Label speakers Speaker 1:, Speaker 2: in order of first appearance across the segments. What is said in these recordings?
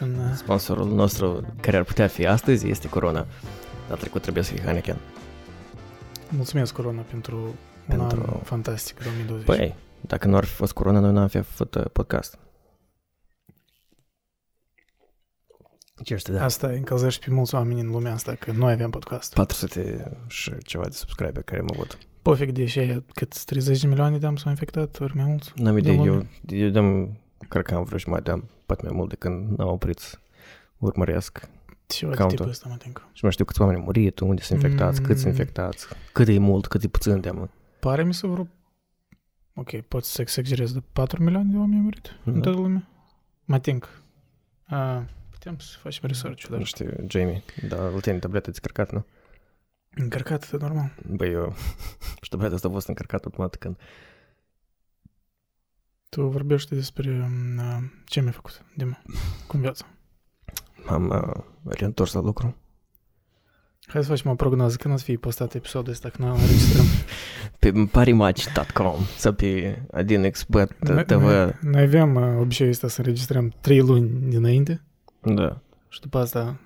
Speaker 1: Băi, genial. Fix în... uh,
Speaker 2: Sponsorul nostru care ar putea fi astăzi este Corona. Dar trecut trebuie să fie Heineken.
Speaker 1: Mulțumesc, Corona, pentru un
Speaker 2: Pentru-
Speaker 1: an fantastic 2020.
Speaker 2: Păi, dacă nu ar fi fost Corona, noi n-am fi făcut uh, podcast. Cheers to that.
Speaker 1: Asta încălzește pe mulți oameni în lumea asta, că noi aveam podcast.
Speaker 2: 400 și ceva de subscribe care am avut.
Speaker 1: Pofic de și cât 30 de milioane de-am s-au infectat, ori mai mulți.
Speaker 2: N-am
Speaker 1: De
Speaker 2: idee,
Speaker 1: lume.
Speaker 2: eu, eu dăm, cred că am vreo jumătate de an, poate mai mult de când am oprit să urmăresc.
Speaker 1: Ceva de
Speaker 2: Counter.
Speaker 1: tipul ăsta, mă tencă.
Speaker 2: Și mai știu câți oameni au murit, unde sunt infectați, câți sunt
Speaker 1: Mm.
Speaker 2: infectați, cât e mult, cât e puțin de mă.
Speaker 1: Pare mi să vreo... Ok, pot să exagerez de 4 milioane de oameni au murit în
Speaker 2: Da.
Speaker 1: toată lumea. Mă think. Uh, putem să facem research
Speaker 2: Nu
Speaker 1: dar
Speaker 2: știu, Jamie, dar îl ține tableta descărcat, nu?
Speaker 1: încărcat, e normal.
Speaker 2: Băi, eu... și tableta asta a fost încărcată automat când...
Speaker 1: Tu vorbești despre uh, ce mi-ai făcut, Dima, cum viața.
Speaker 2: M-am uh, reîntors la lucru.
Speaker 1: Hai să facem o prognoză. Când o să fie postat episodul ăsta, când înregistrăm?
Speaker 2: Pe parimatch.com sau pe adinexpert
Speaker 1: Noi-
Speaker 2: TV.
Speaker 1: Noi, noi aveam uh, obiceiul ăsta să înregistrăm 3 luni dinainte
Speaker 2: Da.
Speaker 1: și după asta știi,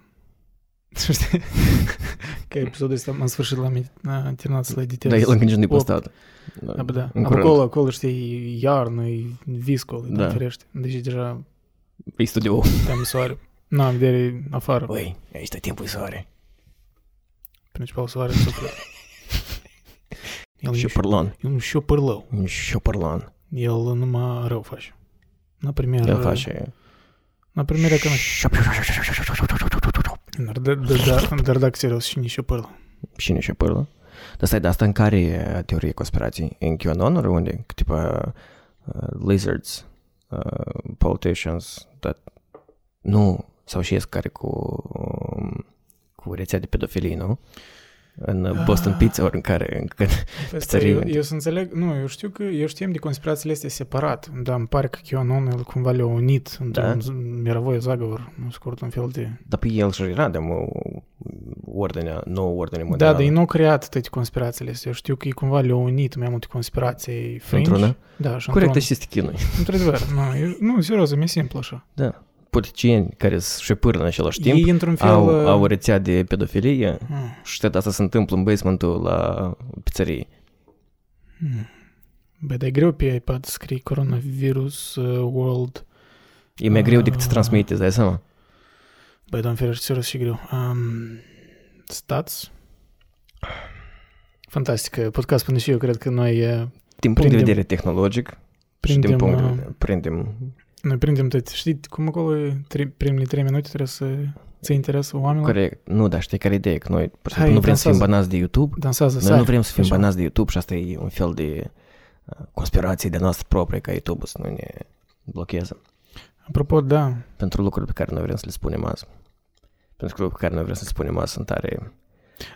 Speaker 1: că episodul ăsta în sfârșit l-am uh, terminat să-l editez.
Speaker 2: Da, el încă nici nu-i
Speaker 1: Opt.
Speaker 2: postat.
Speaker 1: Da, bă, da.
Speaker 2: În
Speaker 1: Acolo,
Speaker 2: curând.
Speaker 1: acolo, știi, e iarnă, e viscol, e
Speaker 2: Da.
Speaker 1: da. ferește. Deci deja
Speaker 2: E studio.
Speaker 1: am soare. Nu, am vedere afară.
Speaker 2: Băi, aici tot timpul e soare.
Speaker 1: Principal soare suflet. El
Speaker 2: Și
Speaker 1: nu
Speaker 2: părlan.
Speaker 1: El nu și părlău.
Speaker 2: Și părlan.
Speaker 1: El numai rău face. Na primer,
Speaker 2: El face...
Speaker 1: Na primer, că Dar, dar, dar, dar dacă serios și nici o părlă.
Speaker 2: Și nici părlă. Dar stai, de asta în care e teorie conspirației? În QAnon ori unde? Că tipa uh, lizards, uh, politicians, that... Nu, sau și ies care cu, um, cu rețea de pedofilie, nu? În uh, Boston
Speaker 1: Ah.
Speaker 2: Pizza ori în care... În care
Speaker 1: Asta
Speaker 2: Țării
Speaker 1: eu,
Speaker 2: Unite.
Speaker 1: eu să înțeleg, nu, eu știu că eu știam de conspirațiile astea separat, dar îmi pare că QAnon el cumva le-a unit într-un
Speaker 2: Da?
Speaker 1: da? miravoi zagovor, în scurt, un fel de...
Speaker 2: dar pe el și era de mă, ordinea, nouă ordine
Speaker 1: Da,
Speaker 2: modernă.
Speaker 1: dar ei nu au creat toate conspirațiile astea. Eu știu că ei cumva le-au unit mai multe conspirații fringe.
Speaker 2: Într-una?
Speaker 1: Da, și
Speaker 2: Corect,
Speaker 1: într-un-
Speaker 2: și stichinui.
Speaker 1: Într-adevăr, nu, eu, nu, serios, mi-e simplu așa.
Speaker 2: Da. Politicieni care sunt și pâră în același timp
Speaker 1: Ei într-un fel...
Speaker 2: au,
Speaker 1: uh,
Speaker 2: au o rețea de pedofilie
Speaker 1: hmm,
Speaker 2: și tot asta se întâmplă în basementul la pizzerie.
Speaker 1: hmm. Bă, dar e greu pe iPad să scrii coronavirus uh, world.
Speaker 2: E mai greu decât să
Speaker 1: Ah.
Speaker 2: transmite, îți dai seama?
Speaker 1: Băi, doamne ferește, serios și greu. Um, stats. Fantastic. Podcast până și eu cred că noi uh,
Speaker 2: Din punct de
Speaker 1: Prindem-
Speaker 2: vedere tehnologic și din
Speaker 1: prindem,
Speaker 2: punct de
Speaker 1: uh,
Speaker 2: vedere, prindem...
Speaker 1: noi prindem tot. Știi cum acolo e tri, primele trei minute trebuie să ți interesul oamenilor?
Speaker 2: Corect. Nu, dar știi care e ideea? Că noi, pur și
Speaker 1: Hai,
Speaker 2: simplu, nu vrem să fim
Speaker 1: dansează.
Speaker 2: banați de YouTube.
Speaker 1: Dansează,
Speaker 2: Noi
Speaker 1: sari.
Speaker 2: nu vrem să fim
Speaker 1: Așa.
Speaker 2: banați de YouTube și asta e un fel de uh, conspirație de noastră proprie ca YouTube să nu ne blocheze.
Speaker 1: Apropo, da,
Speaker 2: Pentru lucruri pe care noi vrem să le spunem azi. Pentru lucruri pe care noi vrem să le spunem azi sunt tare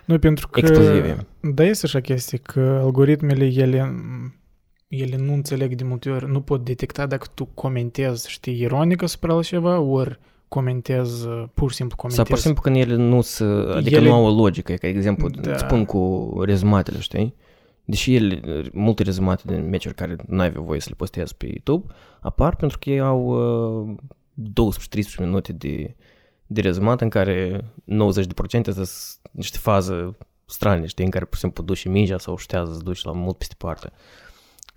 Speaker 1: noi pentru că...
Speaker 2: explozive.
Speaker 1: Da, este așa chestie că algoritmele, ele, ele nu înțeleg de multe ori, nu pot detecta dacă tu comentezi, știi, ironic asupra la ceva, ori comentezi, uh, pur și simplu
Speaker 2: Sau
Speaker 1: comentezi.
Speaker 2: pur și simplu când ele nu se, adică
Speaker 1: Ele-
Speaker 2: nu au o logică, ca exemplu,
Speaker 1: Da.
Speaker 2: îți spun cu rezumatele, știi? Deși ele, multe rezumate din meciuri care nu ai voie să le postezi pe YouTube, apar pentru că ei au uh, 12-13 minute de, de rezumat în care 90% sunt niște faze strane, știi, în care, pur și simplu, duci mingea sau ștează, să duci la mult peste parte,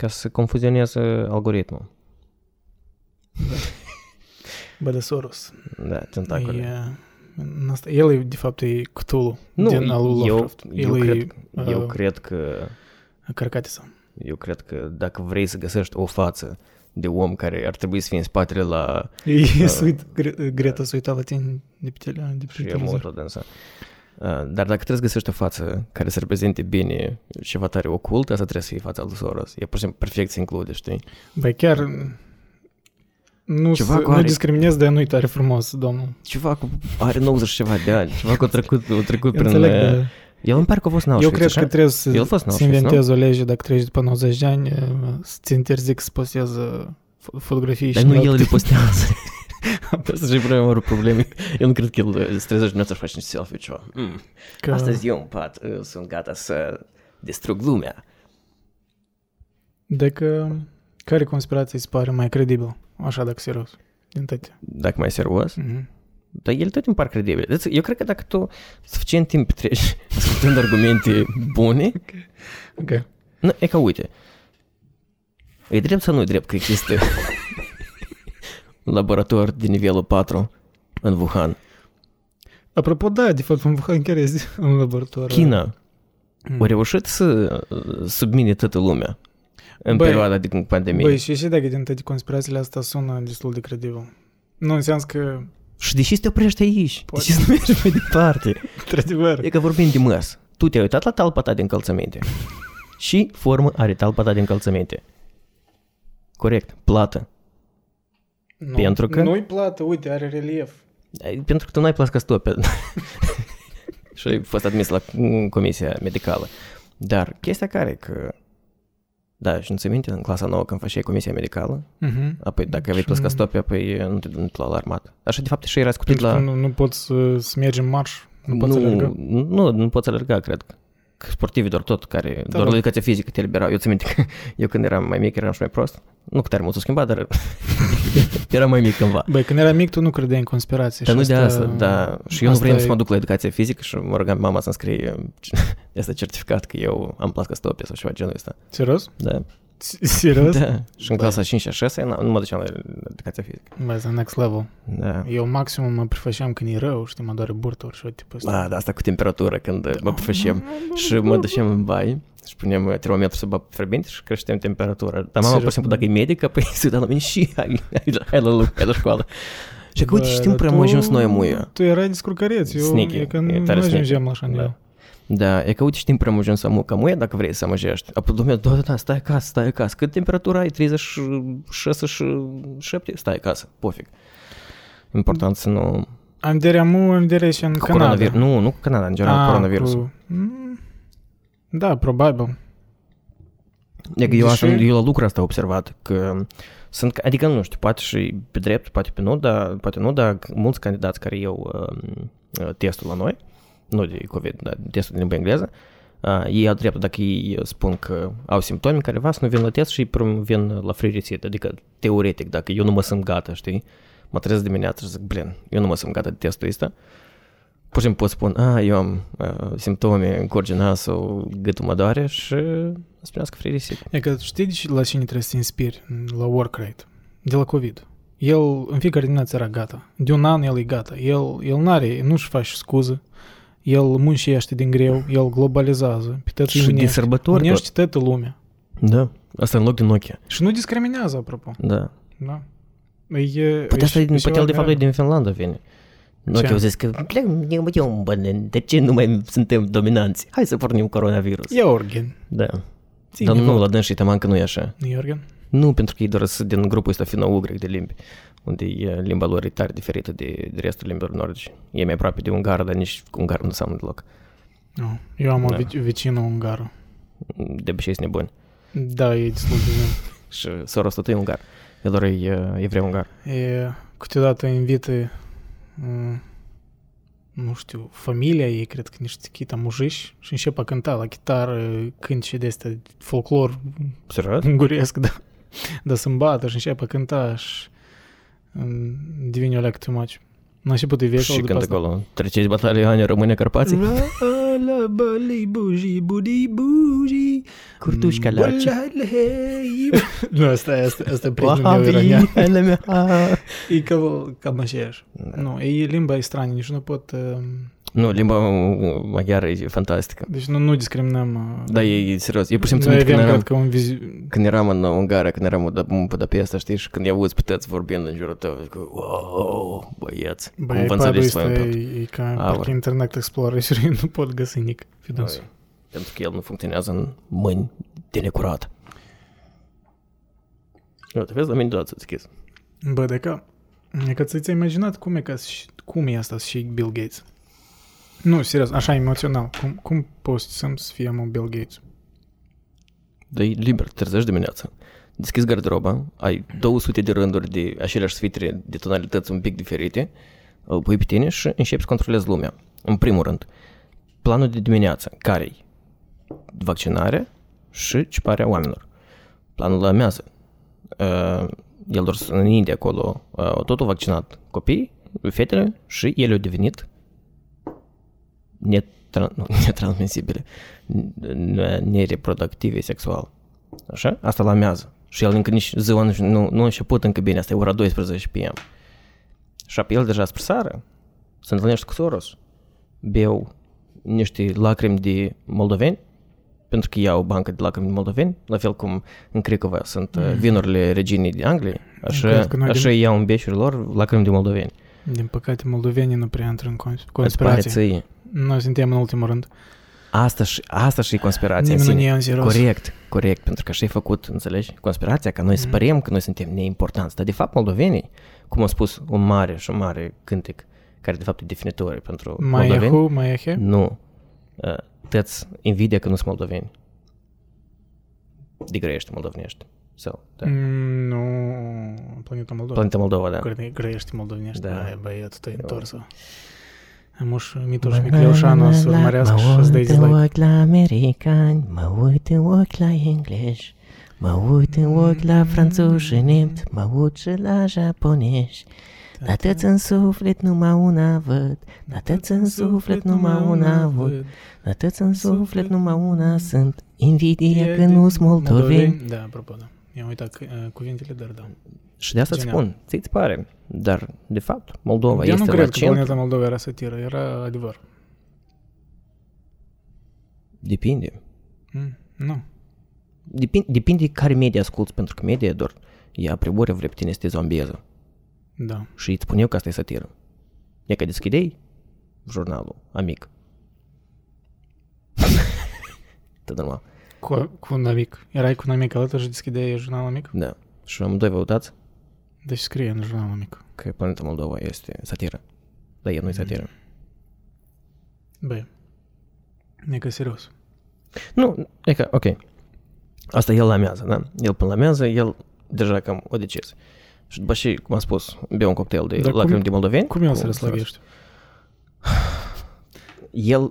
Speaker 2: ca să confuzioneze algoritmul.
Speaker 1: Bă, de Soros.
Speaker 2: Da, tentacole.
Speaker 1: E, în asta, el e, de fapt, e Cthulhu
Speaker 2: Nu,
Speaker 1: din al lui
Speaker 2: eu,
Speaker 1: Lovecraft.
Speaker 2: eu,
Speaker 1: el
Speaker 2: cred,
Speaker 1: e
Speaker 2: eu
Speaker 1: uh,
Speaker 2: cred că
Speaker 1: Carcatisa.
Speaker 2: Eu cred că dacă vrei să găsești o față de om care ar trebui să fie în spatele la
Speaker 1: E,
Speaker 2: Uh,
Speaker 1: să uit, Gre- Greta s-a uitat la tine de pe, tele, de pe
Speaker 2: și eu mă
Speaker 1: televizor.
Speaker 2: uit la dânsa. Uh, Dar dacă trebuie să găsești o față care să reprezinte bine ceva tare ocult, asta trebuie să fie fața lui Soros. E pur și simplu perfect se include, știi?
Speaker 1: Băi, chiar nu,
Speaker 2: Ceva
Speaker 1: să,
Speaker 2: cu
Speaker 1: nu
Speaker 2: are-
Speaker 1: discriminez, dar nu-i tare frumos, domnul.
Speaker 2: Ceva cu are 90 și ceva de ani, ceva cu a trecut, a trecut
Speaker 1: Eu
Speaker 2: prin...
Speaker 1: înțeleg,
Speaker 2: uh,
Speaker 1: dar
Speaker 2: El îmi pare că a fost în
Speaker 1: eu
Speaker 2: Auschwitz,
Speaker 1: cred
Speaker 2: așa?
Speaker 1: că trebuie să,
Speaker 2: El a fost în
Speaker 1: să
Speaker 2: Auschwitz,
Speaker 1: inventez o lege dacă treci după 90 de ani, uh, să-ți interzic să postezi uh, fo- fotografii
Speaker 2: Dar
Speaker 1: și
Speaker 2: nu
Speaker 1: not-
Speaker 2: el le postează. Asta și problema mare probleme. Eu nu cred că el se trezește dimineața și face niște selfie ceva. Mm.
Speaker 1: că,
Speaker 2: Astăzi eu în pat, eu sunt gata să distrug lumea.
Speaker 1: Dacă care conspirație îți pare mai credibil? așa dacă serios? Din toate.
Speaker 2: Dacă mai serios,
Speaker 1: Mhm.
Speaker 2: dar el tot îmi par credibil. Deci, eu cred că dacă tu suficient timp petreci ascultând argumente bune,
Speaker 1: Ok.
Speaker 2: nu, e ca uite, e drept sau nu e drept că există un laborator de nivelul 4 în Wuhan.
Speaker 1: Apropo, da, de fapt, în Wuhan chiar este un laborator.
Speaker 2: China
Speaker 1: Mm.
Speaker 2: a reușit să uh, submine toată lumea în
Speaker 1: Băi,
Speaker 2: perioada de pandemie.
Speaker 1: Băi, și și dacă din toate conspirațiile astea sună destul de credibil. Nu înseamnă că,
Speaker 2: Și de ce să te oprești aici?
Speaker 1: Poate.
Speaker 2: De ce să nu mergi mai departe?
Speaker 1: într-adevăr,
Speaker 2: E că vorbim de măs. Tu te-ai uitat la talpa ta de încălțăminte. și formă are talpa ta de încălțăminte. Corect, plată.
Speaker 1: Nu,
Speaker 2: pentru că-
Speaker 1: Nu-i plată, uite, are relief.
Speaker 2: Ai- Pentru că tu n-ai plascastopie. și ai fost admis la mm, comisia medicală. Dar chestia care e că... Da, și nu ți minte în clasa nouă când făceai comisia medicală?
Speaker 1: Mhm.
Speaker 2: Apoi dacă aveai
Speaker 1: Și-
Speaker 2: plascastopie, apoi nu te nu te lua la armată. Așa de fapt și era scutit
Speaker 1: Pentru
Speaker 2: la...
Speaker 1: că nu, nu poți să, să mergi în marș, nu, poți alerga.
Speaker 2: nu, nu poți alerga, cred că. Că Sportivii doar tot care,
Speaker 1: Da,
Speaker 2: doar
Speaker 1: da.
Speaker 2: la educație fizică te eliberau. Eu țin minte că eu când eram mai mic eram și mai prost. Nu că tare mult s-a schimbat, dar eram mai mic cândva.
Speaker 1: Băi, când era mic, tu nu credeai în conspirații.
Speaker 2: Dar
Speaker 1: și
Speaker 2: nu de asta, da. Și eu nu
Speaker 1: asta
Speaker 2: vreau
Speaker 1: e-
Speaker 2: să mă duc la educație fizică și mă rugam mama să-mi scrie este certificat că eu am plascastopie sau ceva genul ăsta.
Speaker 1: Serios?
Speaker 2: Da.
Speaker 1: Serios?
Speaker 2: da. Și în
Speaker 1: Băi.
Speaker 2: clasa 5 și 6 nu nu mă duceam la educație fizică.
Speaker 1: Băi, asta next level.
Speaker 2: Da.
Speaker 1: Eu maximum mă prefăceam când e rău, știi, mă doare burtă ori ceva tipul ăsta.
Speaker 2: Da, da, asta cu temperatură când mă prefășem și mă ducem în baie și punem termometru sub apă fierbinte și creștem temperatura. Dar mama, pur
Speaker 1: Serios?
Speaker 2: și simplu, dacă e medică, păi se uita la mine și hai, hai, la- hai la lucru, hai la școală. Și că uite,
Speaker 1: Bă,
Speaker 2: știm
Speaker 1: dar
Speaker 2: prea am
Speaker 1: tu-
Speaker 2: ajuns noi muia.
Speaker 1: Tu erai descurcăreț, eu
Speaker 2: Sneaky,
Speaker 1: e că
Speaker 2: e
Speaker 1: nu, nu
Speaker 2: tare
Speaker 1: ajungem
Speaker 2: sneaky.
Speaker 1: la așa
Speaker 2: Da.
Speaker 1: Nivel.
Speaker 2: Da, e că uite știm prea am ajuns să mucă muia dacă vrei să amăjești. Apoi domnule, da, da, da, stai acasă, stai acasă. Cât temperatura ai? 36 și 7? Stai acasă, pofig. Important să nu...
Speaker 1: Am vedere amu, am vedere și în
Speaker 2: Cu
Speaker 1: Canada.
Speaker 2: coronavirus. Nu, nu cu Canada, în general,
Speaker 1: Ah,
Speaker 2: coronavirus.
Speaker 1: cu- Mm, Da, probabil.
Speaker 2: E că eu,
Speaker 1: Deși-
Speaker 2: asta, eu la lucru asta am observat, că sunt, adică nu știu, poate și pe drept, poate pe nu, dar, poate nu, dar mulți candidați care iau uh, testul la noi, nu de COVID, dar testul de limba engleză, uh, ei au dreptul dacă ei spun că au simptome careva să nu vin la test și îi vin la free receipt, adică teoretic, dacă eu nu mă sunt gata, știi, mă trezesc dimineața și zic, blin, eu nu mă sunt gata de testul ăsta, pur și simplu pot spun, a, eu am uh, simptome, curge nasul, gâtul mă doare și îți primească free receipt.
Speaker 1: E că știi de ce- la cine trebuie să te inspiri la work rate? De la COVID. El în fiecare dimineață era gata. De un an el e gata. El, el n-are, nu-și face scuză. El muncește din greu, el globalizează. Pe toți
Speaker 2: Și din
Speaker 1: unește.
Speaker 2: sărbători
Speaker 1: Unește toată lumea.
Speaker 2: Da, asta în loc de Nokia.
Speaker 1: Și nu discriminează, apropo.
Speaker 2: Da.
Speaker 1: Da. E,
Speaker 2: Poate asta, e,
Speaker 1: e
Speaker 2: poate el de fapt e din Finlanda vine. Nokia
Speaker 1: Ce?
Speaker 2: au zis că, "Ble, eu, eu, bă, de ce nu mai suntem dominanți? Hai să pornim coronavirus.
Speaker 1: Jorgen.
Speaker 2: Da.
Speaker 1: Ține
Speaker 2: Dar nu,
Speaker 1: vot.
Speaker 2: la dâns și teman că nu e așa.
Speaker 1: Jorgen?
Speaker 2: Nu, pentru că ei doar sunt din grupul ăsta fino-ugric de limbi, unde e limba lor e tare diferită de, de restul limbilor nordice. E mai aproape de ungară, dar nici cu ungară nu seamănă deloc.
Speaker 1: Nu. Eu am o
Speaker 2: Da.
Speaker 1: vic- vecină ungară.
Speaker 2: De obicei sunt nebuni.
Speaker 1: Da, e destul de bine.
Speaker 2: Și sora tot e ungar. El doar e evreu ungar.
Speaker 1: E, câteodată invită, m, nu știu, familia ei, cred că niște chita mujiși și încep a cânta la chitară cântice de astea, folclor
Speaker 2: Serios?
Speaker 1: unguresc, da, da să bată și încep a cânta și m, devine o leacă too much. Nu și poate vieșul
Speaker 2: Și când acolo treceți batalia Ania România Carpații?
Speaker 1: La, la, bali, buji, budi, buji,
Speaker 2: Curtușca la ce?
Speaker 1: Nu, asta e, asta, asta e prietenul meu iranian.
Speaker 2: Wahabi, mea.
Speaker 1: E ca, cam aceeași.
Speaker 2: Da.
Speaker 1: Nu, e limba e stranie, nici nu pot... um,
Speaker 2: Nu, limba maghiară e fantastică.
Speaker 1: Deci nu, nu discriminăm... uh,
Speaker 2: Da, e, e serios. Eu pur și simplu
Speaker 1: Noi
Speaker 2: țin minte
Speaker 1: avem,
Speaker 2: când
Speaker 1: cred
Speaker 2: eram,
Speaker 1: că, un vizi...
Speaker 2: când eram în Ungaria, când eram în- în Budapesta, știi, și când i-auzi pe toți vorbind în jurul tău, zic, wow, băieți, cum
Speaker 1: Băi,
Speaker 2: vă
Speaker 1: pubul
Speaker 2: înțelegeți
Speaker 1: ăsta
Speaker 2: voi în tot?
Speaker 1: e, e ca
Speaker 2: Aur.
Speaker 1: parcă Internet Explorer și nu pot găsi nic. Fi
Speaker 2: Oi,
Speaker 1: dânsul.
Speaker 2: Pentru că el nu funcționează în mâini de necurat. Uite, vezi, la mine deodată deschis.
Speaker 1: Bă, de că... E că ți-ai imaginat cum e, ca, și- cum e asta și Bill Gates? Nu, serios, așa emoțional. Cum, cum poți să să fie mă Bill Gates?
Speaker 2: Dar e liber, te trezești dimineața, deschizi garderoba, ai 200 de rânduri de aceleași sfitire de tonalități un pic diferite, îl pui pe tine și începi să controlezi lumea. În primul rând, planul de dimineață, care Vaccinarea și ciparea oamenilor. Planul la amiază, uh, el doar în India acolo, uh, totul vaccinat copii, fetele și ele au devenit netran- nu, netransmisibile, n- nereproductive sexual. Așa? Asta la mează. Și el încă nici ziua nu, nu, nu a început încă bine, asta e ora 12 p.m. Și el deja spre seară se întâlnește cu Soros, beau niște lacrimi de moldoveni, pentru că iau bancă de lacrimi de moldoveni, la fel cum în Cricova sunt mm. vinurile reginei de Anglie, așa,
Speaker 1: Cred că noi
Speaker 2: așa
Speaker 1: din-
Speaker 2: iau în beșuri lor lacrimi de moldoveni.
Speaker 1: Din păcate, moldovenii nu prea intră în cons-
Speaker 2: Îți pare
Speaker 1: conspirație.
Speaker 2: ție?
Speaker 1: Noi suntem în ultimul rând.
Speaker 2: Asta și, asta și e conspirația în
Speaker 1: Nimeni nu
Speaker 2: sine.
Speaker 1: ne ia în serios.
Speaker 2: Corect, corect, pentru că așa e făcut, înțelegi? Conspirația, că noi
Speaker 1: Mm.
Speaker 2: sperăm că noi suntem neimportanți, dar de fapt moldovenii, cum a spus un mare și un mare cântec, care de fapt e definitor pentru
Speaker 1: Mai
Speaker 2: moldoveni,
Speaker 1: hu, mai ehe.
Speaker 2: nu, uh, tăți invidia că nu sunt moldoveni. De grăiește moldovenești. Sau, da.
Speaker 1: Mm, Nu, Planeta Moldova.
Speaker 2: Planeta Moldova, da.
Speaker 1: Gră- Grăiești moldovenești.
Speaker 2: Da.
Speaker 1: Da. Ai, băiat, tu întors Muș, Mituș Micleușanu să
Speaker 2: Mă
Speaker 1: urmărească și să-ți dai
Speaker 2: uit în
Speaker 1: dislike.
Speaker 2: ochi la americani, mă uit în ochi la englezi, mă uit în ochi la franțuzi și nemți, mă uit și la japonezi. Dar tăți în suflet numai una văd, dar tăți în suflet numai una văd, dar tăți în suflet numai una sunt, invidia că nu sunt moldoveni.
Speaker 1: Da, apropo, da. I-am uitat că, uh, cuvintele, dar da.
Speaker 2: Și de asta îți
Speaker 1: Genial.
Speaker 2: spun, ți-ți pare, dar de fapt Moldova
Speaker 1: Eu nu
Speaker 2: este la
Speaker 1: cred că
Speaker 2: centru,
Speaker 1: Planeta Moldova era satiră, era adevăr.
Speaker 2: depinde.
Speaker 1: Mm, Nu.
Speaker 2: Depinde, depinde care media asculți, pentru că media doar ea a priori vrea pe tine să te zombieză.
Speaker 1: Da.
Speaker 2: Și îți spun eu că asta e satiră. E că deschidei jurnalul amic. Tot normal.
Speaker 1: Cu, cu un amic. Erai cu un amic alături și deschideai jurnalul amic?
Speaker 2: Da. Și amândoi vă uitați
Speaker 1: Deci scrie în jurnalul amic.
Speaker 2: că Planeta Moldova este satiră. Dar el nu e satiră.
Speaker 1: Băi, e că serios.
Speaker 2: Nu, e că, ok. Asta el lamează, da? El până lamează, el deja cam o decis. Și după și, cum am spus, bea un cocktail de
Speaker 1: Dar cum-
Speaker 2: lacrimi de moldoveni.
Speaker 1: Cum el
Speaker 2: cu
Speaker 1: se răslăvește?
Speaker 2: El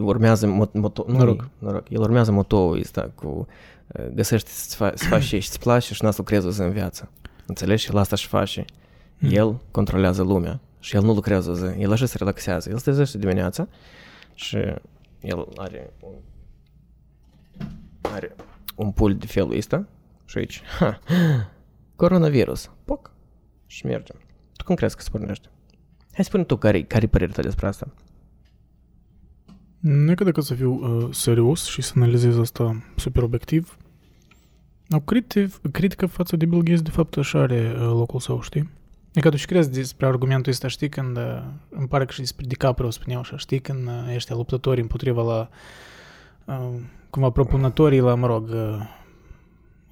Speaker 2: urmează mot, moto, nu,
Speaker 1: Noroc.
Speaker 2: noroc. El urmează motoul ăsta cu uh, găsești să faci, să faci și îți place și n-ați lucrezi în viață. Înțelegi? Și el asta și face.
Speaker 1: Mm.
Speaker 2: El controlează lumea și el nu lucrează zi. El așa se relaxează. El se trezește dimineața și el are un, are un pul de felul ăsta și aici, ha, coronavirus, poc, și merge. Tu cum crezi că se pornește? Hai spune tu care, care e părerea ta despre asta?
Speaker 1: Nu cred că să fiu uh, serios și să analizez asta super obiectiv. O critic, critică față de Bill Gates, de fapt, așa are uh, locul său, știi? E că tu și crezi despre argumentul ăsta, știi, când uh, îmi pare că și despre DiCaprio spuneau așa, știi, când uh, ăștia luptători împotriva la, uh, cumva propunătorii la, mă rog, uh,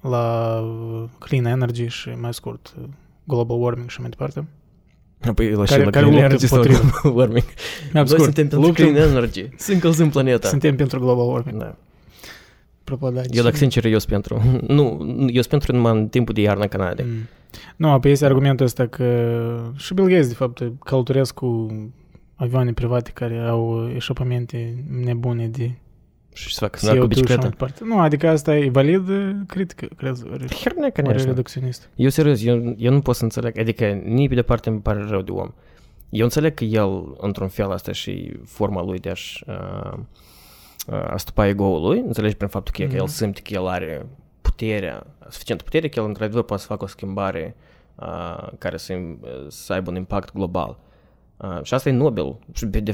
Speaker 1: la uh, clean energy și mai scurt uh, global warming și mai departe.
Speaker 2: Apoi la
Speaker 1: Care-
Speaker 2: și la
Speaker 1: care
Speaker 2: clean
Speaker 1: luptă
Speaker 2: energy sau
Speaker 1: împotriva.
Speaker 2: global warming.
Speaker 1: Mai
Speaker 2: Noi
Speaker 1: scurt,
Speaker 2: suntem pentru
Speaker 1: luptăm-
Speaker 2: clean energy. Să încălzim planeta.
Speaker 1: Suntem pentru global warming.
Speaker 2: Da
Speaker 1: Apropo, da,
Speaker 2: Eu, dacă sincer, eu sunt pentru. Nu, eu sunt pentru numai în timpul de iarnă în Canada.
Speaker 1: Mm. Nu, apoi este argumentul ăsta că și Bill Gates, de fapt, călătoresc cu avioane private care au eșapamente nebune de
Speaker 2: Și să facă să cu
Speaker 1: CO2 și mai
Speaker 2: bicicleta.
Speaker 1: departe. Nu, adică asta e valid critică, cred, ori,
Speaker 2: Hernea,
Speaker 1: ori
Speaker 2: конечно.
Speaker 1: reducționist.
Speaker 2: Eu serios, eu, eu nu pot să înțeleg, adică nici pe departe îmi pare rău de om. Eu înțeleg că el, într-un fel, asta și forma lui de a-și uh, uh, astupa ego-ul lui, înțelegi prin faptul că, e că el
Speaker 1: Mhm.
Speaker 2: simte că el are puterea, suficientă putere, că el într-adevăr poate să facă o schimbare uh, care să, să aibă un impact global. Uh, și asta e nobil. Și pe de,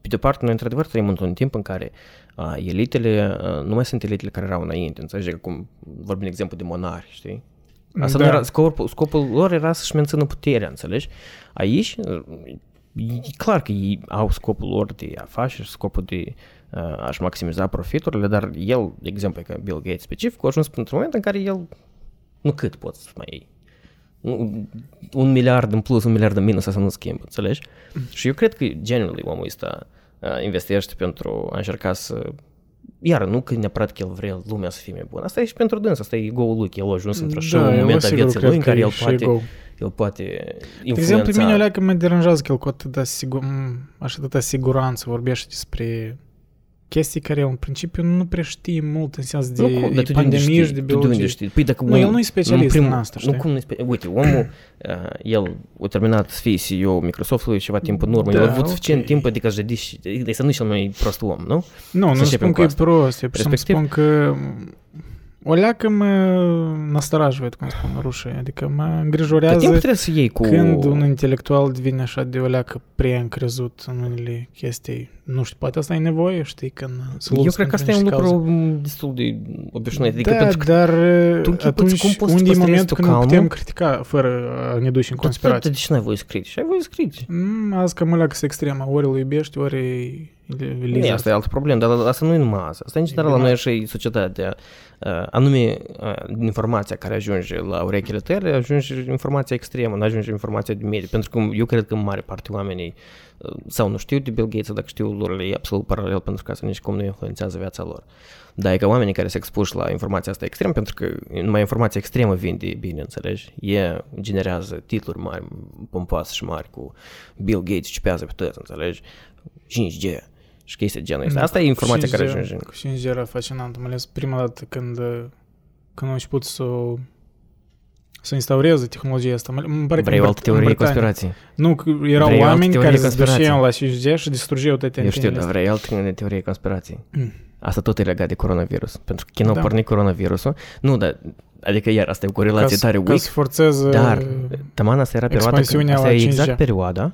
Speaker 2: pe de parte, noi într-adevăr trăim într-un timp în care uh, elitele uh, nu mai sunt elitele care erau înainte, înțelegi? Că Cum vorbim de exemplu de monari, știi? Asta
Speaker 1: Da.
Speaker 2: nu era, scopul, scopul lor era să-și mențină puterea, înțelegi? Aici, e clar că ei au scopul lor de afaceri, scopul de uh, a-și maximiza profiturile, dar el, de exemplu, ca Bill Gates specific, a ajuns într-un moment în care el, nu cât poți să mai iei. Nu, un miliard în plus, un miliard în minus, asta nu schimbă, înțelegi? Și eu cred că, genuinely, omul ăsta uh, investește pentru a încerca să iar nu că neapărat că el vrea lumea să fie mai bună. Asta e și pentru dâns, asta e ego-ul lui, că el a ajuns într-o și un
Speaker 1: Da, eu
Speaker 2: moment a
Speaker 1: sigur
Speaker 2: vieții
Speaker 1: cred
Speaker 2: lui în
Speaker 1: că
Speaker 2: care
Speaker 1: e
Speaker 2: el
Speaker 1: și
Speaker 2: poate,
Speaker 1: ego.
Speaker 2: el poate
Speaker 1: De exemplu,
Speaker 2: influența.
Speaker 1: mine alea că mă deranjează că el cu atâta, sigur, m, așa atâta siguranță vorbește despre chestii care el în principiu nu prea știe mult în sens de
Speaker 2: Nu, cum, dar tu de unde
Speaker 1: pandemie
Speaker 2: știi?
Speaker 1: și de
Speaker 2: Tu de unde
Speaker 1: biologie.
Speaker 2: știi? Păi dacă
Speaker 1: Nu, el nu e specialist în asta,
Speaker 2: Nu,
Speaker 1: știi?
Speaker 2: cum nu e spe- Uite, omul, uh, el a terminat să fie CEO Microsoftului ceva timp în urmă.
Speaker 1: Da,
Speaker 2: el a avut
Speaker 1: ok.
Speaker 2: suficient timp, adică să și, adică să nu e cel mai prost om, nu?
Speaker 1: Nu, nu
Speaker 2: Să
Speaker 1: spun
Speaker 2: începem cu
Speaker 1: că e
Speaker 2: asta.
Speaker 1: prost, eu să
Speaker 2: Respectiv-
Speaker 1: spun că o leacă mă nastorajuit, cum spun rușii, adică mă
Speaker 2: Cât timp
Speaker 1: îngrijorează
Speaker 2: trebuie să iei cu...
Speaker 1: când un intelectual devine așa de o leacă prea încrezut în unele chestii. Nu știu, poate asta e nevoie, știi, când să
Speaker 2: Eu
Speaker 1: lupți
Speaker 2: cred că
Speaker 1: pentru
Speaker 2: asta e un
Speaker 1: niște
Speaker 2: lucru
Speaker 1: cauze.
Speaker 2: m, destul de obișnuit. Adică
Speaker 1: da,
Speaker 2: pentru că
Speaker 1: dar
Speaker 2: tu închipuți
Speaker 1: atunci
Speaker 2: cum poți să
Speaker 1: unde e
Speaker 2: păstrezi
Speaker 1: momentul
Speaker 2: tu
Speaker 1: când nu
Speaker 2: calmul?
Speaker 1: putem critica fără a ne duce în
Speaker 2: Dar
Speaker 1: conspirație?
Speaker 2: De ce n-ai voie să critici? Ai voie să critici.
Speaker 1: Mm, Azi că mă leagă să extremă, ori îl iubești, ori îl
Speaker 2: Nu,
Speaker 1: lizi.
Speaker 2: asta e altă problemă, dar asta nu e numai asta. Asta în general la
Speaker 1: bine.
Speaker 2: noi așa e societatea. Uh, anume, uh, informația care ajunge la urechile tale, ajunge informația extremă, nu ajunge informația de medie. Pentru că eu cred că în mare parte oamenii uh, sau nu știu de Bill Gates, sau dacă știu, lor le e absolut paralel pentru că asta nici cum nu influențează viața lor. Dar e ca oamenii care se expuși la informația asta extremă, pentru că numai informația extremă vinde bine, înțelegi? E generează titluri mari, pompoase și mari cu Bill Gates cipează pe toți, înțelegi? 5G și chestii de genul ăsta. Asta e informația care ajunge.
Speaker 1: Cu 5G era fascinant, mai ales prima dată când, când au început să să instaureze tehnologia asta. Îmi pare că
Speaker 2: Vrei
Speaker 1: în
Speaker 2: o
Speaker 1: Brit-
Speaker 2: altă
Speaker 1: în
Speaker 2: teorie
Speaker 1: Britania.
Speaker 2: conspirației?
Speaker 1: Nu, că erau
Speaker 2: Vrei o altă
Speaker 1: oameni
Speaker 2: teorie
Speaker 1: care se
Speaker 2: conspirației?
Speaker 1: duceau la 5G și distrugeau toate
Speaker 2: Eu știu,
Speaker 1: antenele
Speaker 2: dar
Speaker 1: astea.
Speaker 2: vrei altă teorie conspirației.
Speaker 1: Mm.
Speaker 2: Asta tot e legat de coronavirus. Pentru că când au
Speaker 1: Da.
Speaker 2: pornit coronavirusul, nu, dar, adică iar asta e o corelație
Speaker 1: Ca,
Speaker 2: tare
Speaker 1: să- ca
Speaker 2: weak,
Speaker 1: să forțeze
Speaker 2: dar taman asta era perioada, când,
Speaker 1: expansiunea
Speaker 2: asta
Speaker 1: la
Speaker 2: e
Speaker 1: 5G.
Speaker 2: exact perioada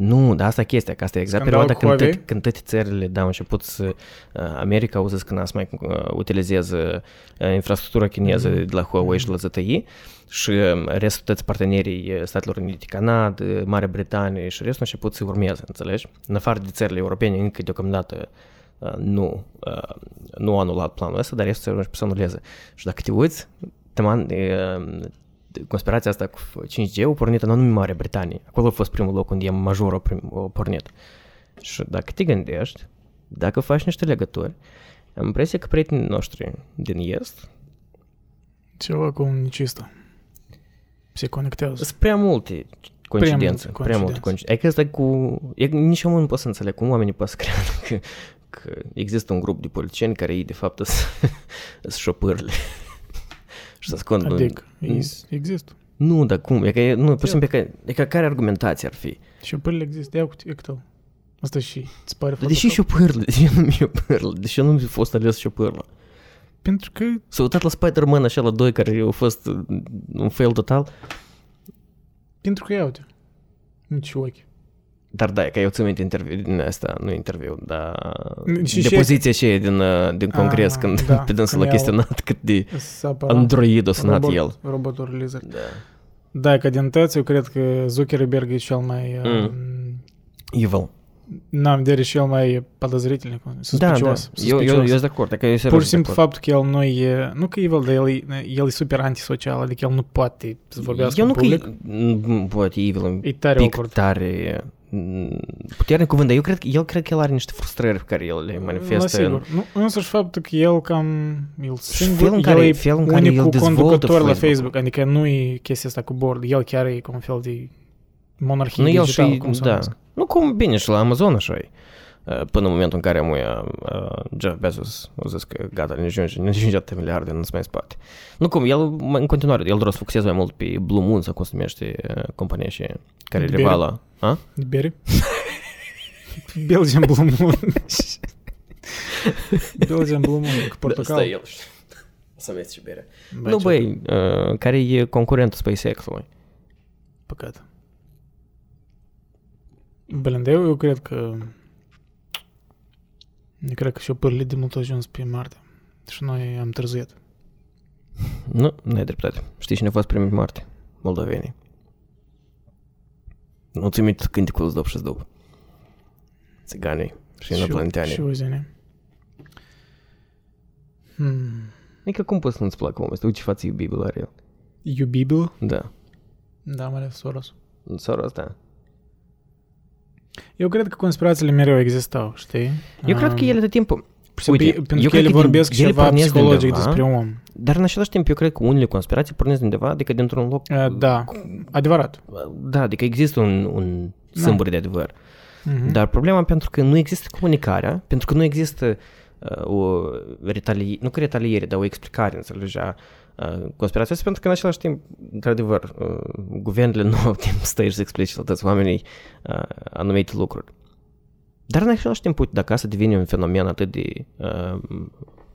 Speaker 2: Nu, dar asta e chestia, că asta e exact
Speaker 1: Scandal
Speaker 2: perioada când,
Speaker 1: Huawei?
Speaker 2: tot, când toate țările da, au început să... Uh, America au zis că n-a să mai uh, utilizeze uh, infrastructura chineză
Speaker 1: Mhm.
Speaker 2: de la Huawei și la ZTE și uh, restul toți partenerii uh, Statelor Unite, Canada, Marea Britanie și restul au început să urmeze, înțelegi? În afară de țările europene, încă deocamdată uh, nu, uh, nu au anulat planul ăsta, dar restul țărilor început să anuleze. Și dacă te uiți, teman, uh, conspirația asta cu 5G a pornit în anume Marea Britanie. Acolo a fost primul loc unde e major a, prim, a pornit. Și dacă te gândești, dacă faci niște legături, am impresia că prietenii noștri din Est
Speaker 1: Ceva cu necistă. Se conectează.
Speaker 2: sunt prea multe coincidențe.
Speaker 1: multe
Speaker 2: Prea multe coincidențe. Adică asta cu... E, nici eu nu pot să înțeleg cum oamenii pot să creadă că, că există un grup de politicieni care ei de fapt sunt șopârle. Și să ascund...
Speaker 1: Adică, is- există.
Speaker 2: Nu, dar cum? E că, e- nu, pur și simplu, e că, e că care argumentație ar fi?
Speaker 1: Și pârle există. Ia uite, uite Asta și îți pare
Speaker 2: Dar deși și o pârlă, deși eu nu mi-e o pârlă, deși eu nu mi-a fost ales și o pârlă.
Speaker 1: Pentru că
Speaker 2: S-a uitat la Spider-Man așa la doi care au fost uh, un fail total,
Speaker 1: Pentru că, ia uite, nici ochi.
Speaker 2: dar da, e că eu țin minte interviu din asta, nu interviu, dar
Speaker 1: Și-
Speaker 2: de
Speaker 1: și-
Speaker 2: poziția aceea din, uh, din congres,
Speaker 1: Ah,
Speaker 2: când
Speaker 1: da,
Speaker 2: pe dânsul l-a
Speaker 1: când
Speaker 2: chestionat cât de
Speaker 1: Să apăra
Speaker 2: android o sunat
Speaker 1: robot,
Speaker 2: el.
Speaker 1: Robotul realizer.
Speaker 2: Da.
Speaker 1: Da, că din tăți, eu cred că Zuckerberg e cel mai...
Speaker 2: Mm.
Speaker 1: Mm.
Speaker 2: Evil.
Speaker 1: N-am vedere și el mai podozrительный,
Speaker 2: Da, da,
Speaker 1: suspicios.
Speaker 2: eu, eu, eu sunt de acord, că eu serios
Speaker 1: Pur și
Speaker 2: de
Speaker 1: simplu
Speaker 2: acord.
Speaker 1: faptul că el nu e... Nu că evil, dar el e, el e super antisocial, adică el nu poate să vorbească
Speaker 2: Eu
Speaker 1: în
Speaker 2: nu că
Speaker 1: public.
Speaker 2: e, m, poate evil,
Speaker 1: E tare
Speaker 2: pic
Speaker 1: awkward.
Speaker 2: tare m, puternic cuvânt, dar eu cred, că- el cred că el are niște frustrări pe care el le
Speaker 1: La
Speaker 2: manifestă. în-
Speaker 1: sigur. Nu, însuși faptul că el cam... El
Speaker 2: Și
Speaker 1: singur,
Speaker 2: felul în
Speaker 1: el
Speaker 2: care-
Speaker 1: e
Speaker 2: felul în care el
Speaker 1: unicul
Speaker 2: dezvoltă
Speaker 1: conducător la
Speaker 2: Facebook-ul.
Speaker 1: Facebook, adică nu e chestia asta cu board, el chiar e cum un fel de monarhie
Speaker 2: Nu el
Speaker 1: digitală,
Speaker 2: și,
Speaker 1: cum să
Speaker 2: da.
Speaker 1: numesc.
Speaker 2: Nu cum bine și la Amazon așa e. Uh, Până în momentul în care muia uh, Jeff Bezos a zis că gata, ne ajunge, ne ajunge atâtea miliarde, nu se mai spate. Nu cum, el în continuare, el doar să focuseze mai mult pe Blue Moon sau cum se numește uh, compania și care e
Speaker 1: Bere.
Speaker 2: rivală. A?
Speaker 1: De bere? Belgian Blue Moon. Belgian Blue Moon, cu portocal.
Speaker 2: Da, el. O să aveți și bere.
Speaker 1: Băi,
Speaker 2: Nu,
Speaker 1: ce
Speaker 2: băi, uh, care e concurentul SpaceX-ului?
Speaker 1: Păcat. Blin, dar eu, eu cred că... Eu cred că și-o pârlit de mult ajuns pe Marte. Și noi am târziat.
Speaker 2: Nu, nu ai dreptate. Știi cine a fost primul pe Marte? Moldovenii. Nu ți minte cântecul Zdop și Zdop. Țiganii și inoplanteanii.
Speaker 1: Și uzine. Hmm.
Speaker 2: Adică cum poți să nu-ți placă omul ăsta? Uite ce față iubibil are el.
Speaker 1: Iubibil?
Speaker 2: Da.
Speaker 1: Da, mai ales Soros.
Speaker 2: Soros, da.
Speaker 1: Eu cred că conspirațiile mereu existau, știi?
Speaker 2: Eu cred că
Speaker 1: Um,
Speaker 2: ele de timpul...
Speaker 1: pur și simplu,
Speaker 2: uite,
Speaker 1: pentru
Speaker 2: eu
Speaker 1: că
Speaker 2: cred
Speaker 1: ele
Speaker 2: că din-
Speaker 1: vorbesc
Speaker 2: ele
Speaker 1: ceva
Speaker 2: pornesc de
Speaker 1: psihologic
Speaker 2: undeva.
Speaker 1: despre om.
Speaker 2: Dar în același timp eu cred că unele conspirații pornesc de undeva, adică dintr-un loc...
Speaker 1: Uh, Da, adevărat.
Speaker 2: Da, adică există un, un
Speaker 1: Da.
Speaker 2: sâmbur de adevăr.
Speaker 1: Mhm.
Speaker 2: Dar problema pentru că nu există comunicarea, pentru că nu există uh, o retaliere, nu că retaliere, dar o explicare, înțelegi, a uh, conspirației astea, pentru că în același timp, într-adevăr, uh, guvernele nu au timp să stai și să explice la toți oamenii uh, anumite lucruri. Dar în același timp, uite, dacă asta devine un fenomen atât de uh,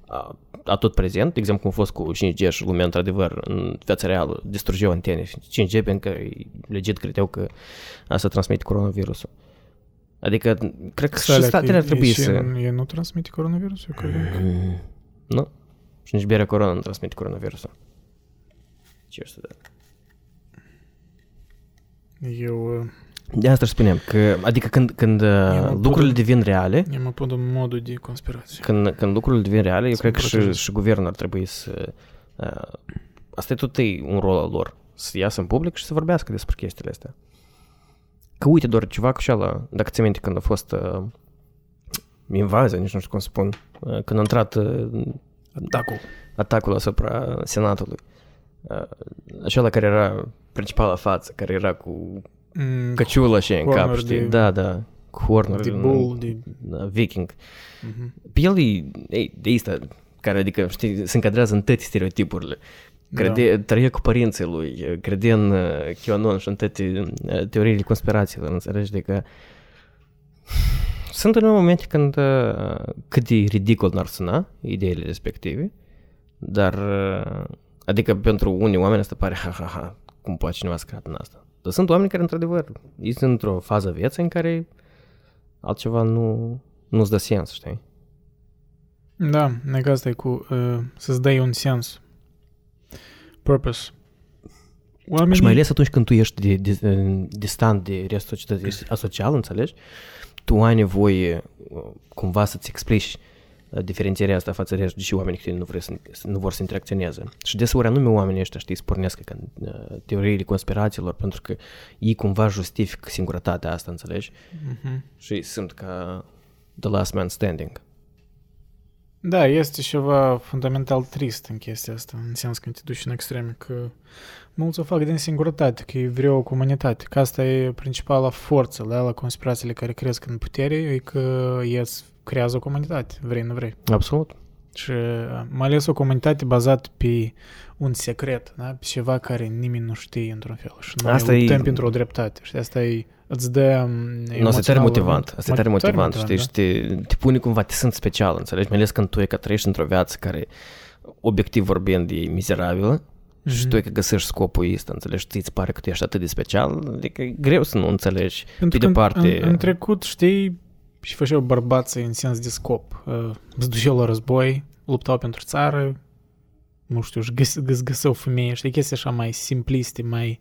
Speaker 2: a- atot prezent, de exemplu cum a fost cu 5G și lumea într-adevăr în viața reală distrugeau antene 5G pentru că legit credeau că asta transmite coronavirusul. Adică, cred că și
Speaker 1: Sale,
Speaker 2: statele
Speaker 1: că
Speaker 2: ar trebui
Speaker 1: e, și
Speaker 2: să...
Speaker 1: în- E nu transmite coronavirusul, eu cred.
Speaker 2: Mm, Nu? Și nici berea corona nu transmite coronavirusul. Ce să da.
Speaker 1: Eu, uh,
Speaker 2: De asta spunem, că, adică când, când uh,
Speaker 1: mă
Speaker 2: lucrurile
Speaker 1: pot-
Speaker 2: devin reale,
Speaker 1: eu mă pun în modul de conspirație.
Speaker 2: când, când lucrurile devin reale, eu
Speaker 1: Să
Speaker 2: cred
Speaker 1: mă
Speaker 2: că și,
Speaker 1: protejez.
Speaker 2: și guvernul ar trebui să... Uh, asta e tot e un rol al lor, să iasă în public și să vorbească despre chestiile astea. Că uite, doar ceva cu ceala, dacă ți minte când a fost uh, invazia, nici nu știu cum să spun, uh, când a intrat uh,
Speaker 1: Atacul.
Speaker 2: atacul asupra Senatului. Uh, acela care era principala față, care era cu
Speaker 1: Mm,
Speaker 2: căciulă și în cap,
Speaker 1: hornuri
Speaker 2: știi?
Speaker 1: de-
Speaker 2: Da, da, cu hornuri.
Speaker 1: de bull, de...
Speaker 2: Da, viking.
Speaker 1: Mhm.
Speaker 2: Pe el e, e de asta, care, adică, știi, se încadrează în toate stereotipurile. Crede, trăia cu părinții lui, crede în uh, QAnon și în toate uh, teoriile conspirațiilor, înțelegi? Adică sunt în momente când uh, cât de ridicol n-ar suna ideile respective, dar uh, adică pentru unii oameni asta pare ha ha ha, cum poate cineva să creadă în asta. Dar sunt oameni care într-adevăr sunt într-o fază vieții în care altceva nu, nu-ți dă sens, știi?
Speaker 1: Da, nega asta e cu uh, să-ți dai un sens. Purpose. Oamenii...
Speaker 2: Și mai ales atunci când tu ești de, de, de, distant de restul societății, ești asocial, înțelegi? Tu ai nevoie uh, cumva să-ți explici uh, diferențierea asta față de restul, deși oamenii care nu, vor să, nu vor să interacționeze. Și deseori anume oamenii ăștia, știi, spornesc ca uh, teoriile conspirațiilor, pentru că ei cumva justifică singurătatea asta, înțelegi?
Speaker 1: Mhm.
Speaker 2: Și sunt ca the last man standing.
Speaker 1: Da, este ceva fundamental trist în chestia asta, în sens când te duci în extreme, că mulți o fac din singurătate, că ei vreau o comunitate, că asta e principala forță la, la conspirațiile care cresc în putere, e că ies creează o comunitate, vrei, nu vrei.
Speaker 2: Absolut.
Speaker 1: Și uh, mai ales o comunitate bazată pe un secret, da? pe ceva care nimeni nu știe într-un fel. Și noi
Speaker 2: Asta
Speaker 1: asta luptăm
Speaker 2: e-
Speaker 1: pentru o dreptate. Și asta e, îți dă um,
Speaker 2: Nu, asta e tare
Speaker 1: emoțional
Speaker 2: motivant.
Speaker 1: un-
Speaker 2: Asta e tare motivant, știi?
Speaker 1: da.
Speaker 2: Și te, te pune cumva, te simți special, înțelegi? Mai ales când tu e că trăiești într-o viață care, obiectiv vorbind, e mizerabilă și
Speaker 1: Mhm.
Speaker 2: tu e că găsești scopul ăsta, înțelegi? Ți-ți pare că tu ești atât de special, adică e greu să nu înțelegi.
Speaker 1: Pentru
Speaker 2: Pe
Speaker 1: că
Speaker 2: de parte-
Speaker 1: în, în trecut, știi, și făceau bărbații în sens de scop. Uh, Îți duceau la război, luptau pentru țară, nu știu, își găs, găs, găseau femei, știi, chestii așa mai simpliste, mai...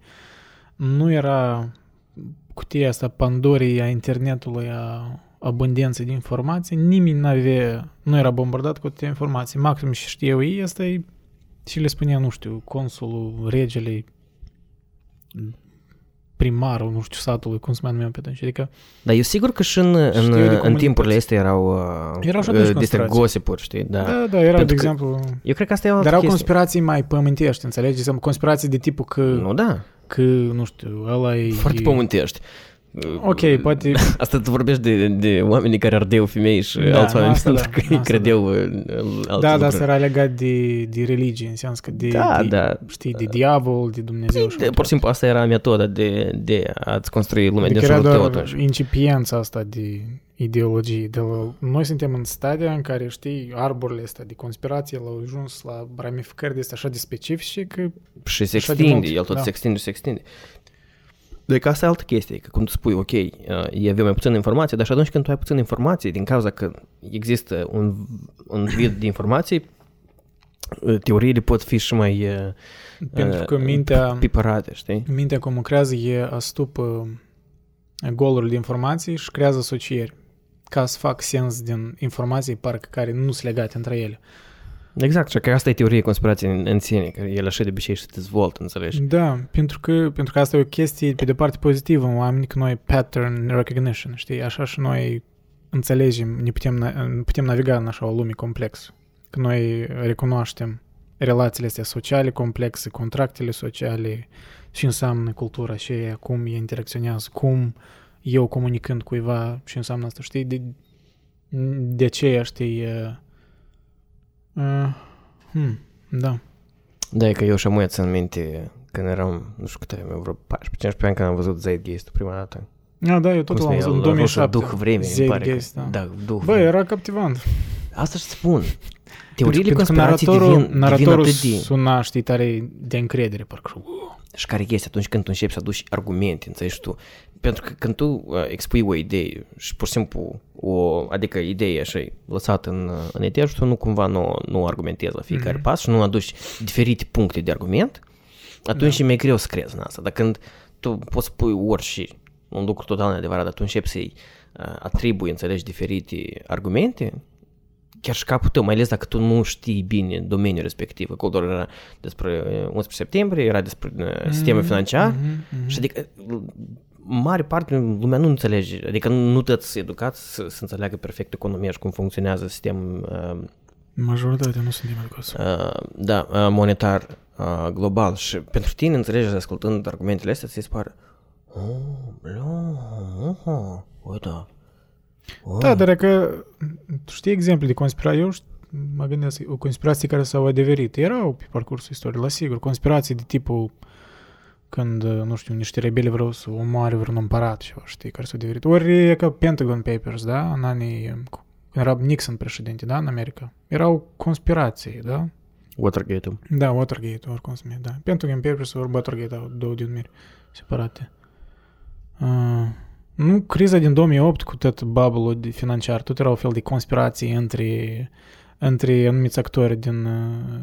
Speaker 1: Nu era cutia asta Pandorii a internetului, a abundenței de informații, nimeni nu avea, nu era bombardat cu atâtea informații. Maxim și știau ei, asta e și le spunea, nu știu, consulul, regele, primarul, nu știu, satului, cum se mai numeau pe atunci. Adică
Speaker 2: Dar eu sigur că și în,
Speaker 1: Știu
Speaker 2: în,
Speaker 1: de
Speaker 2: în
Speaker 1: comunități.
Speaker 2: timpurile astea erau, uh,
Speaker 1: Erau și atunci
Speaker 2: uh, despre
Speaker 1: conspirații.
Speaker 2: gossip știi? Da.
Speaker 1: Da, da, era, de
Speaker 2: Pentru că-
Speaker 1: exemplu...
Speaker 2: Eu cred că asta e o altă
Speaker 1: Dar erau
Speaker 2: chestie.
Speaker 1: conspirații mai pământești, înțelegi? De exemplu, conspirații de tipul că,
Speaker 2: Nu, da.
Speaker 1: că nu știu, ăla e...
Speaker 2: Foarte pământești.
Speaker 1: Ok, poate...
Speaker 2: Asta tu vorbești de, de oamenii care ardeau femei și
Speaker 1: Da,
Speaker 2: alți
Speaker 1: nu,
Speaker 2: oameni
Speaker 1: asta
Speaker 2: pentru
Speaker 1: da,
Speaker 2: că ei
Speaker 1: asta
Speaker 2: credeau în în alte
Speaker 1: Da, da,
Speaker 2: lucruri.
Speaker 1: asta era legat de, de religie, în sens că de,
Speaker 2: Da,
Speaker 1: de,
Speaker 2: da.
Speaker 1: știi, de diavol, de Dumnezeu și
Speaker 2: De, pur și simplu, asta era metoda de, de a-ți construi lumea
Speaker 1: Adică
Speaker 2: din
Speaker 1: era
Speaker 2: jurul tău
Speaker 1: doar
Speaker 2: atunci.
Speaker 1: incipiența asta de ideologie. De la, noi suntem în stadia în care, știi, arborile astea de conspirație l-au ajuns la ramificări de astea așa de specifice că
Speaker 2: Și se
Speaker 1: așa de
Speaker 2: extinde,
Speaker 1: mult,
Speaker 2: el tot
Speaker 1: da.
Speaker 2: se extinde și se extinde. Deci asta e altă chestie, că cum tu spui, ok, uh, ei aveau mai puțină informație, dar și atunci când tu ai puțină informație, din cauza că există un, un vid de informații, uh, teoriile pot fi și mai uh,
Speaker 1: pentru că
Speaker 2: uh,
Speaker 1: mintea,
Speaker 2: pipărate, știi?
Speaker 1: mintea cum lucrează e astupă golurile de informații și creează asocieri ca să fac sens din informații parcă care nu sunt legate între ele.
Speaker 2: Exact, și că asta e teorie conspirației în, în sine, că el așa de obicei se dezvoltă, înțelegi?
Speaker 1: Da, pentru că, pentru că asta e o chestie pe de parte pozitivă în oameni, că noi pattern recognition, știi? Așa și noi înțelegem, ne putem, na- putem naviga în așa o lume complexă. Că noi recunoaștem relațiile astea sociale complexe, contractele sociale, și înseamnă cultura și cum ei interacționează, cum eu comunicând cuiva ce înseamnă asta, știi? De, de aceea, știi... Uh, uh, hmm, da.
Speaker 2: Da, e că eu și amuia țin minte când eram, nu știu câte aveam, vreo 14-15 ani când am văzut Zeitgeist prima dată.
Speaker 1: Ah, da, eu tot l-am văzut în 2007.
Speaker 2: Duh vremii, îmi pare că,
Speaker 1: Zeitgeist, da.
Speaker 2: da, duh
Speaker 1: Bă, era captivant.
Speaker 2: Asta și spun. Teoriile
Speaker 1: Pentru că
Speaker 2: conspirației
Speaker 1: naratorul,
Speaker 2: devin, devin
Speaker 1: naratorul
Speaker 2: atât de...
Speaker 1: suna, știi, tare de încredere, parcă. uh,
Speaker 2: Și care este atunci când tu începi să aduci argumente, înțelegi tu? Pentru că când tu uh, expui o idee și pur și simplu, o, adică ideea așa e lăsată în, uh, în eter și tu nu cumva nu, nu argumentezi la fiecare
Speaker 1: Mhm.
Speaker 2: pas și nu aduci diferite puncte de argument, atunci
Speaker 1: Da.
Speaker 2: e mai greu să crezi în asta. Dar când tu poți pui orice, un lucru total neadevărat, dar tu începi să-i uh, atribui, înțelegi, diferite argumente, chiar și capul tău, mai ales dacă tu nu știi bine domeniul respectiv. Acolo doar era despre uh, 11 septembrie, era despre uh, sistemul
Speaker 1: Mhm,
Speaker 2: financiar
Speaker 1: mhm, mhm.
Speaker 2: și adică mare parte lumea nu înțelege, adică nu toți educați să, să înțeleagă perfect economia și cum funcționează sistemul uh,
Speaker 1: Majoritatea nu suntem educați.
Speaker 2: uh, da, uh, monetar uh, global și pentru tine înțelegi ascultând argumentele astea, ți se pare oh, blu, oh, uite, oh.
Speaker 1: Da, dar e că tu știi exemple de conspirații, eu știu, mă gândesc, o conspirație care s-au adeverit. Erau pe parcursul istoriei, la sigur, conspirații de tipul când, nu știu, niște rebeli vreau să omoare vreun împărat ceva, știi, care s-au adeverit. Ori e ca Pentagon Papers, da, în anii, când era Nixon președinte, da, în America. Erau conspirații, da?
Speaker 2: Watergate-ul.
Speaker 1: Da, Watergate, oricum se numește, da. Pentagon Papers ori Watergate au două denumiri separate. Uh, nu, criza din 2008 cu tot bubble de financiar, tot era o fel de conspirații între, între anumiți actori din uh,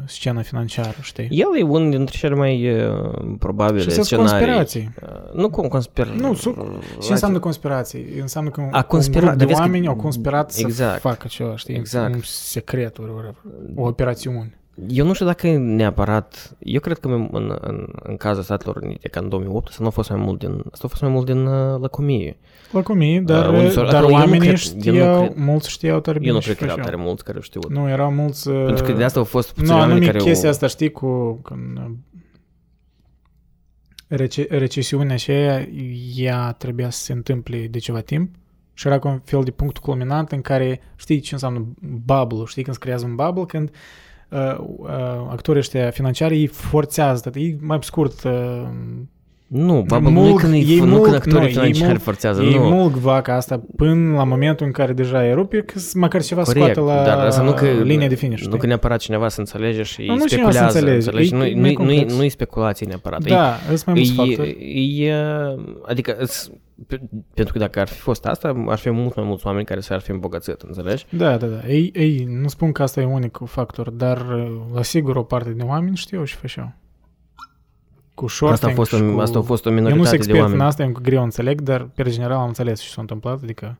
Speaker 1: scena financiară, știi?
Speaker 2: El e unul dintre cele mai uh, probabile
Speaker 1: Și sunt
Speaker 2: scenarii.
Speaker 1: conspirații.
Speaker 2: Uh, nu cum conspirații.
Speaker 1: Nu, su- Ce înseamnă conspirații? Înseamnă că
Speaker 2: A
Speaker 1: un
Speaker 2: conspira-
Speaker 1: grup de
Speaker 2: dar vezi că-
Speaker 1: oameni au conspirat să
Speaker 2: Exact.
Speaker 1: facă ceva, știi?
Speaker 2: Exact.
Speaker 1: Un secret, ori, ori, o operațiune.
Speaker 2: Eu nu știu dacă e neapărat... Eu cred că în, în, în, în cazul Statelor Unite, ca în 2008, asta nu a fost mai mult din... Asta a fost mai mult din uh, lăcomie.
Speaker 1: Lăcomii, dar,
Speaker 2: unde s-au-
Speaker 1: dar
Speaker 2: acolo eu nu
Speaker 1: oamenii
Speaker 2: cred- eu nu
Speaker 1: știau,
Speaker 2: cred-
Speaker 1: mulți știau tare bine
Speaker 2: Eu nu
Speaker 1: ce
Speaker 2: cred că erau
Speaker 1: făceau.
Speaker 2: tare mulți care au știut.
Speaker 1: Nu, erau mulți...
Speaker 2: Pentru că de asta au fost puțini
Speaker 1: Nu,
Speaker 2: oameni
Speaker 1: anume
Speaker 2: care
Speaker 1: chestia
Speaker 2: au...
Speaker 1: asta, știi, cu când uh, rece- recesiunea aceea, ea trebuia să se întâmple de ceva timp și era ca un fel de punct culminant în care, știi ce înseamnă bubble știi, când se creează un bubble, când uh, uh, actorii ăștia financiari îi forțează, ei mai pe scurt, uh,
Speaker 2: Nu, baba, nu
Speaker 1: mulg-
Speaker 2: când,
Speaker 1: ei
Speaker 2: e, nu
Speaker 1: mulg-
Speaker 2: când actorii
Speaker 1: nu, ei
Speaker 2: financiari
Speaker 1: mulg-
Speaker 2: forțează,
Speaker 1: ei
Speaker 2: nu.
Speaker 1: mulg vaca asta până la momentul în care deja e rupe, că s- măcar ceva
Speaker 2: Corect,
Speaker 1: scoate la
Speaker 2: dar asta nu că,
Speaker 1: linia de finish,
Speaker 2: Nu
Speaker 1: știi?
Speaker 2: că neapărat cineva să înțelege și
Speaker 1: Nu, nu cineva să
Speaker 2: speculează,
Speaker 1: înțelege,
Speaker 2: înțelegi?
Speaker 1: e-
Speaker 2: Nu,
Speaker 1: e
Speaker 2: nu,
Speaker 1: mai
Speaker 2: nu,
Speaker 1: complex.
Speaker 2: nu e speculație neapărat.
Speaker 1: Da, sunt mai mulți
Speaker 2: e,
Speaker 1: factori.
Speaker 2: e, e, adică, îți- pe- pentru că dacă ar fi fost asta, ar fi mult mai mulți oameni care s-ar fi îmbogățit, înțelegi?
Speaker 1: Da, da, da. Ei, ei, nu spun că asta e unicul factor, dar uh, la sigur o parte de oameni știu și făceau. Cu shorting
Speaker 2: Asta a fost,
Speaker 1: și
Speaker 2: o,
Speaker 1: cu...
Speaker 2: asta a fost o
Speaker 1: Eu nu sunt
Speaker 2: minoritate de
Speaker 1: expert în
Speaker 2: oameni.
Speaker 1: asta, e încă greu înțeleg, dar pe general am înțeles ce s-a întâmplat, adică...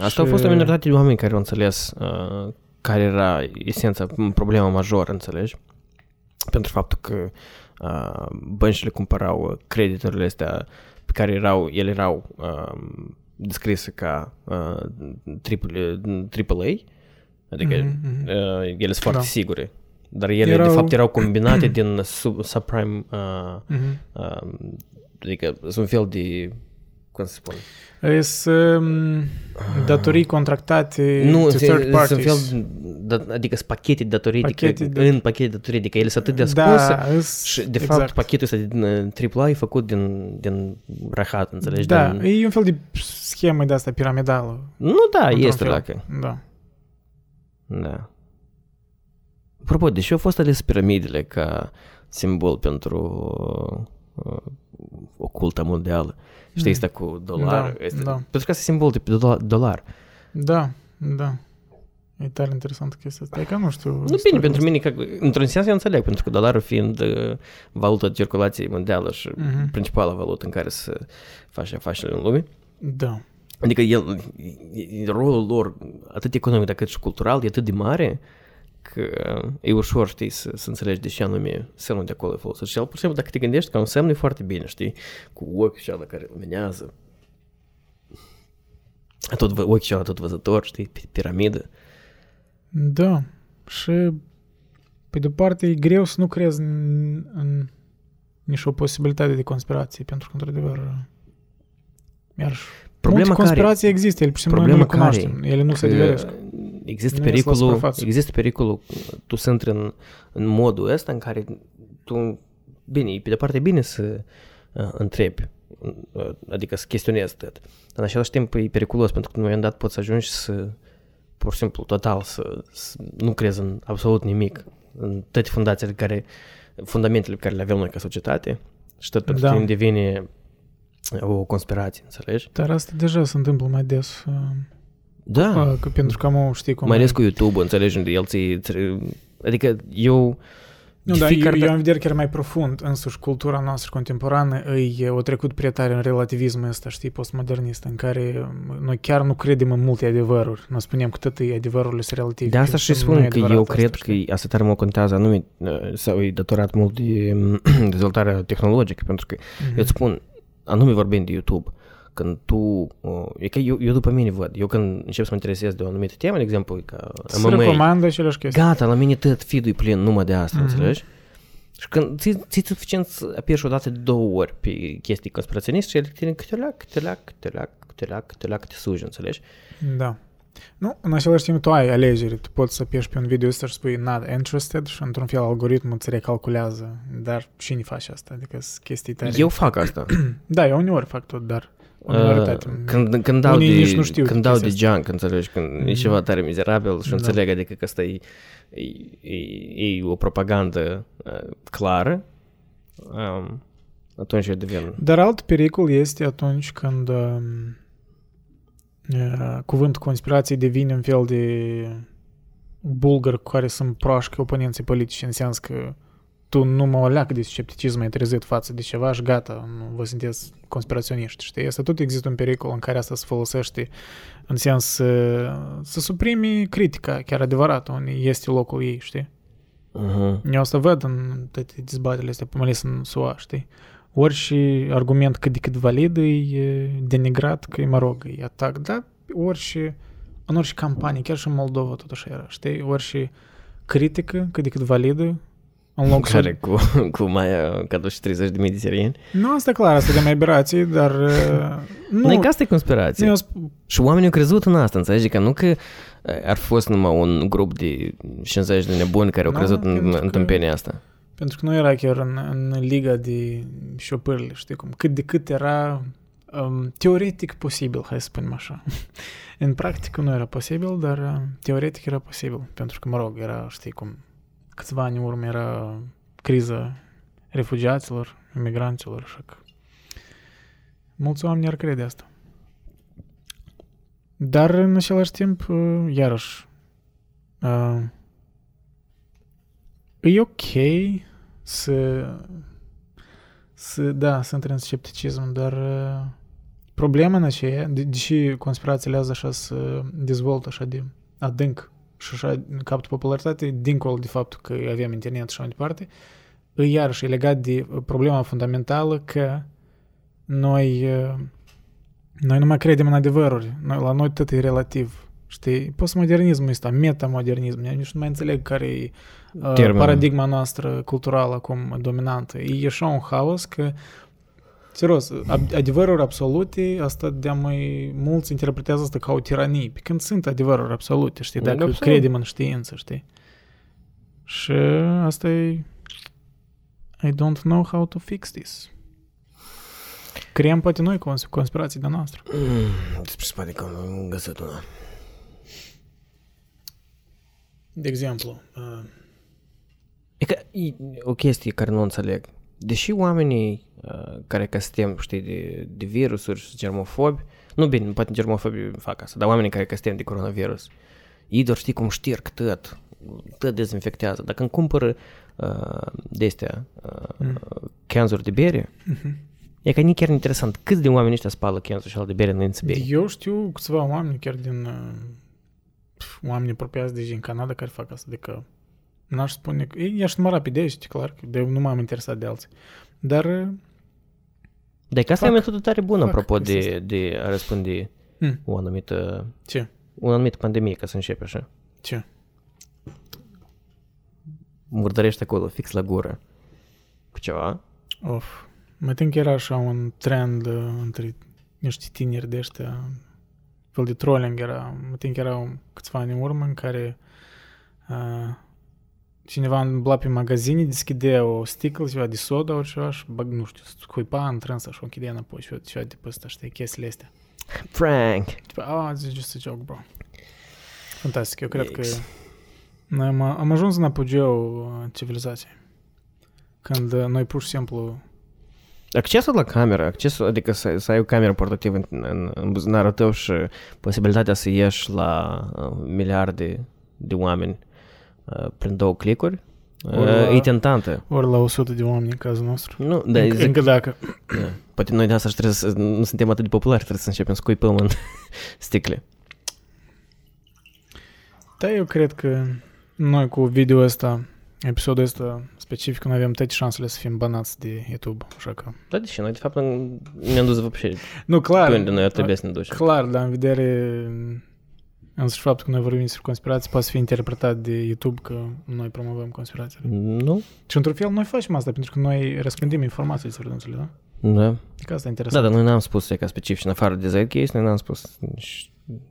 Speaker 2: Asta a
Speaker 1: și-
Speaker 2: fost o minoritate de oameni care au înțeles uh, care era esența, problema majoră, înțelegi? Pentru faptul că uh, băncile cumpărau uh, crediturile astea pe care erau, ele erau uh, descrise ca uh, triple, triple A, adică
Speaker 1: Mhm, mhm.
Speaker 2: uh, ele sunt foarte
Speaker 1: Da.
Speaker 2: sigure. Dar ele,
Speaker 1: Erau-
Speaker 2: de fapt, erau combinate din sub, subprime, uh,
Speaker 1: Mhm.
Speaker 2: uh, adică sunt un fel de, cum să spun,
Speaker 1: Sunt um, datorii contractate
Speaker 2: Ah. Nu,
Speaker 1: to
Speaker 2: se-
Speaker 1: third
Speaker 2: sunt
Speaker 1: parties.
Speaker 2: fel, da, adică sunt pachete de datorii,
Speaker 1: Pachete
Speaker 2: adică
Speaker 1: de-
Speaker 2: în pachete de datorii, adică ele sunt atât de ascunse
Speaker 1: da, îs-
Speaker 2: și de
Speaker 1: exact.
Speaker 2: fapt pachetul ăsta din uh, AAA e făcut din, din rahat, înțelegi?
Speaker 1: Da,
Speaker 2: din,
Speaker 1: e un fel de schemă de asta piramidală.
Speaker 2: nu, da,
Speaker 1: într-un
Speaker 2: este
Speaker 1: fel.
Speaker 2: dacă.
Speaker 1: Da.
Speaker 2: Da. Apropo, de ce au fost ales piramidele ca simbol pentru uh, oculta mondială? Știi,
Speaker 1: Mm.
Speaker 2: asta cu dolar.
Speaker 1: Da,
Speaker 2: este,
Speaker 1: da.
Speaker 2: Pentru că asta e simbol de pe dola- dolar.
Speaker 1: Da, da. E tare interesant chestia asta. E că nu știu...
Speaker 2: Nu bine,
Speaker 1: istoria
Speaker 2: pentru
Speaker 1: asta.
Speaker 2: mine, că, într-un sens eu înțeleg, pentru că dolarul fiind uh, valuta de circulație mondială și
Speaker 1: Mhm.
Speaker 2: principala valută în care se face afacerile în lume,
Speaker 1: Da.
Speaker 2: adică el, e- e- rolul lor, atât economic, cât și cultural, e atât de mare că e ușor, știi, să, să înțelegi de ce anume semnul de acolo e folosit. Și el, pur și simplu, dacă te gândești că un semn e foarte bine, știi, cu ochiul ăla care luminează, tot vă- ochiul ăla tot văzător, știi, pi- piramidă.
Speaker 1: Da. Și pe de parte e greu să nu crezi în, în nici o posibilitate de conspirație, pentru că într-adevăr iarăși
Speaker 2: Problema
Speaker 1: Multe
Speaker 2: care,
Speaker 1: conspirații există, ele pur și simplu noi nu le
Speaker 2: Problema care
Speaker 1: cunoaștem. Ele nu se
Speaker 2: că
Speaker 1: adeveresc.
Speaker 2: Există
Speaker 1: Nu ies la
Speaker 2: pericolul,
Speaker 1: suprafață.
Speaker 2: există pericolul tu să intri în, în modul ăsta în care tu, bine, pe de parte e bine să uh, întrebi, uh, adică să chestionezi tot, dar în același timp e periculos pentru că în un moment dat poți să ajungi să, pur și simplu, total, să, să nu crezi în absolut nimic, în toate fundațiile care, fundamentele pe care le avem noi ca societate și tot pentru
Speaker 1: Da.
Speaker 2: tine devine o conspirație, înțelegi?
Speaker 1: Dar asta deja se întâmplă mai des. Uh,
Speaker 2: Da.
Speaker 1: uh, că pentru că am știi cum...
Speaker 2: Mai ales cu YouTube, înțelegi, unde el ți... ți- Adică eu...
Speaker 1: Nu,
Speaker 2: de
Speaker 1: dar eu,
Speaker 2: fiecare
Speaker 1: eu
Speaker 2: dată-
Speaker 1: am vedere chiar mai profund, însuși cultura noastră contemporană îi o trecut prea tare în relativismul ăsta, știi, postmodernist, în care um, noi chiar nu credem în multe adevăruri. Noi spunem că toate adevărurile sunt relative.
Speaker 2: De asta și
Speaker 1: Nu e
Speaker 2: spun că
Speaker 1: adevărat
Speaker 2: eu
Speaker 1: asta,
Speaker 2: cred
Speaker 1: știi?
Speaker 2: că asta tare mult contează anume uh, sau e datorat mult de um, dezvoltarea tehnologică, pentru că
Speaker 1: Mhm.
Speaker 2: eu îți spun, anume vorbind de YouTube, când tu, uh, e că eu, eu după mine văd, eu când încep să mă interesez de o anumită temă, de exemplu, ca
Speaker 1: Se
Speaker 2: MMA,
Speaker 1: recomandă aceleași șchestii.
Speaker 2: gata, la mine tot feed-ul e plin numai de asta,
Speaker 1: Mhm.
Speaker 2: înțelegi? Și când ți, ți suficient să apeși o dată de două ori pe chestii conspiraționiste și ele tine câte leac, câte leac, câte leac, câte leac, câte leac, te sugi, înțelegi?
Speaker 1: Da. Nu, în același timp tu ai alegeri. Tu poți să apeși pe un video ăsta și spui not interested și într-un fel algoritmul îți recalculează. Dar cine face asta? Adică sunt chestii tare.
Speaker 2: Eu fac asta.
Speaker 1: Da, eu uneori fac tot, dar minoritate.
Speaker 2: Uh, când, când dau
Speaker 1: Unii
Speaker 2: de,
Speaker 1: nici nu știu
Speaker 2: când dau de
Speaker 1: chestia
Speaker 2: junk, înțelegi, când e
Speaker 1: Mhm.
Speaker 2: ceva tare mizerabil și
Speaker 1: Da.
Speaker 2: înțeleg, adică că asta e, e, e, e o propagandă uh, clară, um, atunci eu devin...
Speaker 1: Dar alt pericol este atunci când um, uh, cuvântul conspirație devine un fel de bulgăr cu care să împroașcă oponenții politici. Înseamnă că tu nu mă leacă de scepticism ai trezit față de ceva și gata, nu vă sunteți conspiraționiști, știi? Asta tot există un pericol în care asta se folosește în sens să, să suprimi critica, chiar adevărată, unde este locul ei, știi?
Speaker 2: Uh-huh.
Speaker 1: Eu asta văd în toate dezbaterile astea, mai ales în SUA, știi? Orice argument cât de cât valid e denigrat, că e, mă rog, e atac, dar orice, în orice campanie, chiar și în Moldova tot așa era, știi? Orice critică cât de cât validă, în loc
Speaker 2: Care
Speaker 1: să...
Speaker 2: cu, cu mai ca 30 de mii de sirieni.
Speaker 1: Nu, asta e clar, asta de mai aberații, dar... uh,
Speaker 2: Nu,
Speaker 1: Nu,
Speaker 2: nu că asta e conspirație.
Speaker 1: nu eu sp-
Speaker 2: Și oamenii au crezut în asta, înțelegi? Că nu că uh, ar fi fost numai un grup de 50 de nebuni care au
Speaker 1: Nu,
Speaker 2: crezut în,
Speaker 1: pentru
Speaker 2: în
Speaker 1: că-
Speaker 2: tâmpenia asta.
Speaker 1: Pentru că nu era chiar în, în liga de șopârle, știi cum? Cât de cât era um, teoretic posibil, hai să spunem așa. în practică nu era posibil, dar uh, teoretic era posibil. Pentru că, mă rog, era, știi cum, câțiva ani în urmă era criza refugiaților, imigranților, așa că mulți oameni ar crede asta. Dar, în același timp, uh, iarăși, uh, e ok să, să da, să intri în scepticism, dar uh, problema în aceea, de, deși conspirațiile astea așa se dezvoltă așa de adânc și așa capătă popularitate, dincolo de faptul că avem internet și așa mai departe, e iarăși e legat de problema fundamentală că noi, uh, noi nu mai credem în adevăruri. Noi, la noi tot e relativ. Știi? Postmodernismul ăsta, metamodernism, eu nici nu mai înțeleg care e uh,
Speaker 2: Termenul.
Speaker 1: paradigma noastră culturală acum dominantă. E așa un haos că Serios, ab- adevăruri absolute, asta de mai mulți interpretează asta ca o tiranie, pe când sunt adevăruri absolute, știi, dacă
Speaker 2: Absolut.
Speaker 1: credem în știință, știi. Și asta e... I don't know how to fix this. Creăm poate noi cons- conspirații de noastră.
Speaker 2: Mm, despre spate că am găsit una.
Speaker 1: De exemplu, uh,
Speaker 2: E că e o chestie care nu înțeleg. Deși oamenii uh, care că suntem, știi, de, de virusuri și germofobi, nu bine, poate germofobii fac asta, dar oamenii care că suntem de coronavirus, ei doar știi cum știrg tot, tot dezinfectează. Dacă îmi cumpără uh, de astea uh,
Speaker 1: Mm.
Speaker 2: canzuri de bere,
Speaker 1: Mhm.
Speaker 2: e că nici chiar interesant câți de oameni ăștia spală canzuri și de bere înainte să bei.
Speaker 1: eu știu câțiva oameni chiar din uh, pf, oameni apropiați de din Canada care fac asta, adică n-aș spune că... Ei, i-aș număra pe dești, clar, că de, nu m-am interesat de alții. Dar uh,
Speaker 2: Dar că asta e o
Speaker 1: Fac.
Speaker 2: metodă tare bună,
Speaker 1: Fac
Speaker 2: apropo
Speaker 1: chestia
Speaker 2: de, de a răspunde
Speaker 1: Mm.
Speaker 2: o anumită,
Speaker 1: ce?
Speaker 2: o anumită pandemie, ca să începe așa.
Speaker 1: Ce?
Speaker 2: murdărește acolo, fix la gură, cu ceva.
Speaker 1: Of. Mă tem că era așa un trend uh, între niște tineri de ăștia, fel de trolling era, mă think erau câțiva ani în urmă în care uh, cineva îmbla pe magazine, deschidea o sticlă, ceva de soda ori ceva și bag, nu știu, scuipa în trânsa și o închidea înapoi și ceva de pe ăsta, știi, chestiile astea.
Speaker 2: Prank!
Speaker 1: Tipo, ah, it's just a joke, bro. Fantastic, eu cred că
Speaker 2: Yikes.
Speaker 1: noi am, am ajuns în apogeu uh, civilizației. Când uh, noi pur și simplu
Speaker 2: Accesul la cameră, accesul, adică să, să ai o cameră portativă în, în, în buzunarul tău și posibilitatea să ieși la uh, miliarde de oameni uh, Э, prin două clicuri,
Speaker 1: ă, la,
Speaker 2: e tentantă.
Speaker 1: Ori la 100 de oameni în cazul nostru.
Speaker 2: Nu, da,
Speaker 1: încă,
Speaker 2: zic,
Speaker 1: încă dacă.
Speaker 2: Da. Poate noi de asta trebuie să, nu suntem atât de populari, trebuie să începem să cuipăm în sticle.
Speaker 1: Da, eu cred că noi cu video ăsta, episodul ăsta specific, nu avem toate șansele să fim banați de YouTube, așa că...
Speaker 2: Da, deși noi, de fapt, ne-am dus vopșe.
Speaker 1: Nu, clar.
Speaker 2: Pe unde noi ar trebui să ne ducem.
Speaker 1: Clar, dar în vedere însăși faptul că noi vorbim despre conspirații poate să fie interpretat de YouTube că noi promovăm conspirații.
Speaker 2: Nu?
Speaker 1: Și într-un fel noi facem asta pentru că noi răspândim informații despre dânsurile, da?
Speaker 2: Da.
Speaker 1: Adică asta e
Speaker 2: Da,
Speaker 1: interesant.
Speaker 2: dar noi n-am spus că specific în afară de Zeitgeist, noi n-am spus nici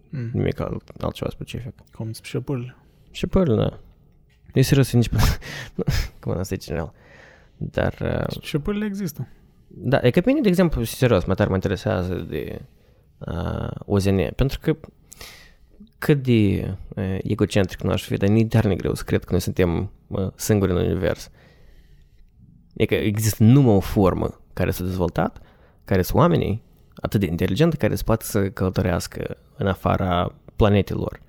Speaker 1: Mm.
Speaker 2: nimic alt, altceva specific.
Speaker 1: Cum sunt șăpurile.
Speaker 2: Și păr, da. E serios, e nici pe... Cum am zis general. Dar, uh,
Speaker 1: Șăpurile există.
Speaker 2: da, e că pe mine, de exemplu, serios, mă tare mă interesează de uh, OZN, pentru că cât de uh, egocentric nu aș fi, dar nici tare greu să cred că noi suntem uh, singuri în univers. E că există numai o formă care s-a dezvoltat, care sunt oamenii atât de inteligenți care se poate să călătorească în afara planetelor.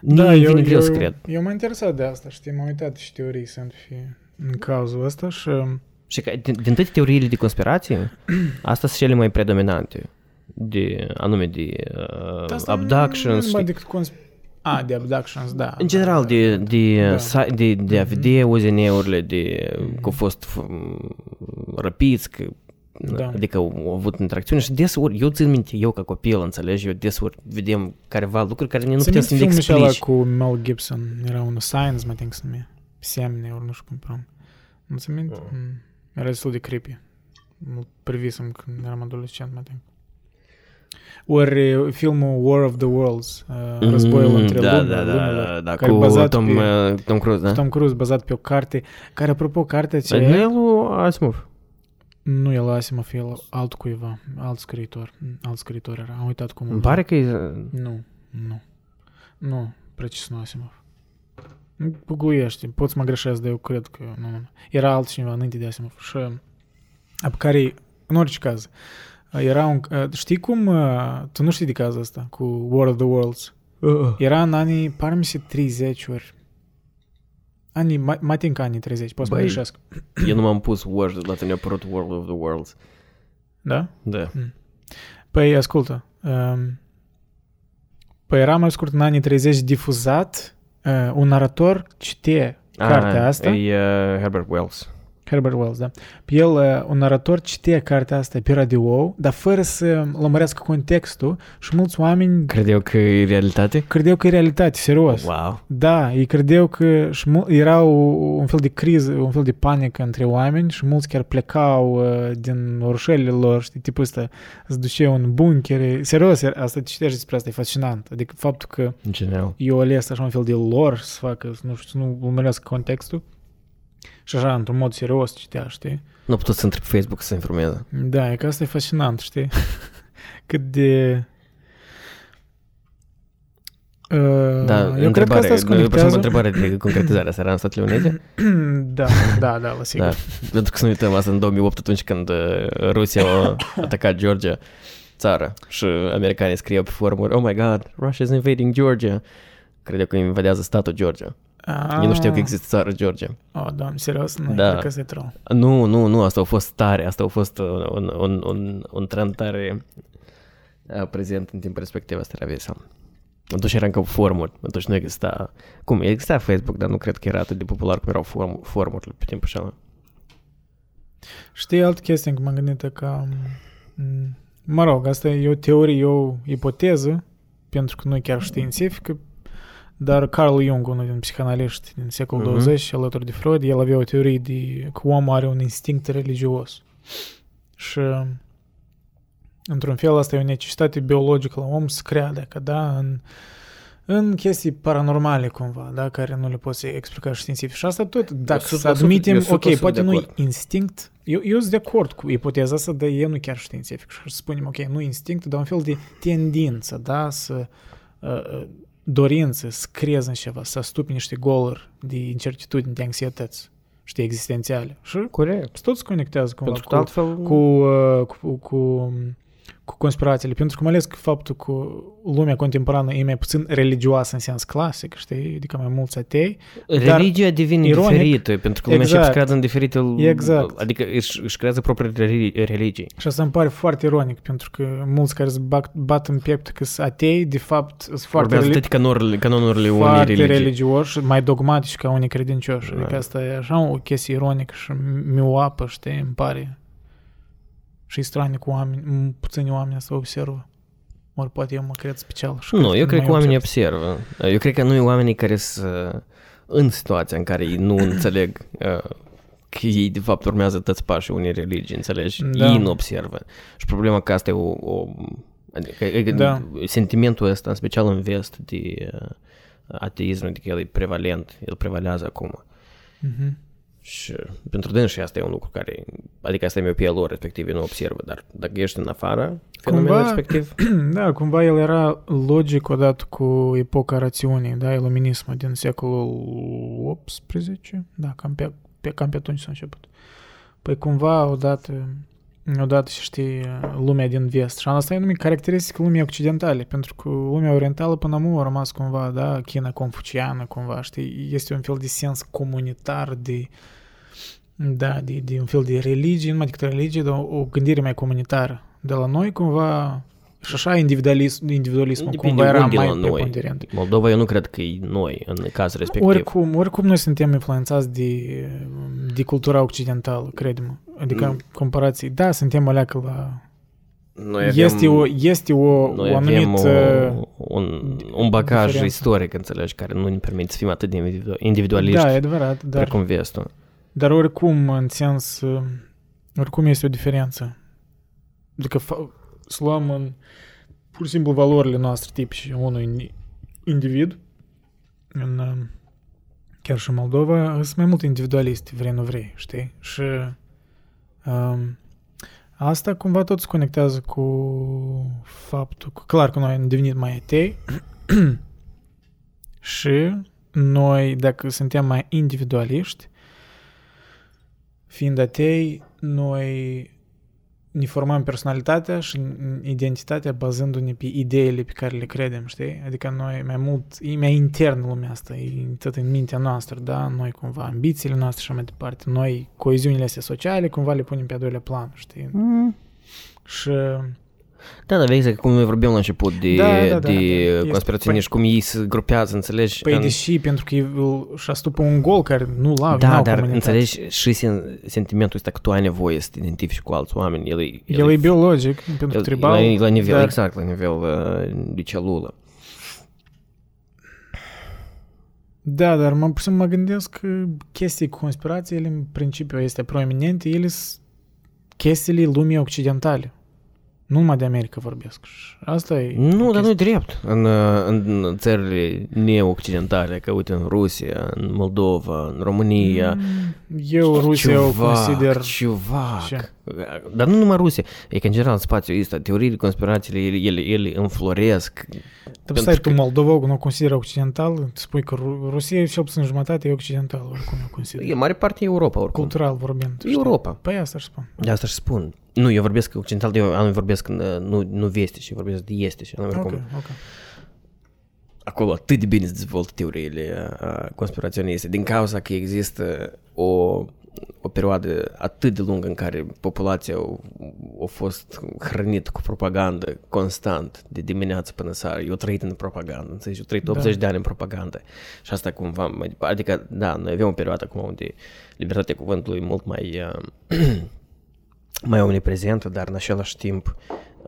Speaker 2: Nu da, vine greu să cred.
Speaker 1: Eu m-am interesat de asta, știi, m-am uitat și teorii sunt fi în cazul ăsta și
Speaker 2: Și că din, din toate teoriile de conspirație, astea sunt cele mai predominante. De, anume de uh,
Speaker 1: Asta Nu
Speaker 2: abductions.
Speaker 1: numai
Speaker 2: și-
Speaker 1: decât consp... A, de abductions, da.
Speaker 2: În general, de, de,
Speaker 1: Da.
Speaker 2: sa- de, de a
Speaker 1: Mhm.
Speaker 2: vedea OZN-urile, de că au
Speaker 1: Mhm.
Speaker 2: fost f- răpiți, că,
Speaker 1: Da.
Speaker 2: adică au avut interacțiune și desori, eu țin minte, eu ca copil, înțelegi, eu desori vedem careva lucruri care noi nu
Speaker 1: Ți
Speaker 2: putem să ne le
Speaker 1: filmul ăla
Speaker 2: explici.
Speaker 1: cu Mel Gibson, era un Science, mă think să numie. Semne, ori nu știu cum prom. Nu ți minte?
Speaker 2: Mm.
Speaker 1: Mm. Era destul de creepy. Mult Privisem când eram adolescent, mă think. Ori eh, filmul War of the Worlds, uh, războiul între
Speaker 2: da,
Speaker 1: lume,
Speaker 2: da, da,
Speaker 1: lumele,
Speaker 2: da, da,
Speaker 1: care
Speaker 2: cu
Speaker 1: bazat
Speaker 2: Tom,
Speaker 1: pe-
Speaker 2: uh, Tom Cruise, da?
Speaker 1: Tom Cruise bazat pe o carte, care, apropo, cartea
Speaker 2: Nu e
Speaker 1: aceea...
Speaker 2: lui Asimov.
Speaker 1: Nu el Asimov, el alt cuiva, alt scriitor, alt scriitor era, am uitat cum...
Speaker 2: Îmi pare că e...
Speaker 1: Nu, nu. Nu, precis nu Asimov. Googluiește, poți să mă greșesc, dar eu cred că nu, nu. Era altcineva înainte de Asimov. Și pe care, în orice caz, era un... Știi cum... Tu nu știi de cazul ăsta cu War of the Worlds? Era în anii, par mi se 30 ori. Anii, mai, mai tin că anii 30, poți să mă
Speaker 2: Băi.
Speaker 1: greșesc.
Speaker 2: Eu nu m-am pus Word, la tine a apărut World of the Worlds.
Speaker 1: Da?
Speaker 2: Da.
Speaker 1: Păi, ascultă. Um, păi era mai scurt în anii 30 difuzat uh, un narator citea cartea asta.
Speaker 2: E uh, Herbert Wells.
Speaker 1: Herbert Wells, da. Pe el, uh, un narator citea cartea asta pe radio, dar fără să lămurească contextul și mulți oameni
Speaker 2: Credeau că e realitate?
Speaker 1: credeau că e realitate, serios.
Speaker 2: Wow.
Speaker 1: Da, ei credeau că și mul- era o- un fel de criză, un fel de panică între oameni și mulți chiar plecau uh, din orășelile lor, știi, tipul ăsta îți duceau în bunkere. Serios, era- asta te citești despre asta, e fascinant. Adică faptul că
Speaker 2: Genial.
Speaker 1: eu ales așa un fel de lor să facă, să nu știu, să nu urmărească contextul și așa, într-un mod serios citea, știi?
Speaker 2: Nu a putut să intre pe Facebook să se informeze.
Speaker 1: Da, e că asta e fascinant, știi? Cât de... Uh,
Speaker 2: Da,
Speaker 1: eu cred că asta se
Speaker 2: eu păi, am o
Speaker 1: conectează.
Speaker 2: întrebare de concretizare. Asta era în Statele Unite?
Speaker 1: da, da, da, la sigur.
Speaker 2: Da. Pentru că să nu uităm asta în 2008 atunci când uh, Rusia a atacat Georgia, țară, și americanii scriau pe forumuri, oh my god, Russia is invading Georgia. Credeau că invadează statul Georgia.
Speaker 1: Ah.
Speaker 2: Ei nu știu că există țară Georgia.
Speaker 1: Oh, doamne, serios? Nu,
Speaker 2: Da.
Speaker 1: cred că este troll.
Speaker 2: Nu, nu, nu, asta a fost tare, asta a fost uh, un, un, un, un trend tare uh, prezent în timpul respectiv, asta era viesa. Atunci era încă formuri, atunci nu exista... Cum, exista Facebook, dar nu cred că era atât de popular cum erau form, formurile pe timpul ăla.
Speaker 1: Știi altă chestie în care m-am gândit că... m, Mă rog, asta e o teorie, e o ipoteză, pentru că nu e chiar științifică, dar Carl Jung, unul din psihanaliști din secolul
Speaker 2: Mhm.
Speaker 1: 20, alături de Freud, el avea o teorie de că omul are un instinct religios. Și într-un fel, asta e o necesitate biologică la om să creadă că, da, în, în chestii paranormale cumva, da, care nu le poți explica științific. Și asta tot, dacă
Speaker 2: sunt
Speaker 1: să
Speaker 2: la sută-
Speaker 1: admitem,
Speaker 2: eu sunt
Speaker 1: ok,
Speaker 2: la
Speaker 1: poate
Speaker 2: sută de
Speaker 1: nu
Speaker 2: acord.
Speaker 1: instinct, eu, eu sunt de acord cu ipoteza asta, dar e nu chiar științific. Și să spunem, ok, nu instinct, dar un fel de tendință, da, să uh, uh, dorință să crezi în ceva, să astupi niște goluri de incertitudini, de anxietăți, știi, existențiale. Și
Speaker 2: Corect.
Speaker 1: tot se conectează cumva
Speaker 2: Pentru
Speaker 1: cu,
Speaker 2: că altfel...
Speaker 1: cu, uh, cu, cu, cu conspirațiile, pentru că mai ales că faptul că lumea contemporană e mai puțin religioasă în sens clasic, știi, adică mai mulți atei,
Speaker 2: Religia devine
Speaker 1: ironic-
Speaker 2: diferită, pentru că lumea
Speaker 1: Exact.
Speaker 2: începe să creadă în diferite...
Speaker 1: Exact.
Speaker 2: Adică își, își creează propriile reli- religii.
Speaker 1: și asta îmi pare foarte ironic, pentru că mulți care se bat, bat în piept că sunt atei, de fapt sunt foarte,
Speaker 2: Vorbează
Speaker 1: reli-
Speaker 2: toate canonurile, canonurile unei
Speaker 1: foarte
Speaker 2: religii.
Speaker 1: religioși, mai dogmatici ca unii credincioși.
Speaker 2: Da.
Speaker 1: Adică asta e așa o chestie ironică și mioapă, știi, îmi pare. Și e straniu cu oameni, m- puțini oameni să observă. Ori poate eu mă cred special. Și
Speaker 2: Nu, eu cred
Speaker 1: mai
Speaker 2: că oamenii
Speaker 1: observ.
Speaker 2: observă. Eu cred că nu e oamenii care sunt în situația în care ei nu înțeleg uh, că ei de fapt urmează toți pașii unei religii, înțelegi?
Speaker 1: Da.
Speaker 2: Ei nu observă. Și problema că asta e o... o adică, adică
Speaker 1: Da.
Speaker 2: sentimentul ăsta, în special în vest, de uh, ateism, adică el e prevalent, el prevalează acum.
Speaker 1: Mhm.
Speaker 2: Și pentru dânsi asta e un lucru care, adică asta e miopia lor, respectiv, ei nu observă, dar dacă ești în afara fenomenul
Speaker 1: Cumva-
Speaker 2: respectiv,
Speaker 1: Da, cumva el era logic odată cu epoca rațiunii, da, iluminismul din secolul XVIII, da, cam pe, pe, cam pe atunci s-a început. Păi cumva odată, odată și știi, lumea din vest. Și asta e numit caracteristic lumii occidentale, pentru că lumea orientală până acum a rămas cumva, da, China confuciană cumva, știi, este un fel de sens comunitar, de da, de, de un fel de religie, nu mai decât religie, dar o, o gândire mai comunitară. De la noi cumva și așa individualism, individualismul
Speaker 2: Depinde
Speaker 1: cumva era
Speaker 2: unde
Speaker 1: mai
Speaker 2: la noi.
Speaker 1: preponderent.
Speaker 2: Moldova eu nu cred că e noi în cazul respectiv.
Speaker 1: Oricum, oricum noi suntem influențați de, de cultura occidentală, credem. Adică,
Speaker 2: Mm.
Speaker 1: în comparații, da, suntem aleacă la...
Speaker 2: Noi
Speaker 1: Este o, este o,
Speaker 2: noi
Speaker 1: o
Speaker 2: avem
Speaker 1: anumită...
Speaker 2: o, un, un bagaj
Speaker 1: diferență.
Speaker 2: istoric, înțelegi, care nu ne permite să fim atât de individu- individualiști
Speaker 1: Da, e adevărat, dar,
Speaker 2: precum vestul.
Speaker 1: Dar oricum, în sens, uh, oricum este o diferență. Adică fa- să luăm în pur și simplu valorile noastre tipice unui ini- individ, în, uh, chiar și în Moldova, sunt mai mult individualisti, vrei nu vrei, știi? Și um, asta cumva tot se conectează cu faptul că, clar că noi am devenit mai atei și noi, dacă suntem mai individualiști, fiind atei, noi ne formăm personalitatea și identitatea bazându-ne pe ideile pe care le credem, știi? Adică noi mai mult, e mai intern lumea asta, e tot în mintea noastră, da? Noi cumva ambițiile noastre și așa mai departe. Noi coeziunile astea sociale cumva le punem pe a doilea plan, știi?
Speaker 2: Mm.
Speaker 1: Și
Speaker 2: Da, dar vezi că cum noi vorbeam la început de,
Speaker 1: Da, da, da,
Speaker 2: de
Speaker 1: da. Este-
Speaker 2: conspiraționiști, cum ei se grupează, înțelegi?
Speaker 1: Păi
Speaker 2: în-
Speaker 1: deși pentru că îl și astupă un gol care nu l-au,
Speaker 2: da,
Speaker 1: n-au
Speaker 2: dar
Speaker 1: comunitate.
Speaker 2: înțelegi și sen- sentimentul ăsta că tu ai nevoie să te identifici cu alți oameni. El, e-
Speaker 1: El e biologic, pentru că
Speaker 2: el-
Speaker 1: tribal,
Speaker 2: la, la nivel,
Speaker 1: dar-
Speaker 2: exact, la nivel uh, de celulă.
Speaker 1: Da, dar mă, pur și simplu mă gândesc că chestii cu conspirații, ele în principiu este proeminente, ele sunt chestiile lumii occidentale. Nu numai de America vorbesc. Și Asta e...
Speaker 2: Nu,
Speaker 1: o
Speaker 2: dar nu
Speaker 1: chestie.
Speaker 2: e drept. În, uh, în țările neoccidentale, că uite în Rusia, în Moldova, în România,
Speaker 1: Mm, Eu Rusia o consider...
Speaker 2: Ciuvac.
Speaker 1: Ce?
Speaker 2: Dar nu numai Rusia. E că în general în spațiul ăsta, teoriile conspirațiile, ele, ele, ele înfloresc.
Speaker 1: Dar stai, tu
Speaker 2: că-
Speaker 1: Moldova nu o consideră occidental? Spui că Ru- Rusia e cel puțin jumătate e occidental, oricum eu consider.
Speaker 2: E mare parte e Europa, oricum.
Speaker 1: Cultural vorbind. știi?
Speaker 2: Europa.
Speaker 1: Păi asta aș spun.
Speaker 2: De asta și spun. Nu, eu vorbesc occidental, eu nu vorbesc uh, nu, nu vestici, eu vorbesc de estici. Nu
Speaker 1: Ok,
Speaker 2: oricum.
Speaker 1: ok.
Speaker 2: acolo atât de bine se dezvoltă teoriile uh, conspiraționiste, din cauza că există o, o perioadă atât de lungă în care populația a, a fost hrănită cu propagandă constant, de dimineață până seara. Eu trăit în propagandă, înțelegi? Eu trăit
Speaker 1: Da.
Speaker 2: 80 de ani în propagandă. Și asta cumva, mai departe- adică, da, noi avem o perioadă acum unde libertatea cuvântului e mult mai, uh, mai omniprezentă, dar în același timp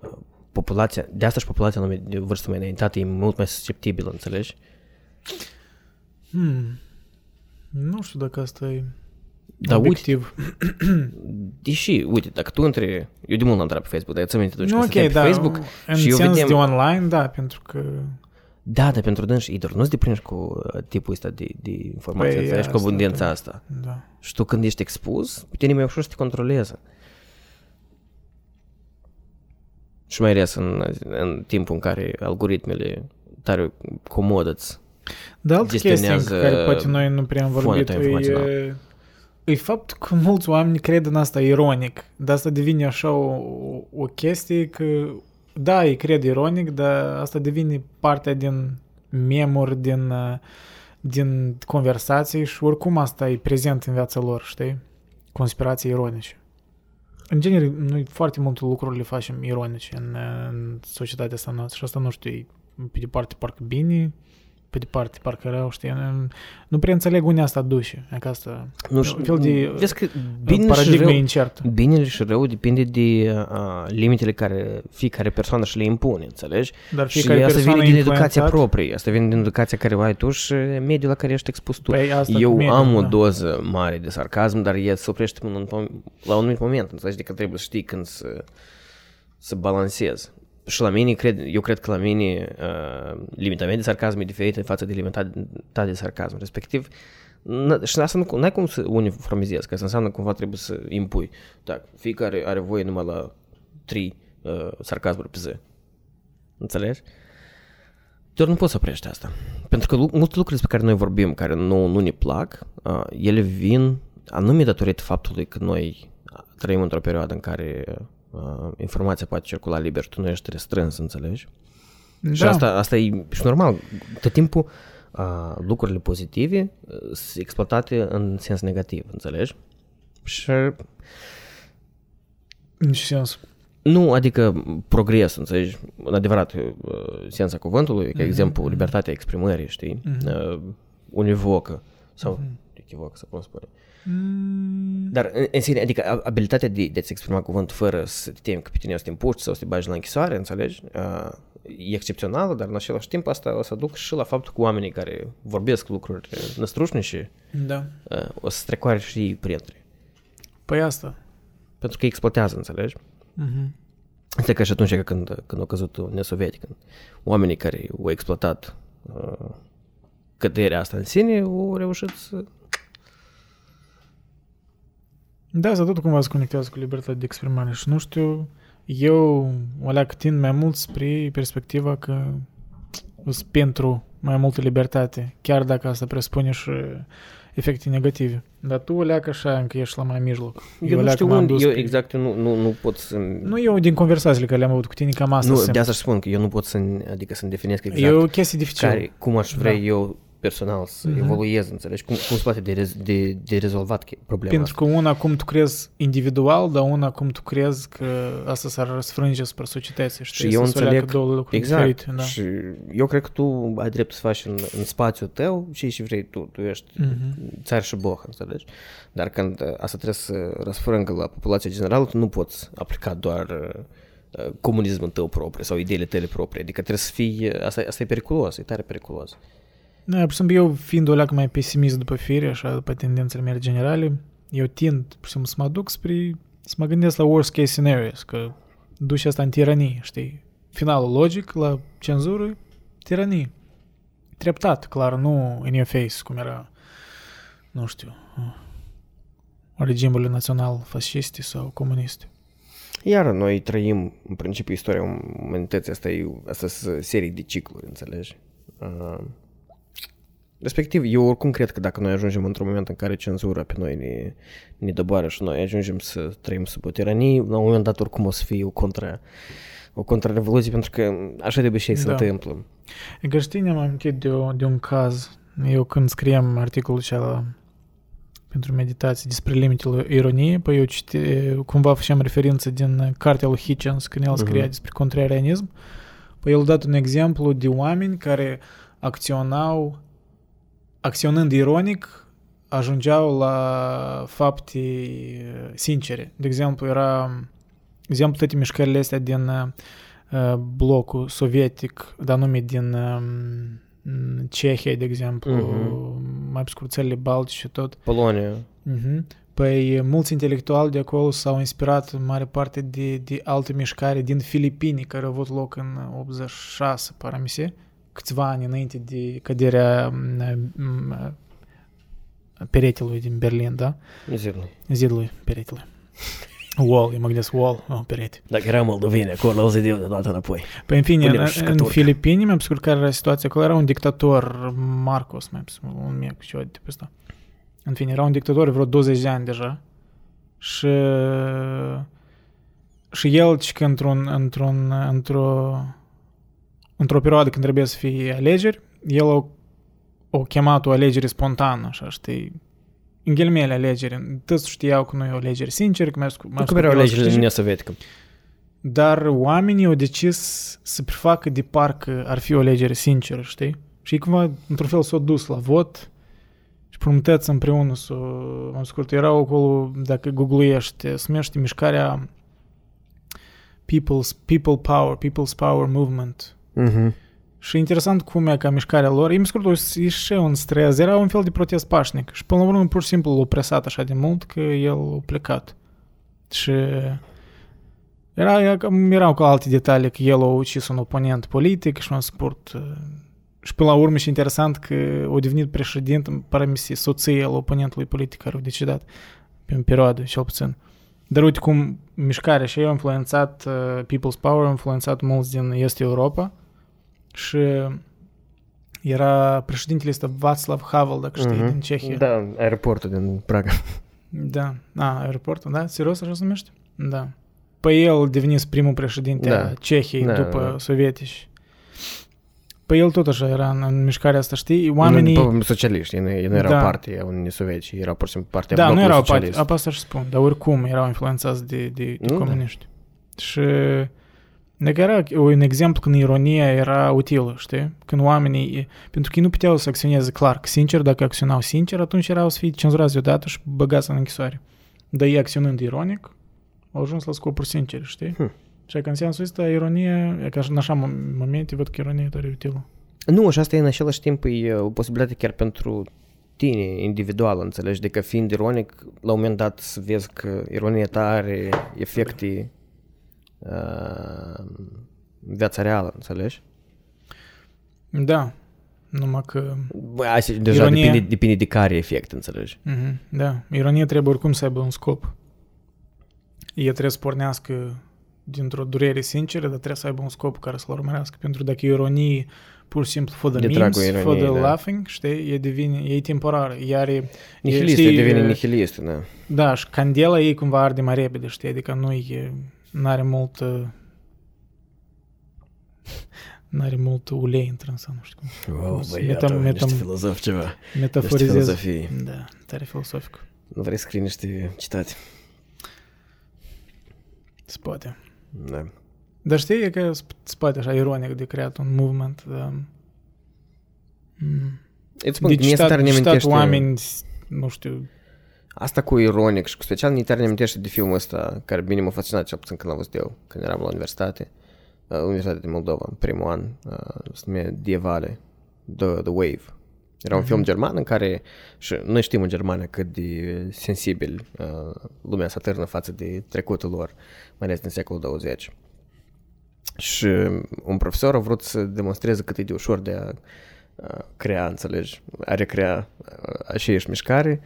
Speaker 2: uh, populația, de asta și populația lumii de vârstă mai înaintată e mult mai susceptibilă, înțelegi?
Speaker 1: Hmm. Nu știu dacă asta e...
Speaker 2: Dar uite,
Speaker 1: obiectiv.
Speaker 2: deși, uite, dacă tu între... Eu de mult n-am intrat pe Facebook, dar eu ți aminte atunci
Speaker 1: Nu,
Speaker 2: când
Speaker 1: ok,
Speaker 2: stăteam
Speaker 1: da,
Speaker 2: pe Facebook
Speaker 1: în
Speaker 2: și eu
Speaker 1: sens
Speaker 2: vedeam...
Speaker 1: de online, da, pentru că...
Speaker 2: Da, dar pentru dânsi, Idor, nu-ți deprinzi cu uh, tipul ăsta de, de informație,
Speaker 1: Păi,
Speaker 2: înțelegi, cu
Speaker 1: asta,
Speaker 2: abundența
Speaker 1: da.
Speaker 2: asta.
Speaker 1: Da.
Speaker 2: Și tu când ești expus, pe tine mai ușor să te controleze. Și mai ales în, în timpul în care algoritmele tare comod îți
Speaker 1: De altă chestie în
Speaker 2: gestionează
Speaker 1: care poate noi nu prea am
Speaker 2: fonul
Speaker 1: vorbit
Speaker 2: tău informațional.
Speaker 1: e, e faptul că mulți oameni cred în asta ironic. De asta devine așa o, o chestie că, da, ei cred ironic, dar asta devine parte din memuri, din, uh, din conversații și oricum asta e prezent în viața lor, știi? Conspirații ironice. În genere, noi foarte multe lucruri le facem ironice în, în societatea asta noastră și asta nu știu, e pe de parte parcă bine, pe de parte parcă rău, știi? Nu- Nu prea înțeleg unde asta duce. E ca asta,
Speaker 2: Nu
Speaker 1: un
Speaker 2: știu,
Speaker 1: fel de
Speaker 2: vezi că bine și
Speaker 1: paradigmă
Speaker 2: rău,
Speaker 1: incertă.
Speaker 2: Binele și rău depinde de uh, limitele care fiecare persoană și le impune, înțelegi?
Speaker 1: Dar
Speaker 2: Și
Speaker 1: fiecare
Speaker 2: asta
Speaker 1: persoană
Speaker 2: vine din educația
Speaker 1: influențat-
Speaker 2: proprie, asta vine din educația care o ai tu și mediul la care ești expus tu.
Speaker 1: Păi asta
Speaker 2: Eu
Speaker 1: cu mediul,
Speaker 2: am o
Speaker 1: da.
Speaker 2: doză mare de sarcasm, dar el se oprește până în, pom- la un anumit moment, înțelegi? Adică trebuie să știi când să, să balancezi. Și la mine, cred, eu cred că la mine uh, limita mea de sarcasm e diferită față de limita ta de sarcasm. Respectiv, n- și asta nu ai cum să uniformizezi, că asta înseamnă cumva trebuie să impui. Da, fiecare are voie numai la trei uh, sarcasmuri pe zi. Înțelegi? Doar nu poți să oprești asta. Pentru că lu- multe lucruri despre care noi vorbim, care nu, nu ne plac, uh, ele vin anume datorită faptului că noi trăim într-o perioadă în care uh, informația poate circula liber și tu nu ești restrâns, înțelegi?
Speaker 1: Da.
Speaker 2: Și asta, asta e și normal. Tot timpul uh, lucrurile pozitive uh, sunt exploatate în sens negativ, înțelegi? Și
Speaker 1: În ce sens?
Speaker 2: nu, adică progres, înțelegi, în adevărat uh, sensa cuvântului, ca
Speaker 1: Mhm,
Speaker 2: exemplu,
Speaker 1: mhm.
Speaker 2: libertatea exprimării, știi,
Speaker 1: Mhm.
Speaker 2: uh, univocă sau
Speaker 1: Mhm.
Speaker 2: echivocă, să pot spune.
Speaker 1: Mm,
Speaker 2: Dar în, în sine, adică a- abilitatea de, de a-ți exprima cuvânt fără să te temi că pe tine o să te împuști sau să te bagi la închisoare, înțelegi? Uh, e excepțională, dar în același timp asta o să duc și la faptul că oamenii care vorbesc lucruri năstrușnice
Speaker 1: Da.
Speaker 2: uh, o să strecoare și ei printre.
Speaker 1: Păi asta.
Speaker 2: Pentru că îi exploatează, înțelegi?
Speaker 1: Mhm.
Speaker 2: Este ca și atunci când, când a căzut Uniunea Sovietică. Oamenii care au exploatat uh, căderea asta în sine au reușit să...
Speaker 1: Da, asta tot cumva se conectează cu libertatea de exprimare și nu știu, eu o leac tind mai mult spre perspectiva că sunt pentru mai multă libertate, chiar dacă asta presupune și efecte negative. Dar tu o leac așa încă ești la mai mijloc.
Speaker 2: Eu,
Speaker 1: o
Speaker 2: nu
Speaker 1: leac
Speaker 2: știu
Speaker 1: m-am
Speaker 2: unde,
Speaker 1: dus
Speaker 2: eu
Speaker 1: pe-
Speaker 2: exact eu nu, nu, nu pot să...
Speaker 1: Nu eu din conversațiile care le-am avut cu tine, cam asta
Speaker 2: nu
Speaker 1: simt.
Speaker 2: de asta își spun că eu nu pot să adică să-mi definesc exact
Speaker 1: E o chestie dificilă.
Speaker 2: care, cum aș vrea
Speaker 1: Da.
Speaker 2: eu personal să
Speaker 1: Mhm.
Speaker 2: evoluez, înțelegi? Cum, cum se poate de, rez, de, de rezolvat che- problema
Speaker 1: Pentru că una cum tu crezi individual, dar una cum tu crezi că asta s-ar răsfrânge spre societate. Știi?
Speaker 2: Și eu
Speaker 1: Să se leagă
Speaker 2: înțeleg-
Speaker 1: două lucruri
Speaker 2: Exact.
Speaker 1: diferite. Da.
Speaker 2: Și eu cred că tu ai drept să faci în, în spațiul tău ce și vrei tu. Tu ești
Speaker 1: Mhm.
Speaker 2: țar și boh, înțelegi? Dar când uh, asta trebuie să răsfrângă la populația generală, tu nu poți aplica doar uh, uh, comunismul tău propriu sau ideile tale proprii. Adică trebuie să fii... uh, Asta, asta e periculos, e tare periculos.
Speaker 1: Da, pur și simplu, eu fiind o leacă mai pesimist după fire, așa, după tendințele mele generale, eu tind, pur și simplu, să mă duc spre, să mă gândesc la worst case scenarios, că duce asta în tiranie, știi? Finalul logic la cenzură, tiranie. Treptat, clar, nu in your face, cum era, nu știu, regimurile național-fasciste sau comuniste.
Speaker 2: Iar noi trăim, în principiu, istoria umanității, asta e asta sunt serii de cicluri, înțelegi? Uh, respectiv, eu oricum cred că dacă noi ajungem într-un moment în care cenzura pe noi ne, ne doboară și noi ajungem să trăim sub o tiranie, la un moment dat oricum o să fie o contra o contrarevoluție, pentru că așa de obicei se
Speaker 1: Da.
Speaker 2: întâmplă.
Speaker 1: E că știi, ne-am amintit de, o, de un caz. Eu când scriam articolul acela pentru meditații despre limitele ironiei, păi eu cite, cumva făceam referință din cartea lui Hitchens, când el scria
Speaker 2: Mhm.
Speaker 1: despre contrarianism. Păi el a dat un exemplu de oameni care acționau, acționând ironic, ajungeau la fapte uh, sincere. De exemplu, era de exemplu, toate mișcările astea din uh, blocul sovietic, dar nume din um, Cehia, de exemplu,
Speaker 2: Mhm.
Speaker 1: mai pe scurt țările Baltice și tot.
Speaker 2: Polonia.
Speaker 1: Mhm. Păi mulți intelectuali de acolo s-au inspirat în mare parte de, de alte mișcare din Filipini care au avut loc în 86, paramise, câțiva ani înainte de căderea mm, peretelui din Berlin, da?
Speaker 2: Zidului.
Speaker 1: Zidului peretelui. Wall, eu mă gândesc wall, oh, perete.
Speaker 2: Dacă era moldoveni acolo, îl zideau de dată înapoi.
Speaker 1: Păi în fine,
Speaker 2: Punem
Speaker 1: în,
Speaker 2: și
Speaker 1: în
Speaker 2: căturcă.
Speaker 1: Filipini, mi-am spus care era situația acolo, era un dictator, Marcos, mai un mic, ceva de pe ăsta. În fine, era un dictator vreo 20 de ani deja și și el, ci că într-un, într-un, într-o, într-o perioadă când trebuie să fie alegeri, el o, o chemat o alegere spontană, așa, știi, în ghilimele alegeri. Toți știau că nu e o alegere sinceră, că mai
Speaker 2: Cum erau alegerile din Uniunea Sovietică?
Speaker 1: dar oamenii au decis să prefacă de parcă ar fi o alegere sinceră, știi? Și cumva, într-un fel, s-au dus la vot și promuteți împreună să, am scurt, erau acolo, dacă googluiești, se numește mișcarea People's, People Power, People's Power Movement.
Speaker 2: Mhm.
Speaker 1: Și interesant cum e ca mișcarea lor, ei, scurt, e și un stres, era un fel de protest pașnic și până la urmă pur și simplu l-a presat așa de mult că el a plecat. Și era, erau cu alte detalii că el a ucis un oponent politic și un sport și până la urmă și interesant că a devenit președinte, îmi pare mi se, soția al oponentului politic care a decidat pe o perioadă, cel puțin. Dar uite cum mișcarea și ei a influențat, uh, People's Power a influențat mulți din Est Europa și era președintele ăsta Václav Havel, dacă știi,
Speaker 2: Mhm.
Speaker 1: din Cehia.
Speaker 2: Da, aeroportul din Praga.
Speaker 1: Da, a, aeroportul, da? Serios așa se numește? Da. Păi el devenis primul președinte
Speaker 2: Da.
Speaker 1: a Cehiei
Speaker 2: Da,
Speaker 1: după
Speaker 2: da, da.
Speaker 1: sovietici. Păi el tot așa era în, în mișcarea asta, știi? Oamenii...
Speaker 2: Oamenii... Socialiști, ei nu, ei nu erau
Speaker 1: Da.
Speaker 2: parte a Uniunii Sovietice, erau pur și simplu partea
Speaker 1: da, nu
Speaker 2: blocului
Speaker 1: erau
Speaker 2: socialist.
Speaker 1: parte, apa asta și spun, dar oricum erau influențați de, de, de
Speaker 2: Nu, da.
Speaker 1: comuniști. Și dacă era un exemplu când ironia era utilă, știi? Când oamenii, pentru că ei nu puteau să acționeze clar, că sincer, dacă acționau sincer, atunci erau să fie cenzurați deodată și băgați în închisoare. Dar ei acționând ironic, au ajuns la scopuri sincere, știi?
Speaker 2: Hm.
Speaker 1: Și că în sensul ăsta, ironia, e ca și în așa mom- momente, văd că ironia e tare utilă.
Speaker 2: Nu, și asta e în același timp e o posibilitate chiar pentru tine, individual, înțelegi? Adică fiind ironic, la un moment dat să vezi că ironia ta are efecte uh, în viața reală, înțelegi?
Speaker 1: Da, numai că
Speaker 2: Bă, asta deja
Speaker 1: Ironia-
Speaker 2: depinde, depinde de care efect, înțelegi?
Speaker 1: Mhm, Da, ironia trebuie oricum să aibă un scop. Ea trebuie să pornească dintr-o durere sinceră, dar trebuie să aibă un scop care să-l urmărească. Pentru că dacă e ironie pur și simplu for the
Speaker 2: De
Speaker 1: memes,
Speaker 2: dragul
Speaker 1: for the
Speaker 2: ironiei, da.
Speaker 1: laughing, știi, e, devine, e temporară. Ea are,
Speaker 2: Nihilistă,
Speaker 1: știi,
Speaker 2: devine
Speaker 1: e-
Speaker 2: nihilistă, da.
Speaker 1: da, și candela ei cumva arde mai repede, știi, adică nu e, n-are mult, uh, n-are mult ulei în trânsă, nu știu cum.
Speaker 2: Oh,
Speaker 1: Metam-
Speaker 2: băiatul,
Speaker 1: metam-
Speaker 2: niște filozof ceva. Niște
Speaker 1: Metaforizez.
Speaker 2: filozofie.
Speaker 1: Da, tare filosofic.
Speaker 2: Nu vrei să scrii niște citate.
Speaker 1: Se poate.
Speaker 2: Da.
Speaker 1: Dar știi, e că sp- spate așa ironic de creat un movement de, mm,
Speaker 2: Îți spun,
Speaker 1: de
Speaker 2: că mie
Speaker 1: citat,
Speaker 2: tare ne
Speaker 1: citat
Speaker 2: amintește...
Speaker 1: oameni, nu știu,
Speaker 2: Asta cu ironic și cu special mi tare ne amintește de filmul ăsta, care bine m-a fascinat cel puțin când l-am văzut eu, când eram la universitate, uh, Universitatea din Moldova, în primul an, uh, se numea Die Valley, The, The Wave. Era un film german în care, și noi știm în Germania cât de sensibil uh, lumea se atârnă față de trecutul lor, mai ales din secolul 20. Și un profesor a vrut să demonstreze cât e de ușor de a uh, crea, înțelegi, a recrea uh, aceeași mișcare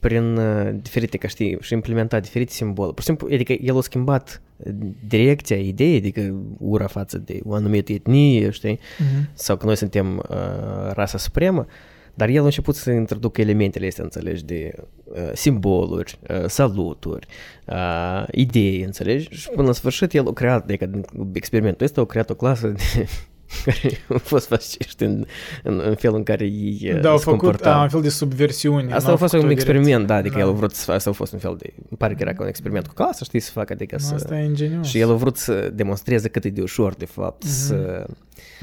Speaker 2: prin uh, diferite, ca știi, și implementa diferite simbole. Pur și simplu, adică el a schimbat uh, direcția ideii, adică ura față de o anumită etnie, știi,
Speaker 1: Mhm.
Speaker 2: sau că noi suntem uh, rasa supremă, dar el a început să introducă elementele astea, înțelegi, de uh, simboluri, uh, saluturi, uh, idei, înțelegi? Și până la sfârșit el a creat, adică din experimentul ăsta a creat o clasă de care au fost fasciști în, în, în felul în care ei uh,
Speaker 1: Da, au
Speaker 2: se
Speaker 1: făcut
Speaker 2: comportau.
Speaker 1: a, un fel de subversiune.
Speaker 2: Asta
Speaker 1: n-au
Speaker 2: a fost
Speaker 1: făcut-o
Speaker 2: un
Speaker 1: direct.
Speaker 2: experiment, da, adică
Speaker 1: Da.
Speaker 2: el a vrut să asta a fost un fel de, îmi pare că era ca un experiment cu clasa, știi, să facă, adică să...
Speaker 1: Asta e ingenios.
Speaker 2: Și el a vrut să demonstreze cât e de ușor, de fapt,
Speaker 1: Mhm.
Speaker 2: să,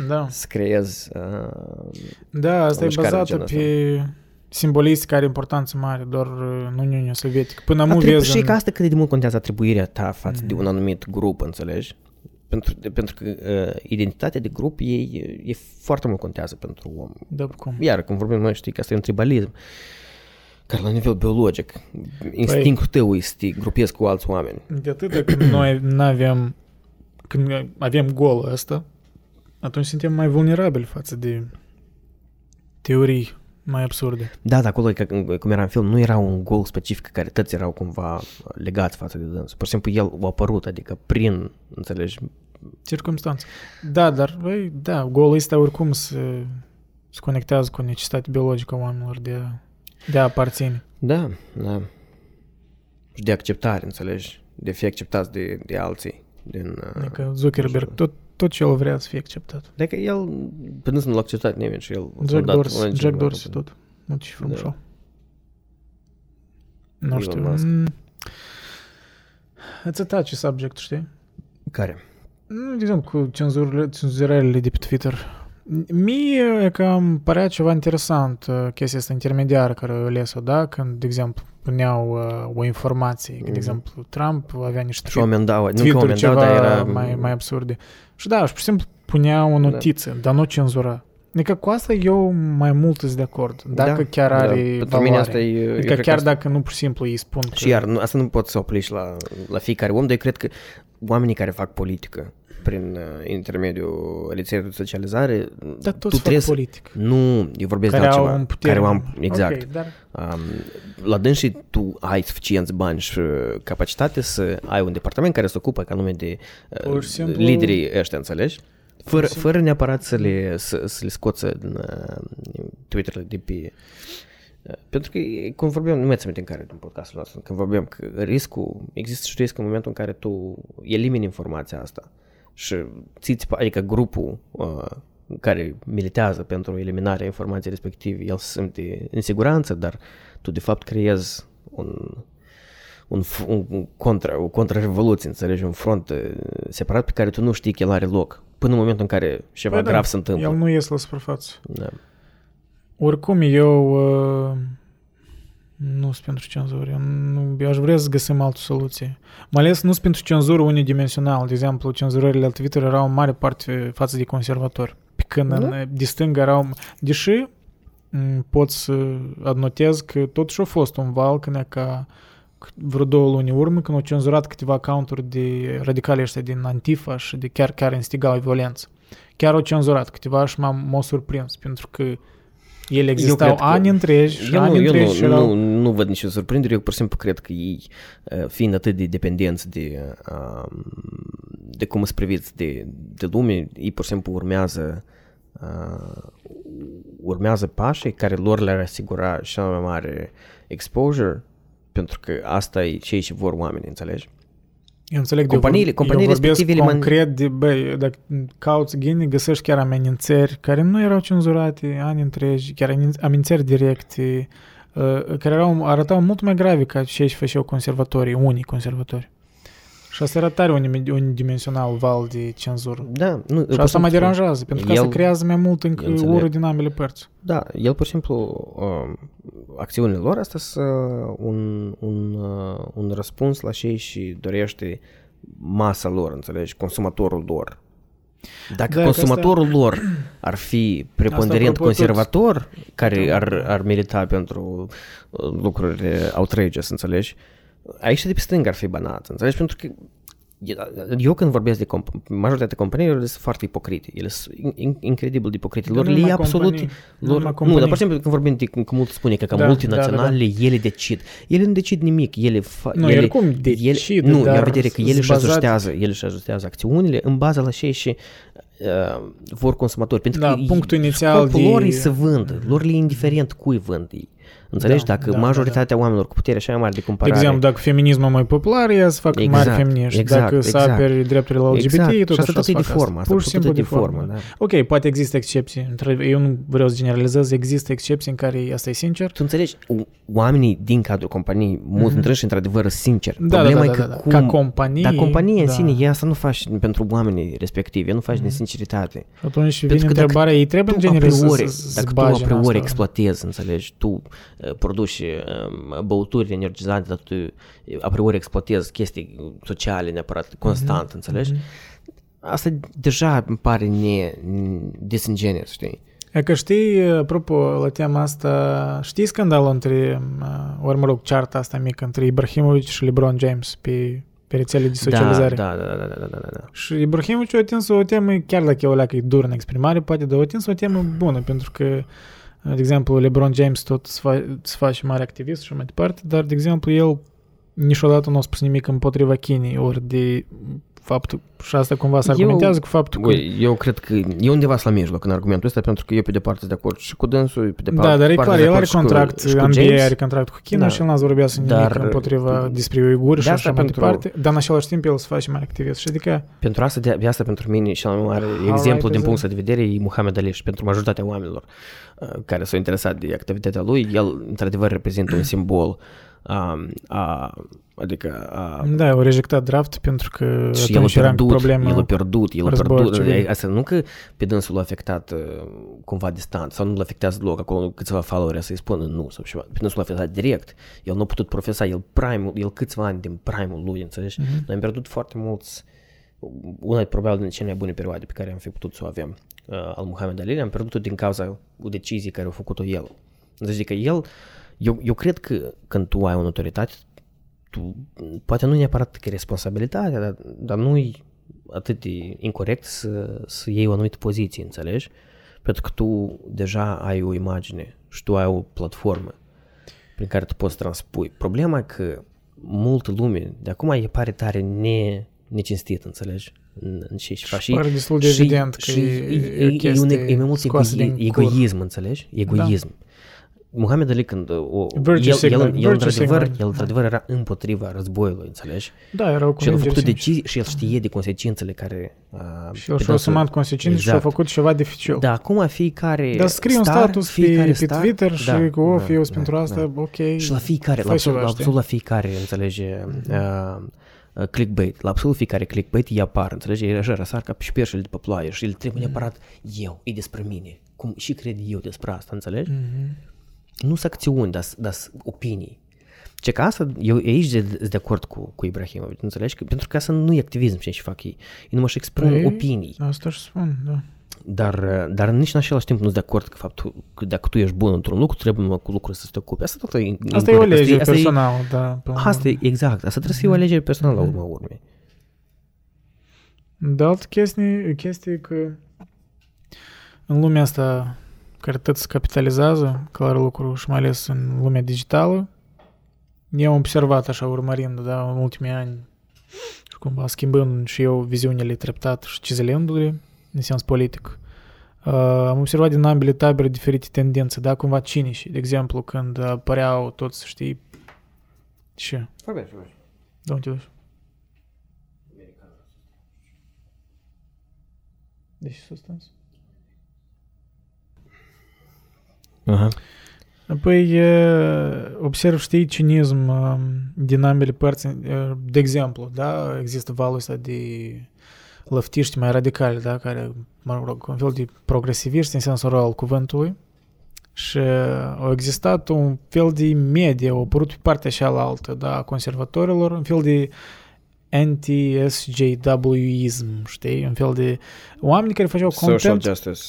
Speaker 1: Da,
Speaker 2: să creezi uh,
Speaker 1: da asta
Speaker 2: o
Speaker 1: e
Speaker 2: mișcare de
Speaker 1: bazată
Speaker 2: genul
Speaker 1: pe simbolistic care are importanță mare, doar uh, în Uniunea Sovietică. Până nu
Speaker 2: Atribu-
Speaker 1: vezi
Speaker 2: și
Speaker 1: în...
Speaker 2: că asta cât de mult contează atribuirea ta față de
Speaker 1: Mhm.
Speaker 2: un anumit grup, înțelegi? Pentru, de- pentru că uh, identitatea de grup e, e foarte mult contează pentru om.
Speaker 1: Da, cum?
Speaker 2: Iar când vorbim noi, știi că asta e un tribalism. Care la nivel biologic, instinctul tău este să te grupezi cu alți oameni.
Speaker 1: De atât când noi nu avem, când avem golul ăsta, atunci suntem mai vulnerabili față de teorii mai absurde.
Speaker 2: Da, da, acolo, că, cum era în film, nu era un gol specific care toți erau cumva legați față de dâns. Pur și simplu el a apărut, adică prin, înțelegi,
Speaker 1: Circumstanțe. Da, dar, băi, da, golul ăsta oricum se, se conectează cu necesitatea biologică a oamenilor de a, de a aparține.
Speaker 2: Da, da. Și de acceptare, înțelegi? De a fi acceptați de, de alții. Din, uh,
Speaker 1: Adică Zuckerberg, tot, tot ce el vrea să fie acceptat.
Speaker 2: Adică el, până să nu l-a acceptat nimeni și el...
Speaker 1: Jack Dorsey, Jack Dorsey tot. Nu ce film
Speaker 2: Da.
Speaker 1: show. Nu
Speaker 2: Elon
Speaker 1: știu.
Speaker 2: Musk.
Speaker 1: mm, It's a touchy subject, știi?
Speaker 2: Care?
Speaker 1: Nu, de exemplu, cu cenzurile, cenzurările de pe Twitter. Mie e că îmi părea ceva interesant uh, chestia asta intermediară care o ales-o, da? Când, de exemplu, puneau uh, o informație, că, de
Speaker 2: Mhm.
Speaker 1: exemplu, Trump avea niște
Speaker 2: Și oameni dau, nu că
Speaker 1: tweet-uri
Speaker 2: oameni dau,
Speaker 1: ceva
Speaker 2: dar era...
Speaker 1: mai, mai absurde. Și da, și pur și simplu punea o notiță, dar nu cenzura. Adică cu asta eu mai mult sunt de acord. Dacă
Speaker 2: Da,
Speaker 1: chiar
Speaker 2: da.
Speaker 1: are
Speaker 2: Pentru
Speaker 1: valoare.
Speaker 2: mine asta e... eu
Speaker 1: Adică
Speaker 2: cred că
Speaker 1: chiar
Speaker 2: asta-
Speaker 1: dacă nu pur și simplu îi spun că...
Speaker 2: Și iar, nu, asta nu poți să opliși la, la fiecare om, dar eu cred că oamenii care fac politică prin uh, intermediul rețelelor de socializare,
Speaker 1: Dar
Speaker 2: tu
Speaker 1: toți fac
Speaker 2: trebuie să-
Speaker 1: politic.
Speaker 2: Nu, eu vorbesc
Speaker 1: Care
Speaker 2: de
Speaker 1: au
Speaker 2: altceva.
Speaker 1: un putere.
Speaker 2: care am, exact.
Speaker 1: Ok, dar
Speaker 2: Um, la dânsii tu ai suficienți bani și uh, capacitate să ai un departament care se ocupă ca nume de uh,
Speaker 1: Pur și simplu-
Speaker 2: liderii ăștia, înțelegi? Fără,
Speaker 1: și simplu-
Speaker 2: fără neapărat să le, să, să le scoță din uh, Twitter de pe... uh, Pentru că, e- cum vorbeam, nu mai țin minte în care din podcastul nostru, când vorbeam că riscul, există și risc în momentul în care tu elimini informația asta și țiți, adică grupul uh, care militează pentru eliminarea informației respective, el se simte în siguranță, dar tu de fapt creezi un, un, f- un un contra, o contrarevoluție, înțelegi, un front uh, separat pe care tu nu știi că el are loc, până în momentul în care ceva
Speaker 1: Păi da,
Speaker 2: grav se întâmplă.
Speaker 1: el nu ies la suprafață.
Speaker 2: Da.
Speaker 1: Oricum, eu uh, nu sunt pentru cenzură. Eu, nu, eu aș vrea să găsim altă soluție. Mai ales nu sunt pentru cenzură unidimensional. De exemplu, cenzurările la Twitter erau în mare parte față de conservatori. Pe când în, de stânga erau... Deși m, pot să adnotez că totuși a fost un val când e ca vreo două luni în urmă, când au cenzurat câteva accounturi de radicali ăștia din Antifa și de chiar care instigau violență. Chiar au cenzurat câteva și m-am, m-au surprins, pentru că ele existau
Speaker 2: cred că-
Speaker 1: ani întregi și
Speaker 2: Eu,
Speaker 1: ani
Speaker 2: nu, eu
Speaker 1: întregi și
Speaker 2: nu,
Speaker 1: erau...
Speaker 2: nu, nu văd nicio surprindere, eu pur și simplu cred că ei, uh, fiind atât de dependenți de, um, de cum sunt priviți de, de lume, ei pur și simplu urmează uh, urmează pașii care lor le-ar asigura cea mai mare exposure, pentru că asta e ceea ce vor oamenii, înțelegi?
Speaker 1: Eu înțeleg
Speaker 2: companiile-
Speaker 1: de eu,
Speaker 2: companiile
Speaker 1: eu vorbesc
Speaker 2: respective le man-
Speaker 1: concret de, băi, dacă cauți ghinie, găsești chiar amenințări care nu erau cenzurate ani întregi, chiar amin- amenințări directe, uh, care erau, arătau mult mai grave ca cei ce făceau conservatorii, unii conservatori. Și asta era tare unimi- unidimensional val de cenzură.
Speaker 2: Da, nu,
Speaker 1: Și asta mă deranjează, pentru că
Speaker 2: el-
Speaker 1: asta creează mai mult încă
Speaker 2: eu înțeleg.
Speaker 1: ură din ambele părți.
Speaker 2: Da, el pur și simplu, um, acțiunile lor astea sunt un, un, uh, un răspuns la cei și dorește masa lor, înțelegi, consumatorul lor. Dacă
Speaker 1: Da, că
Speaker 2: consumatorul lor ar fi preponderent
Speaker 1: apropo,
Speaker 2: conservator, care ar, ar milita pentru uh, lucruri outrageous, înțelegi, aici de pe stânga ar fi banat, înțelegi, pentru că eu când vorbesc de comp- majoritatea companiilor sunt foarte ipocrite. Ele sunt in- in- incredibil de ipocrite.
Speaker 1: Dar
Speaker 2: Lor
Speaker 1: nu
Speaker 2: le e
Speaker 1: numai
Speaker 2: absolut...
Speaker 1: companii, nu
Speaker 2: Lor,
Speaker 1: numai
Speaker 2: nu, dar
Speaker 1: companii.
Speaker 2: pur și simplu când vorbim de, cum mult spune că ca
Speaker 1: Da,
Speaker 2: multinaționale, ele decid. Ele nu decid nimic. Ele, fa,
Speaker 1: Nu,
Speaker 2: ele,
Speaker 1: oricum decid,
Speaker 2: ele, Nu,
Speaker 1: dar
Speaker 2: ia în vedere că ele
Speaker 1: sunt
Speaker 2: își
Speaker 1: bazate-
Speaker 2: ajustează, ele își ajustează acțiunile în baza la cei și uh, vor consumatori. Pentru
Speaker 1: Da,
Speaker 2: că
Speaker 1: punctul inițial
Speaker 2: scopul
Speaker 1: de-
Speaker 2: lor e să vândă. Lor le e indiferent cui vând ei. Înțelegi?
Speaker 1: Da,
Speaker 2: Dacă
Speaker 1: da, da,
Speaker 2: majoritatea oamenilor cu putere așa mai mare de
Speaker 1: De
Speaker 2: cumpărare...
Speaker 1: exemplu, dacă feminismul mai popular, ea să facă
Speaker 2: Exact,
Speaker 1: mari feminiști.
Speaker 2: exact,
Speaker 1: dacă să
Speaker 2: exact.
Speaker 1: aperi drepturile la LGBT,
Speaker 2: exact.
Speaker 1: tot
Speaker 2: și asta
Speaker 1: așa
Speaker 2: tot
Speaker 1: să
Speaker 2: e de
Speaker 1: facă asta.
Speaker 2: formă. Asta
Speaker 1: Pur și simplu de formă.
Speaker 2: da.
Speaker 1: Ok, poate există excepții. Între- Eu nu vreau să generalizez, există excepții în care asta e sincer.
Speaker 2: Tu înțelegi, o- oamenii din cadrul companiei, mulți dintre ei într-adevăr sunt sinceri.
Speaker 1: Mhm. Da,
Speaker 2: Problema
Speaker 1: da,
Speaker 2: e
Speaker 1: da,
Speaker 2: că
Speaker 1: da, da.
Speaker 2: cum...
Speaker 1: Ca companie,
Speaker 2: Dar compania în
Speaker 1: da.
Speaker 2: sine, ea asta nu faci pentru oamenii respectivi, ea nu faci
Speaker 1: Mhm.
Speaker 2: din sinceritate.
Speaker 1: Și atunci
Speaker 2: Pentru
Speaker 1: vine
Speaker 2: că dacă
Speaker 1: întrebarea, ei trebuie în
Speaker 2: tu a
Speaker 1: genere să,
Speaker 2: priori,
Speaker 1: să, să
Speaker 2: dacă
Speaker 1: se
Speaker 2: tu a
Speaker 1: bage în
Speaker 2: priori
Speaker 1: asta.
Speaker 2: exploatezi, înțelegi, tu uh, produci uh, băuturi energizante, dar tu uh, a priori exploatezi chestii sociale neapărat constant,
Speaker 1: Mhm.
Speaker 2: înțelegi? Asta deja îmi pare ne, disingenuous, știi?
Speaker 1: E că știi, apropo, la tema asta, știi scandalul între, uh, ori mă rog, cearta asta mică între Ibrahimovic și LeBron James pe, pe rețele de socializare.
Speaker 2: Da, da, da, da, da, da, da, da.
Speaker 1: Și Ibrahimovic a atins o temă, chiar dacă e o leacă e dur în exprimare, poate, dar a atins o temă bună, pentru că, de exemplu, LeBron James tot se, fa- se face mare activist și mai departe, dar, de exemplu, el niciodată nu a spus nimic împotriva Chinei, ori de faptul, și asta cumva se
Speaker 2: Eu-
Speaker 1: argumentează cu faptul că...
Speaker 2: Ui, eu cred că e undeva la mijloc în argumentul ăsta, pentru că eu pe de parte sunt de acord și cu dânsul, pe de parte
Speaker 1: Da, dar e
Speaker 2: parte
Speaker 1: clar,
Speaker 2: de
Speaker 1: el are
Speaker 2: acord și cu-
Speaker 1: contract,
Speaker 2: și cu
Speaker 1: NBA
Speaker 2: James.
Speaker 1: are contract cu China
Speaker 2: Da.
Speaker 1: și el n-a vorbit nimic
Speaker 2: Dar-
Speaker 1: împotriva despre uiguri și
Speaker 2: de
Speaker 1: așa
Speaker 2: asta
Speaker 1: mai
Speaker 2: pentru-
Speaker 1: departe, dar în același timp el se face mai activist și adică
Speaker 2: Pentru asta, de, de asta pentru mine cel mai mare
Speaker 1: right,
Speaker 2: exemplu din
Speaker 1: is
Speaker 2: punctul de vedere e Muhammad Ali și pentru majoritatea oamenilor uh, care s-au interesat de activitatea lui, el într-adevăr reprezintă un simbol um, a, adică a,
Speaker 1: da, au rejectat draft pentru că
Speaker 2: și el a
Speaker 1: atunci era
Speaker 2: pierdut,
Speaker 1: problemă
Speaker 2: el a pierdut, el a
Speaker 1: războiul
Speaker 2: pierdut.
Speaker 1: civil.
Speaker 2: Asta nu că pe dânsul l-a afectat uh, cumva distant sau nu l-a afectează deloc acolo câțiva followeri să-i spună nu sau ceva. Pe dânsul l-a afectat direct. El nu a putut profesa, el prime el câțiva ani din prime-ul lui, înțelegi?
Speaker 1: Mhm.
Speaker 2: Noi am pierdut foarte mulți una probabil din cele mai bune perioade pe care am fi putut să o avem uh, al Muhammad Ali, am pierdut-o din cauza o decizie care a făcut-o el. Deci că el, eu, eu cred că când tu ai o autoritate, tu, poate nu neapărat că e responsabilitatea, dar, dar nu-i atât de incorrect să, să iei o anumită poziție, înțelegi? Pentru că tu deja ai o imagine și tu ai o platformă prin care tu poți transpui. Problema e că multă lume de acum e pare tare ne, necinstită, înțelegi? În, în ce și faci. Și-
Speaker 1: pare destul de
Speaker 2: și-
Speaker 1: evident că
Speaker 2: și
Speaker 1: e-
Speaker 2: e,
Speaker 1: e o
Speaker 2: e, e, un,
Speaker 1: chestie
Speaker 2: e mai mult
Speaker 1: scoasă
Speaker 2: egoism,
Speaker 1: din cur.
Speaker 2: egoism, înțelegi? Egoism. Muhammad Ali când uh, o,
Speaker 1: Virtue
Speaker 2: el,
Speaker 1: signal-
Speaker 2: el, el,
Speaker 1: virtue
Speaker 2: într-adevăr,
Speaker 1: signal.
Speaker 2: el într-adevăr era împotriva războiului, înțelegi?
Speaker 1: Da, erau
Speaker 2: Și el a
Speaker 1: convingeri
Speaker 2: făcut
Speaker 1: sincere.
Speaker 2: decizii și el știe de consecințele care... Uh,
Speaker 1: Și el
Speaker 2: pe
Speaker 1: și-a
Speaker 2: dânsul-
Speaker 1: asumat consecințe și a
Speaker 2: Exact.
Speaker 1: făcut ceva dificil.
Speaker 2: Da, acum fiecare
Speaker 1: Dar scrie un
Speaker 2: star,
Speaker 1: status pe,
Speaker 2: fiecare
Speaker 1: pe
Speaker 2: star,
Speaker 1: Twitter și
Speaker 2: da,
Speaker 1: că, of,
Speaker 2: da,
Speaker 1: eu
Speaker 2: da,
Speaker 1: sunt pentru
Speaker 2: da.
Speaker 1: asta, ok.
Speaker 2: Și la fiecare, la
Speaker 1: Fă
Speaker 2: absolut,
Speaker 1: ceva,
Speaker 2: la
Speaker 1: știi?
Speaker 2: absolut la fiecare, înțelege, uh, uh, clickbait, la absolut fiecare clickbait îi apar, înțelege, e așa, răsar ca și peștele de pe ploaie și el trebuie neapărat eu, e despre mine, cum și cred eu despre asta, înțelegi?
Speaker 1: Mhm.
Speaker 2: Nu sunt acțiuni, dar dar sunt opinii. Ce că asta, eu aici de, sunt de acord cu, cu Ibrahimovic, înțelegi? Că, pentru că asta nu e activism ce și fac ei. Ei numai și exprim
Speaker 1: Păi,
Speaker 2: opinii.
Speaker 1: Asta și spun, da.
Speaker 2: Dar, dar nici în același timp nu sunt de acord că faptul că dacă tu ești bun într-un lucru, trebuie numai cu lucruri să te ocupi. Asta tot e
Speaker 1: Asta e o
Speaker 2: incorrect.
Speaker 1: lege
Speaker 2: asta e-
Speaker 1: personală, da. pe urmă.
Speaker 2: Asta e, exact. Asta trebuie să fie o alegere personală la urma urmei.
Speaker 1: De altă chestie, chestie e că în lumea asta care tot se capitalizează, clar lucru și mai ales în lumea digitală, eu am observat așa urmărind, da, în ultimii ani și cumva schimbând și eu viziunile treptat și cizelându-le în sens politic. Uh, am observat din ambele tabere diferite tendințe, da, cumva cinici. De exemplu, când apăreau toți, știi, și
Speaker 2: Vorbește, vorbește.
Speaker 1: de unde te duci? Deci suspens.
Speaker 2: Aha.
Speaker 1: Apoi e, observ, știi, cinism um, din ambele părți. E, De exemplu, da, există valul ăsta de lăftiști mai radicali, da, care, mă rog, un fel de progresiviști în sensul rău al cuvântului. Și au existat un fel de media, au apărut pe partea cealaltă, da, a conservatorilor, un fel de anti-SJW-ism, știi? Un fel de oameni care făceau content
Speaker 2: justice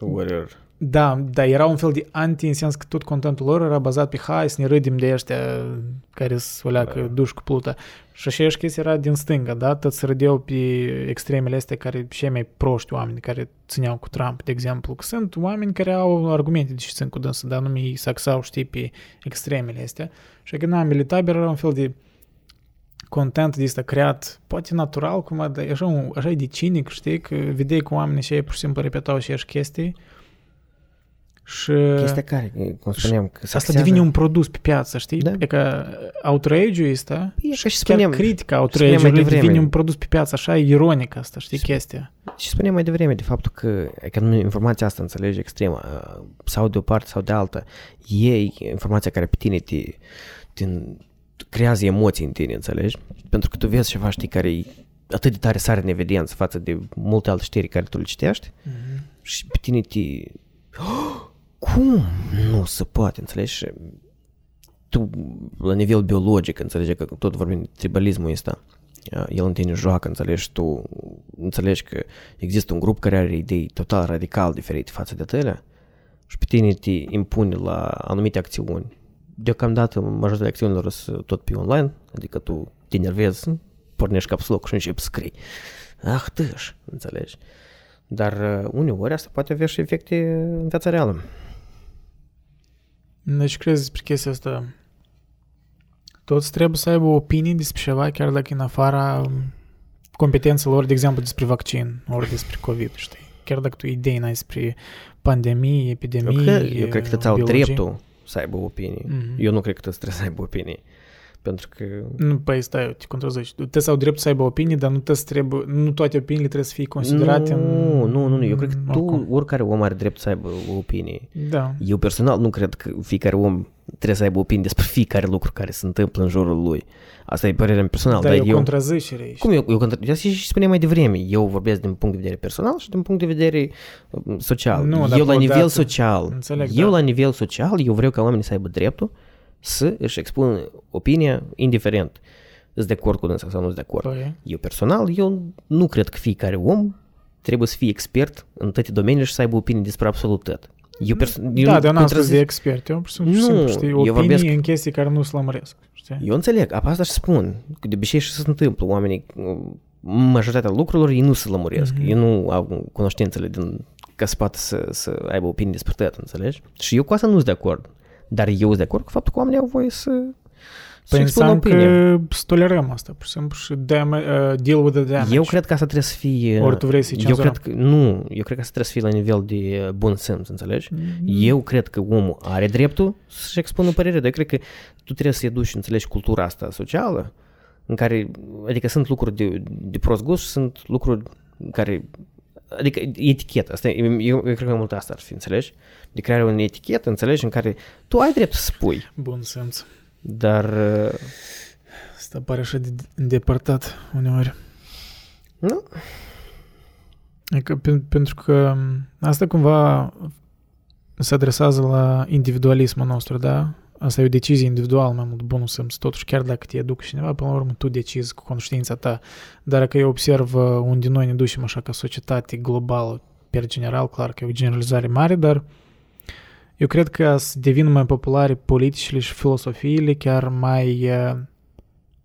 Speaker 2: warrior.
Speaker 1: Da, da, era un fel de anti în sens că tot contentul lor era bazat pe hai să ne râdim de ăștia care se leacă
Speaker 2: Da.
Speaker 1: duși cu pluta. Și aceeași chestie era din stânga, da? Tot se râdeau pe extremele astea care cei mai proști oameni care țineau cu Trump, de exemplu. Că sunt oameni care au argumente de ce țin cu dânsul, dar nu mi saxau, știi, pe extremele astea. Și că în ambele tabere era un fel de content de ăsta creat, poate natural, cumva, dar e așa, un, așa e de cinic, știi, că vedeai că oamenii și pur și simplu repetau aceeași chestii și
Speaker 2: Chestia care, cum spuneam, că se
Speaker 1: asta
Speaker 2: axează-
Speaker 1: devine un produs pe piață, știi?
Speaker 2: Da.
Speaker 1: E că outrage-ul ăsta,
Speaker 2: E ca și
Speaker 1: chiar
Speaker 2: spuneam,
Speaker 1: critica
Speaker 2: spuneam mai
Speaker 1: outrage-ului
Speaker 2: devreme.
Speaker 1: devine un produs pe piață, așa e ironic asta, știi, chestia.
Speaker 2: Și spuneam mai devreme de faptul că, că nu informația asta înțelegi extremă, uh, sau de o parte sau de alta, ei informația care pe tine te, te creează emoții în tine, înțelegi? Pentru că tu vezi ceva, știi, care e atât de tare sare în evidență față de multe alte știri care tu le citești și pe tine te... "Oh, Cum? Nu se poate, înțelegi? Și tu, la nivel biologic, înțelegi că tot vorbim de tribalismul ăsta, uh, el în tine joacă, înțelegi, tu înțelegi că există un grup care are idei total radical diferite față de tale și pe tine te impune la anumite acțiuni. Deocamdată majoritatea acțiunilor sunt tot pe online, adică tu te enervezi, pornești caps loc și începi să scrii. Ah, tâș, înțelegi? Dar uh, uneori asta poate avea și efecte în viața reală.
Speaker 1: Deci crezi despre chestia asta? Toți trebuie să aibă opinii despre ceva, chiar dacă în afara competențelor, de exemplu, despre vaccin, ori despre COVID, știi? Chiar dacă tu idei n-ai despre pandemie, epidemie,
Speaker 2: Eu cred, eu cred că ți-au
Speaker 1: biologie.
Speaker 2: dreptul să aibă opinii.
Speaker 1: Mhm.
Speaker 2: Eu nu cred că trebuie să aibă opinii. Pentru că
Speaker 1: Nu, păi stai, te contrazici. Trebuie să au drept să aibă opinii, dar nu, trebuie să trebuie, nu toate opiniile trebuie să fie considerate
Speaker 2: nu,
Speaker 1: în...
Speaker 2: nu, nu, nu. Eu cred că tu,
Speaker 1: oricum.
Speaker 2: oricare om are drept să aibă opinii.
Speaker 1: Da.
Speaker 2: Eu personal nu cred că fiecare om trebuie să aibă opinii despre fiecare lucru care se întâmplă în jurul lui. Asta e părerea mea personală.
Speaker 1: Dar e o
Speaker 2: eu,
Speaker 1: contrazicere aici.
Speaker 2: cum eu, eu, contra- eu și spuneam mai devreme, eu vorbesc din punct de vedere personal și din punct de vedere uh, social.
Speaker 1: Nu, dar
Speaker 2: eu la
Speaker 1: odată-
Speaker 2: nivel social,
Speaker 1: Înțeleg,
Speaker 2: eu
Speaker 1: da.
Speaker 2: la nivel social, eu vreau ca oamenii să aibă dreptul să își expună opinia indiferent. Sunt de acord cu dânsa sau nu sunt de acord.
Speaker 1: Păi,
Speaker 2: Eu personal, eu nu cred că fiecare om trebuie să fie expert în toate domeniile și să aibă opinii despre absolut tot. Eu, perso- eu
Speaker 1: da,
Speaker 2: nu
Speaker 1: dar n-am spus
Speaker 2: contrazic-
Speaker 1: de expert. Eu pur și simplu,
Speaker 2: Nu,
Speaker 1: simplu știi,
Speaker 2: eu
Speaker 1: opinii
Speaker 2: vorbesc-
Speaker 1: în chestii care nu se lămăresc. Știi?
Speaker 2: Eu înțeleg, apa asta și spun. Că de obicei și se întâmplă. Oamenii, majoritatea lucrurilor, ei nu se lămuresc.
Speaker 1: Mhm.
Speaker 2: Ei nu au cunoștințele din ca să poată să, să aibă opinii despre tot, înțelegi? Și eu cu asta nu sunt de acord. Dar eu sunt de acord cu faptul că oamenii au voie să, să
Speaker 1: Păi
Speaker 2: expună
Speaker 1: înseamnă
Speaker 2: opinia.
Speaker 1: că să tolerăm asta, pur și simplu, și dam- uh, deal with the damage.
Speaker 2: Eu cred că asta trebuie să fie...
Speaker 1: Ori tu vrei să-i
Speaker 2: eu
Speaker 1: cenzurăm.
Speaker 2: cred că, nu, eu cred că asta trebuie să fie la nivel de uh, bun simț, înțelegi?
Speaker 1: Mm.
Speaker 2: Eu cred că omul are dreptul să-și expună părerea, dar eu cred că tu trebuie să educi, înțelegi, cultura asta socială, în care, adică sunt lucruri de, de prost gust și sunt lucruri care, adică etichetă, asta, e- eu, eu cred că mai mult asta ar fi, înțelegi? De crearea unei etichete, înțelegi, în care tu ai drept să spui,
Speaker 1: Bun simț.
Speaker 2: dar uh,
Speaker 1: Asta pare așa de îndepărtat uneori.
Speaker 2: nu,
Speaker 1: Adică, pen- pentru că m, asta cumva se adresează la individualismul nostru, da? Asta e o decizie individuală, mai mult bunul simț. Totuși, chiar dacă te educă cineva, până la urmă tu decizi cu conștiința ta. Dar dacă eu observ uh, unde noi ne ducem așa ca societate globală, per general, clar că e o generalizare mare, dar eu cred că să devină mai populare politicile și filosofiile chiar mai uh,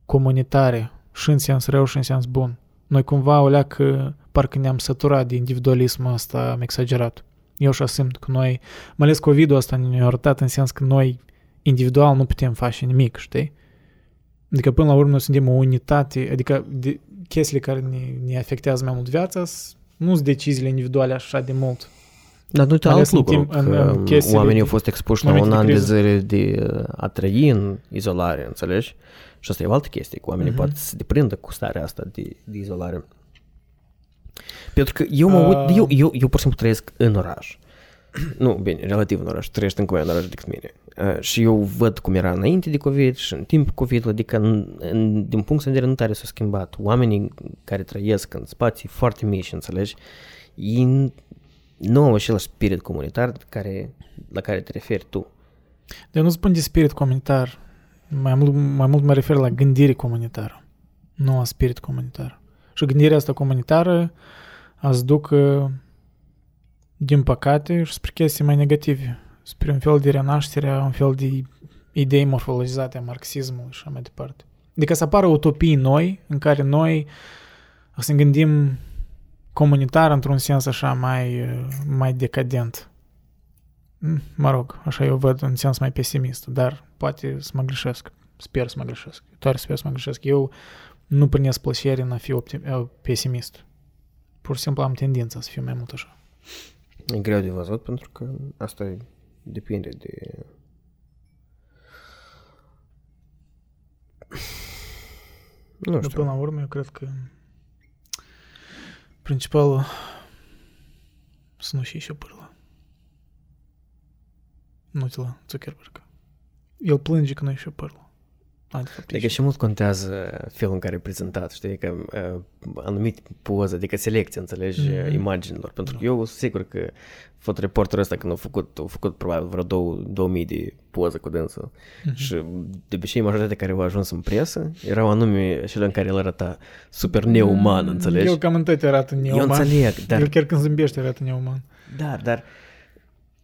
Speaker 1: comunitare și în sens rău și în sens bun. Noi cumva o leacă parcă ne-am săturat de individualismul ăsta exagerat. Eu așa simt că noi, mai ales COVID-ul ăsta ne-a arătat în sens că noi individual nu putem face nimic, știi? Adică până la urmă noi suntem o unitate, adică de, chestiile care ne, ne afectează mai mult viața s- nu sunt deciziile individuale așa de mult.
Speaker 2: Dar nu uite
Speaker 1: Mai
Speaker 2: alt
Speaker 1: ales în
Speaker 2: lucru,
Speaker 1: timp- în-
Speaker 2: că
Speaker 1: în chestiile
Speaker 2: oamenii
Speaker 1: de-
Speaker 2: au fost expuși la
Speaker 1: momente
Speaker 2: un
Speaker 1: de
Speaker 2: an de
Speaker 1: criză.
Speaker 2: zile de uh, a trăi în izolare, înțelegi? Și asta e o altă chestie, că oamenii
Speaker 1: Mhm.
Speaker 2: poate să se deprindă cu starea asta de, de izolare. Pentru că eu mă
Speaker 1: Uh.
Speaker 2: uit, eu, eu, eu pur și simplu trăiesc în oraș. Nu, bine, relativ în oraș, trăiești încă mai în oraș decât mine. Uh, și eu văd cum era înainte de COVID și în timp COVID, adică în, în, din punct de vedere nu tare s-a schimbat. Oamenii care trăiesc în spații foarte mici, înțelegi, ei nu au același spirit comunitar care, la care te referi tu.
Speaker 1: Eu nu spun de spirit comunitar, mai mult, mai mult mă refer la gândire comunitară, nu la spirit comunitar. Și gândirea asta comunitară ați ducă, din păcate, și spre chestii mai negative, spre un fel de renaștere, un fel de idei morfologizate a marxismului și așa mai departe. Adică să apară utopii noi, în care noi să ne gândim comunitar într-un sens așa mai, mai decadent. Mm, Mă rog, așa eu văd în sens mai pesimist, dar poate să mă greșesc. Sper să mă greșesc. Doar sper să mă greșesc. Eu nu primesc plăcere în a fi optim- eh, pesimist. Pur și simplu am tendința să fiu mai mult așa.
Speaker 2: E greu de văzut pentru că asta e- depinde de... Nu
Speaker 1: Dar
Speaker 2: știu.
Speaker 1: până la urmă, eu cred că principalul să nu și și o pârlă. Nu ți la Zuckerberg. El plânge că nu e și o
Speaker 2: Adică
Speaker 1: și-
Speaker 2: și mult contează felul în care e prezentat, știi, că uh, anumit poză, adică selecție, înțelegi,
Speaker 1: Mhm.
Speaker 2: mm-hmm. imaginilor. Pentru că eu sunt sigur că fotoreporterul ăsta când a făcut, a făcut probabil vreo două, 2000 de poze cu dânsul
Speaker 1: Mhm.
Speaker 2: și de obicei majoritatea care au ajuns în presă erau anume cele în care el arăta super neuman, înțelegi?
Speaker 1: El cam în toate arată
Speaker 2: eu
Speaker 1: neuman.
Speaker 2: înțeleg, dar
Speaker 1: El chiar când zâmbește arată neuman.
Speaker 2: Da, dar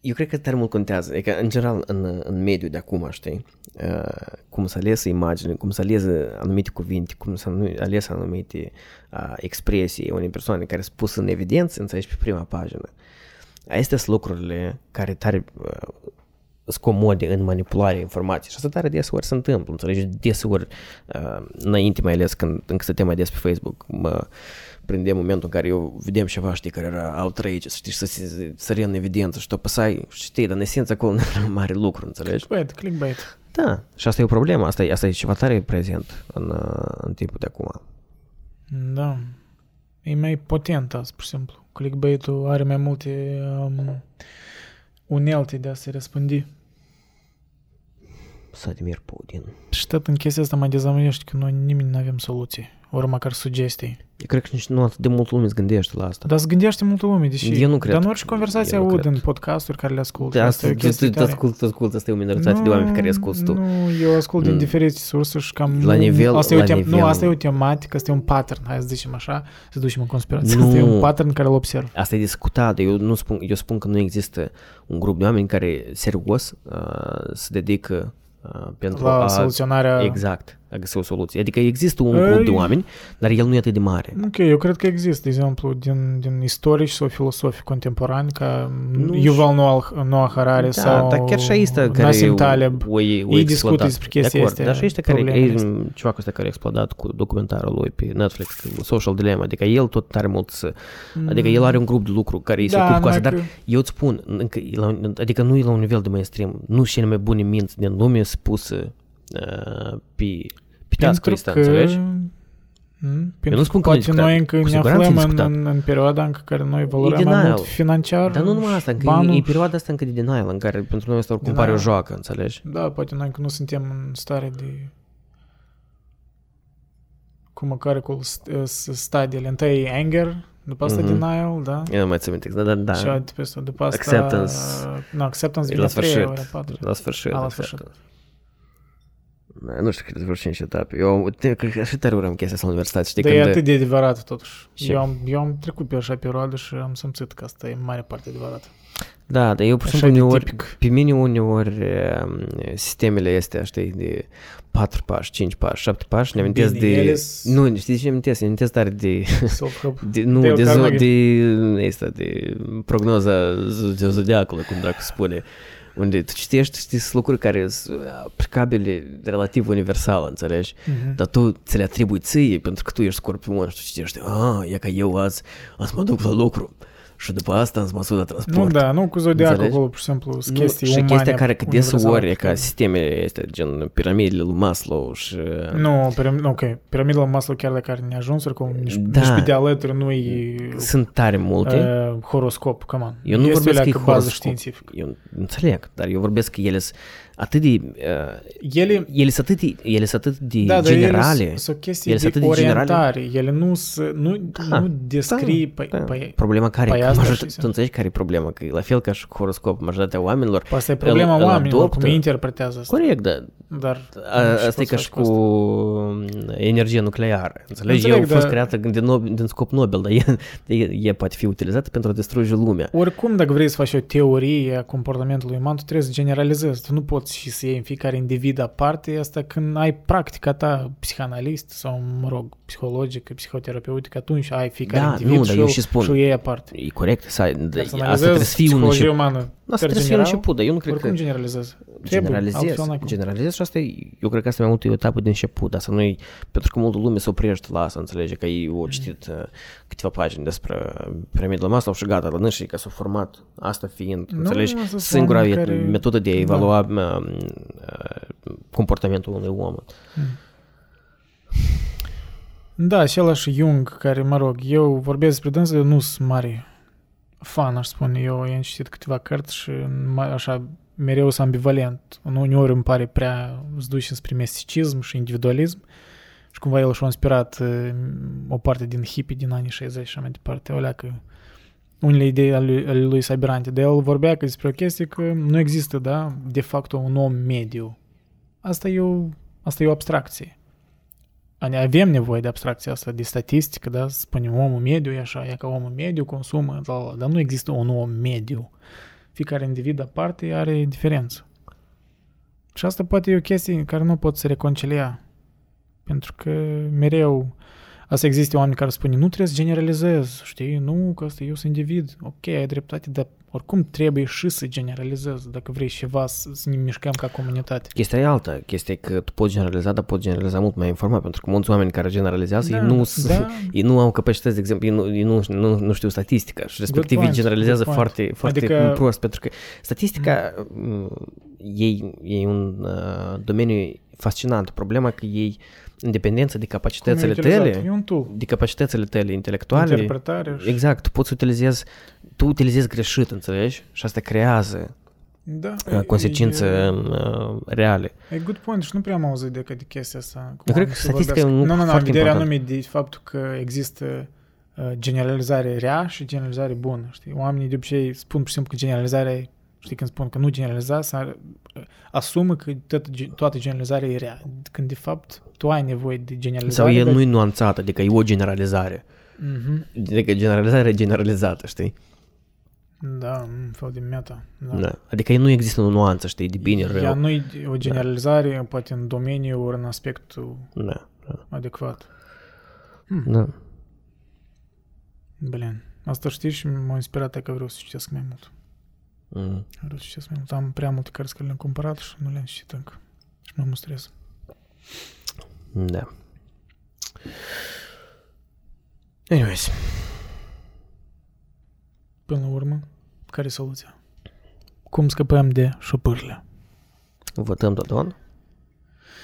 Speaker 2: eu cred că tare mult contează. Adică, în general, în, în mediul de acum, știi, uh, cum să alese imagine, cum să alese anumite cuvinte, cum să alese anumite uh, expresii unei persoane care sunt puse în evidență, înțelegi, pe prima pagină. Astea sunt lucrurile care tare uh, sunt comode în manipularea informației și asta tare deseori se întâmplă, înțelegi, deseori uh, înainte mai ales când încă stăteam mai des pe Facebook, mă prinde momentul în care eu vedem ceva, știi, care era outrageous, știi, să se sări în evidență și tu apăsai, știi, dar în esență acolo nu era mare lucru, înțelegi?
Speaker 1: Clickbait, clickbait.
Speaker 2: Da, și asta e o problemă, asta e, asta e ceva tare prezent în, în timpul de acum.
Speaker 1: Da. E mai potent azi, pur și simplu. Clickbait-ul are mai multe um, unelte de a se răspândi.
Speaker 2: Vladimir Putin.
Speaker 1: Și tot în chestia asta mă dezamăgește că noi nimeni nu avem soluții, ori măcar sugestii.
Speaker 2: Eu cred că nici nu atât de mult lume se gândește la asta.
Speaker 1: Dar se gândește multă lume, deși...
Speaker 2: Eu nu cred.
Speaker 1: Dar în orice conversație
Speaker 2: Eu nu
Speaker 1: aud
Speaker 2: cred.
Speaker 1: în podcasturi care le ascult.
Speaker 2: Da,
Speaker 1: Asta e o
Speaker 2: asta,
Speaker 1: chestie
Speaker 2: tu, tu
Speaker 1: tare.
Speaker 2: ascult, ascult, asta e o minoritate de oameni pe care asculti tu.
Speaker 1: Nu, eu ascult din
Speaker 2: Mm.
Speaker 1: diferite surse și cam...
Speaker 2: La
Speaker 1: nu-
Speaker 2: nivel-
Speaker 1: asta e o
Speaker 2: la
Speaker 1: tem-
Speaker 2: nivel-
Speaker 1: Nu, asta e o tematică, asta e un pattern, hai să zicem așa, să ducem în conspirație. Asta e
Speaker 2: Nu.
Speaker 1: un pattern care îl observ.
Speaker 2: Asta e discutat, eu, nu spun, eu spun că nu există un grup de oameni care serios uh, se dedică uh, pentru
Speaker 1: La
Speaker 2: a...
Speaker 1: soluționarea...
Speaker 2: Exact, a găsi o soluție. Adică există un grup de
Speaker 1: Ei.
Speaker 2: oameni, dar el nu e atât de mare.
Speaker 1: Ok, eu cred că există, de exemplu, din, din istorici sau filosofi contemporani, ca
Speaker 2: Nu
Speaker 1: Yuval Noah, Noah Harari
Speaker 2: da,
Speaker 1: sau
Speaker 2: dar chiar și ăsta care
Speaker 1: Nassim Taleb.
Speaker 2: o, o, o
Speaker 1: Ei discută
Speaker 2: explodat.
Speaker 1: despre chestia
Speaker 2: De acord,
Speaker 1: astea,
Speaker 2: Dar și ăsta care,
Speaker 1: problemele
Speaker 2: e,
Speaker 1: astea.
Speaker 2: ceva ăsta care a explodat cu documentarul lui pe Netflix, cu Social Dilemma, adică el tot tare mult să... Adică el are un grup de lucru care îi se
Speaker 1: Da,
Speaker 2: ocupă cu asta,
Speaker 1: numai
Speaker 2: dar
Speaker 1: că-
Speaker 2: eu îți spun, încă, e la, un- adică nu e la un nivel de mainstream, nu și cele mai bune minți din lume spuse uh, pe, pe task ăsta, înțelegi?
Speaker 1: Mm, Pentru
Speaker 2: nu spun că
Speaker 1: că
Speaker 2: nu e
Speaker 1: poate noi încă
Speaker 2: cu
Speaker 1: ne
Speaker 2: siguranță e
Speaker 1: aflăm în,
Speaker 2: discutat.
Speaker 1: în, în perioada în care noi valorăm mai
Speaker 2: denial.
Speaker 1: mult financiar
Speaker 2: Dar nu numai asta, încă
Speaker 1: banul.
Speaker 2: e, e perioada asta încă de denial, în care pentru noi asta oricum pare o
Speaker 1: Denial.
Speaker 2: joacă, înțelegi?
Speaker 1: Da, poate noi încă nu suntem în stare de cum măcar acolo st- s- stadiile. Întâi e anger, după asta
Speaker 2: Mhm.
Speaker 1: denial, da?
Speaker 2: Eu nu mai țin minte, da, da, da.
Speaker 1: Și după asta, după asta...
Speaker 2: Acceptance.
Speaker 1: Nu, acceptance
Speaker 2: E
Speaker 1: vine
Speaker 2: la
Speaker 1: a treia,
Speaker 2: sfârșit.
Speaker 1: ori a patra.
Speaker 2: La sfârșit.
Speaker 1: A, la
Speaker 2: exact.
Speaker 1: sfârșit.
Speaker 2: Da, Nu știu cât vor 5 etape. Eu te- cred că și tare urăm chestia asta la universitate, știi?
Speaker 1: Dar e
Speaker 2: când
Speaker 1: atât de adevărat totuși.
Speaker 2: Și-
Speaker 1: Eu am, eu am trecut pe așa perioadă și am simțit că asta e în mare parte adevărat.
Speaker 2: Da, dar eu, pur și
Speaker 1: Așa
Speaker 2: simplu,
Speaker 1: de
Speaker 2: uneori,
Speaker 1: tipic.
Speaker 2: pe mine uneori um, sistemele astea, știi, de 4 pași, 5 pași, 7 pași, ne amintesc
Speaker 1: Bine,
Speaker 2: de...
Speaker 1: ele s-
Speaker 2: Nu, știi de ce amintesc? Ne amintesc tare de...
Speaker 1: Self-help.
Speaker 2: de nu,
Speaker 1: Dale
Speaker 2: de, zo,
Speaker 1: Carnegie.
Speaker 2: de, asta, de prognoza z- de zodiacului, cum dacă spune. Unde tu citești, știi, sunt lucruri care sunt aplicabile relativ universal, înțelegi?
Speaker 1: Mhm.
Speaker 2: Dar tu ți le atribui ție pentru că tu ești scorpion și tu citești, a, e ca eu azi, azi mă duc la lucru și după asta îți măsură transport.
Speaker 1: Nu, da, nu cu zodiacul
Speaker 2: Înțelegi?
Speaker 1: acolo, pur și simplu, sunt
Speaker 2: Nu,
Speaker 1: chestii
Speaker 2: și
Speaker 1: umane.
Speaker 2: chestia care că deseori e
Speaker 1: universale.
Speaker 2: ca sistemele astea, gen piramidele lui Maslow și...
Speaker 1: Nu, piram- ok, piramida la Maslow chiar dacă are neajunsuri, cum nici,
Speaker 2: Da.
Speaker 1: nici pe de alături nu e
Speaker 2: Sunt tare multe.
Speaker 1: uh, horoscop, come on.
Speaker 2: Eu nu
Speaker 1: este
Speaker 2: vorbesc
Speaker 1: alea
Speaker 2: că e
Speaker 1: cu bază
Speaker 2: horoscop.
Speaker 1: științifică.
Speaker 2: Eu înțeleg, dar eu vorbesc că ele sunt atât de... Uh,
Speaker 1: Ele,
Speaker 2: ele sunt atât de, ele sunt atât de
Speaker 1: da, dar
Speaker 2: generale.
Speaker 1: ele sunt chestii
Speaker 2: Ele
Speaker 1: de
Speaker 2: sunt atât de generale.
Speaker 1: orientare. Ele nu, s- nu,
Speaker 2: Da,
Speaker 1: nu descrii,
Speaker 2: da,
Speaker 1: pe,
Speaker 2: da.
Speaker 1: pe,
Speaker 2: Problema care
Speaker 1: Păi
Speaker 2: că
Speaker 1: asta
Speaker 2: majoritatea-
Speaker 1: și-
Speaker 2: tu înțelegi care e problema? Că e la fel ca și cu horoscop, majoritatea oamenilor
Speaker 1: pe asta e problema
Speaker 2: îl
Speaker 1: oamenilor,
Speaker 2: adoptă.
Speaker 1: cum ei interpretează asta.
Speaker 2: Corect, da.
Speaker 1: Dar
Speaker 2: A,
Speaker 1: nu știu
Speaker 2: asta e
Speaker 1: poți
Speaker 2: ca
Speaker 1: să
Speaker 2: și
Speaker 1: faci
Speaker 2: cu
Speaker 1: asta.
Speaker 2: energie nucleară. Înțelegi?
Speaker 1: Înțeleg,
Speaker 2: Înțeleg, a fost
Speaker 1: dar-
Speaker 2: creată din, Nobel, din scop Nobel, dar e, e, e poate fi utilizată pentru a distruge lumea.
Speaker 1: Oricum, dacă vrei să faci o teorie a comportamentului uman, tu trebuie să generalizezi. Tu nu poți și să iei în fiecare individ aparte asta când ai practica ta psihanalist sau, mă rog, psihologică, psihoterapeutică, atunci ai fiecare
Speaker 2: Da,
Speaker 1: individ
Speaker 2: nu, dar
Speaker 1: și,
Speaker 2: eu
Speaker 1: îl-
Speaker 2: și spun.
Speaker 1: și o iei aparte.
Speaker 2: E corect, să ai, da,
Speaker 1: Dar să
Speaker 2: asta
Speaker 1: analizezi
Speaker 2: trebuie să fie un
Speaker 1: psihologia
Speaker 2: început.
Speaker 1: umană.
Speaker 2: Asta
Speaker 1: per
Speaker 2: trebuie să fie un
Speaker 1: general,
Speaker 2: început, dar eu nu cred
Speaker 1: Oricum
Speaker 2: că
Speaker 1: generalizezi. Trebuie,
Speaker 2: generalizez,
Speaker 1: altfel n-ai cum.
Speaker 2: generalizez și asta e, eu cred că asta e mai mult e o etapă de început, asta nu e, pentru că multă lume se oprește la asta, înțelege că ei au citit uh, câteva pagini despre piramidul Maslow și gata, la și că s-au format, asta fiind,
Speaker 1: Nu,
Speaker 2: înțelegi,
Speaker 1: asta sunt
Speaker 2: singura
Speaker 1: oameni
Speaker 2: e-
Speaker 1: care-
Speaker 2: metodă de a
Speaker 1: Da.
Speaker 2: evalua uh, uh, comportamentul unui om.
Speaker 1: Da, același Jung, care, mă rog, eu vorbesc despre dânsul, nu sunt mare fan, aș spune eu. I-am citit câteva cărți și mai- așa mereu sunt ambivalent. Uneori îmi pare prea zduși spre misticism și individualism și cumva el și-a inspirat uh, o parte din hippie din anii 60 și așa mai departe. O leacă unele idei ale lui, ale lui Sabirante. De el vorbea că despre o chestie că nu există, da, de fapt un om mediu. Asta e o, asta e o abstracție. Ani- Avem nevoie de abstracția asta, de statistică, da? Să spunem omul mediu e așa, e ca omul mediu consumă, la, la, dar nu există un om mediu. fiecare individ aparte are diferență. Și asta poate e o chestie care nu pot să reconcilia. Pentru că mereu Asta există oameni care spun, nu trebuie să generalizez, știi, nu, că asta eu sunt individ, ok, ai dreptate, dar oricum trebuie și să generalizez dacă vrei ceva să, să ne mișcăm ca comunitate.
Speaker 2: Chestia e alta, chestia e că tu poți generaliza, dar poți generaliza mult mai informat, pentru că mulți oameni care generalizează,
Speaker 1: Da,
Speaker 2: ei, nu,
Speaker 1: da.
Speaker 2: ei nu au capacități, de exemplu, ei nu, ei nu, nu, nu știu statistica și respectiv ei
Speaker 1: point,
Speaker 2: generalizează
Speaker 1: good point.
Speaker 2: foarte, foarte
Speaker 1: Adică-
Speaker 2: prost, pentru că statistica mm. e, e un uh, domeniu fascinant. Problema că ei, în dependență de
Speaker 1: Cum e
Speaker 2: capacitățile
Speaker 1: utilizat?
Speaker 2: tale,
Speaker 1: E un tool.
Speaker 2: de capacitățile tale intelectuale,
Speaker 1: Interpretare. și-
Speaker 2: exact, tu poți utilizezi, tu utilizezi greșit, înțelegi? Și asta creează
Speaker 1: Da.
Speaker 2: uh, consecințe
Speaker 1: E,
Speaker 2: uh, reale.
Speaker 1: e good point și nu prea am auzit de, de chestia asta. cum
Speaker 2: Eu cred
Speaker 1: oamenii
Speaker 2: că
Speaker 1: se
Speaker 2: statistica
Speaker 1: vorbesc.
Speaker 2: e un
Speaker 1: Nu, nu, nu,
Speaker 2: foarte
Speaker 1: vederea
Speaker 2: important.
Speaker 1: anume de faptul că există uh, generalizare rea și generalizare bună. Știi? Oamenii de obicei spun pur și simplu că generalizarea e Știi, când spun că nu generaliza, să asumă că toată, toată generalizarea e rea. Când de fapt tu ai nevoie de
Speaker 2: Sau
Speaker 1: generalizare.
Speaker 2: e
Speaker 1: dar-
Speaker 2: nu-i nuanțată, adică e o generalizare.
Speaker 1: Mhm.
Speaker 2: Adică generalizarea e generalizată, știi?
Speaker 1: Da, un fel de meta. Da.
Speaker 2: Da. Adică nu există o nuanță, știi, de bine,
Speaker 1: Ea
Speaker 2: rău.
Speaker 1: nu e o generalizare, poate în domeniu ori în aspectul
Speaker 2: Da, da.
Speaker 1: adecvat.
Speaker 2: da.
Speaker 1: Blin. Asta știi și m-a inspirat că vreau să citesc mai mult.
Speaker 2: Mm.
Speaker 1: Vreau să citesc mai mult. Am prea multe cărți care le-am cumpărat și nu le-am citit încă. Și mă mustrez.
Speaker 2: Da. Anyways,
Speaker 1: Până la urmă, care e soluția? Cum scăpăm de șopârle?
Speaker 2: votăm Dodon?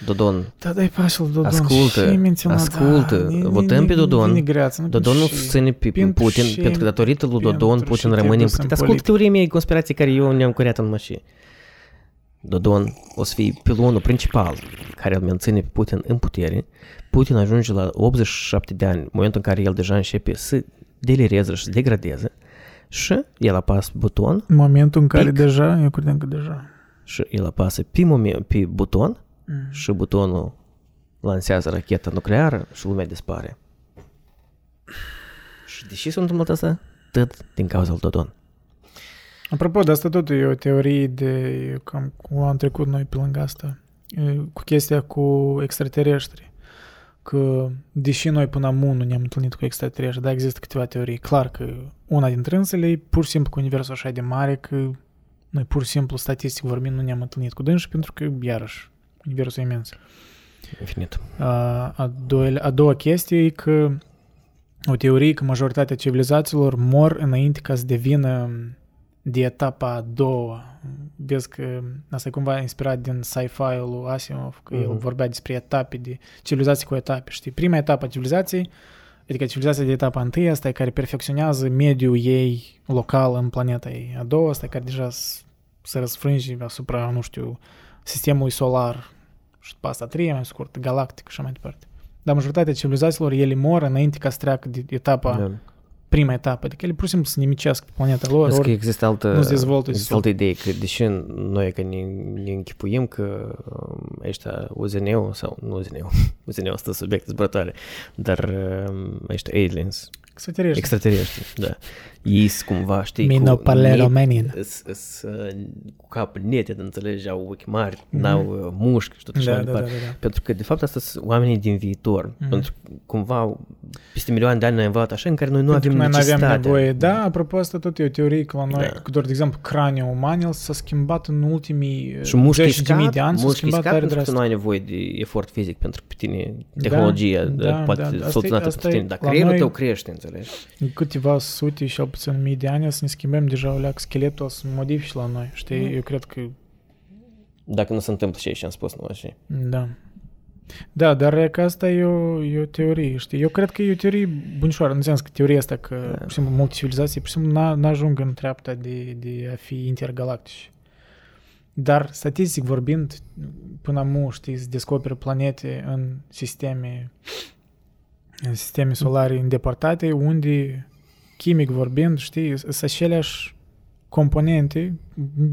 Speaker 2: Dodon.
Speaker 1: Da, dai pasul Dodon.
Speaker 2: Ascultă,
Speaker 1: și menționat,
Speaker 2: ascultă,
Speaker 1: da, ni-
Speaker 2: votăm
Speaker 1: ni-
Speaker 2: pe
Speaker 1: ni-
Speaker 2: Dodon.
Speaker 1: vine greață, nu
Speaker 2: Dodon nu
Speaker 1: pentru
Speaker 2: susține pe
Speaker 1: pentru
Speaker 2: Putin,
Speaker 1: și-
Speaker 2: pentru că datorită lui Dodon,
Speaker 1: pentru
Speaker 2: Putin
Speaker 1: și
Speaker 2: rămâne în
Speaker 1: trebuie să
Speaker 2: putere. Ascultă
Speaker 1: politic.
Speaker 2: teoria mea de conspirație care eu ne-am curiat în mașină. Dodon o să fie pilonul principal care îl menține pe Putin în putere. Putin ajunge la 87 de ani, momentul în care el deja începe să delireze și să degradeze și el apasă buton
Speaker 1: În momentul în care
Speaker 2: Pic.
Speaker 1: deja, eu credeam că deja.
Speaker 2: și el apasă pe, moment, pe buton
Speaker 1: Mm.
Speaker 2: și butonul lansează racheta nucleară și lumea dispare. Și de ce s-a întâmplat asta? Tot din cauza lui Dodon.
Speaker 1: Apropo de asta tot e o teorie de cam cum am trecut noi pe lângă asta, e, cu chestia cu extraterestri. Că, deși noi până acum nu ne-am întâlnit cu extraterestri, dar există câteva teorii. Clar că una dintre însele e pur și simplu că universul așa de mare că noi pur și simplu, statistic vorbind, nu ne-am întâlnit cu dânsi pentru că, iarăși, universul e imens.
Speaker 2: Infinit.
Speaker 1: A, a, doua, a doua chestie e că o teorie că majoritatea civilizațiilor mor înainte ca să devină de etapa a doua. Vezi că asta e cumva inspirat din sci-fi-ul lui Asimov, că el
Speaker 2: Mhm.
Speaker 1: vorbea despre etape, de civilizații cu etape. Știi, prima etapă a civilizației, adică civilizația de etapa întâi, asta e care perfecționează mediul ei local în planeta ei. A doua, asta e care deja s- se răsfrânge asupra, nu știu, sistemului solar și după asta a treia, mai scurt, galactic și așa mai departe. Dar majoritatea civilizațiilor, ele mor înainte ca să treacă de etapa,
Speaker 2: Da.
Speaker 1: prima etapă. Adică ele pur și simplu se nimicesc pe planeta lor,
Speaker 2: Vezi că
Speaker 1: ori
Speaker 2: există altă,
Speaker 1: nu se dezvoltă
Speaker 2: există
Speaker 1: sau-
Speaker 2: altă idee, că deși noi că ne, ne închipuim că um, ăștia UZN-ul, sau nu UZN-ul, UZN-ul stă subiect zburătoare, dar um, ăștia aliens,
Speaker 1: extraterestri.
Speaker 2: extraterestri, da, ei sunt cumva, știi,
Speaker 1: Mino
Speaker 2: cu
Speaker 1: palero
Speaker 2: net-
Speaker 1: menin.
Speaker 2: îs- îs, uh, cu cap neted, înțelegi, au ochi mari, n-au uh, mușchi și tot așa
Speaker 1: Da,
Speaker 2: mai
Speaker 1: da, da,
Speaker 2: departe.
Speaker 1: da, da.
Speaker 2: Pentru că, de fapt, asta sunt oamenii din viitor.
Speaker 1: Mhm.
Speaker 2: Pentru că, cumva, peste milioane de ani noi am învățat așa în care noi nu
Speaker 1: Pentru că
Speaker 2: avem
Speaker 1: noi nu aveam
Speaker 2: necesitate.
Speaker 1: nevoie. Da, apropo, asta tot e o teorie că la noi,
Speaker 2: Da.
Speaker 1: că doar, de exemplu, craniul uman, el s-a schimbat în ultimii
Speaker 2: Și mușchii
Speaker 1: 10.000
Speaker 2: scad,
Speaker 1: de ani, s-a
Speaker 2: mușchii
Speaker 1: schimbat
Speaker 2: scad
Speaker 1: tare
Speaker 2: pentru că tu
Speaker 1: drastic.
Speaker 2: nu ai nevoie de efort fizic pentru pe tine, tehnologia
Speaker 1: da,
Speaker 2: da, poate
Speaker 1: da,
Speaker 2: da,
Speaker 1: asta e-
Speaker 2: soluționată
Speaker 1: asta
Speaker 2: pentru
Speaker 1: e-
Speaker 2: tine, dar
Speaker 1: la
Speaker 2: creierul
Speaker 1: noi-
Speaker 2: tău crește, înțelegi?
Speaker 1: În câteva sute și cel puțin mii de ani să ne schimbăm deja o leac scheletul o să modifici la noi. Știi?
Speaker 2: Mhm.
Speaker 1: Eu cred că
Speaker 2: Dacă nu se întâmplă ce am spus, nu așa.
Speaker 1: Da. Da, dar e că asta e o, e o teorie, știi? Eu cred că e o teorie bunișoară, în sens că teoria asta că,
Speaker 2: Da.
Speaker 1: pur și simplu, multe civilizații, pur și simplu, n- n-ajung în treapta de, de a fi intergalactici. Dar, statistic vorbind, până acum, știi, se descoperă planete în sisteme, în sisteme solare îndepărtate, unde, chimic vorbind, știi, sunt aceleași componente,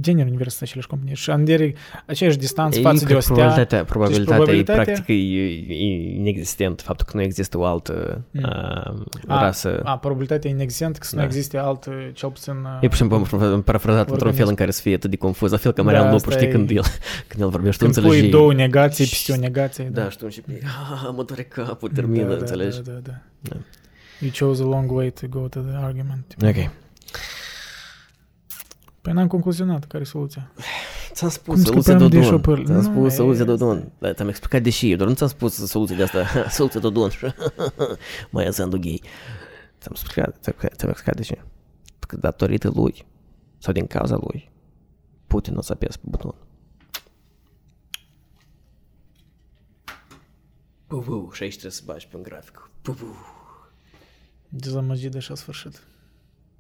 Speaker 1: generi universal aceleași componente și andere aceeași distanță
Speaker 2: Ei,
Speaker 1: față
Speaker 2: că
Speaker 1: de o stea.
Speaker 2: probabilitatea, probabilitatea,
Speaker 1: probabilitatea-
Speaker 2: e practic e, e inexistent, faptul că nu există o altă
Speaker 1: Mm.
Speaker 2: uh,
Speaker 1: A,
Speaker 2: rasă.
Speaker 1: A, probabilitatea e inexistentă că să nu
Speaker 2: Da.
Speaker 1: existe alt, cel puțin... uh,
Speaker 2: E pur și simplu parafrazat într-un
Speaker 1: organism.
Speaker 2: fel în care să fie atât de confuz, la fel ca
Speaker 1: Da,
Speaker 2: Marian Lupu,
Speaker 1: asta
Speaker 2: știi,
Speaker 1: e-
Speaker 2: când el, când el vorbește, tu
Speaker 1: Când pui
Speaker 2: înțelegi.
Speaker 1: două negații peste o negație.
Speaker 2: Da, și tu începi, "Ah, mă doare capul, termină,
Speaker 1: da,
Speaker 2: înțelegi?
Speaker 1: Da, da, da.
Speaker 2: Da.
Speaker 1: You chose a long way to go to the argument.
Speaker 2: Ok.
Speaker 1: Păi n-am concluzionat care e soluția.
Speaker 2: Ți-am spus
Speaker 1: Cum
Speaker 2: soluția
Speaker 1: scăpăm de
Speaker 2: Dodon.
Speaker 1: șopăr?
Speaker 2: Ți-am
Speaker 1: Nu,
Speaker 2: spus
Speaker 1: e-
Speaker 2: soluția Dodon. Da, ți-am explicat de și eu, doar nu ți-am spus soluția de asta. soluția Dodon. Mai înseamnă gay. Ți-am explicat, ți-am ți-am explicat de ce. Că datorită lui, sau din cauza lui, Putin o să apese pe buton. Pupu, și aici trebuie să bagi pe un grafic. Pupu.
Speaker 1: Dezamăgit de așa sfârșit.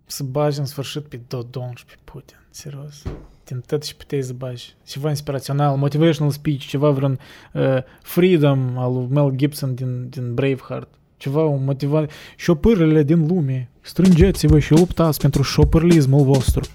Speaker 1: Să bagi în sfârșit pe Dodon și pe Putin. Serios. Din tot și puteai să bagi. Ceva inspirațional, motivational speech, ceva vreun uh, freedom al lui Mel Gibson din, din Braveheart. Ceva un motivat. Șopârele din lume. Strângeți-vă și luptați pentru șopârlismul vostru.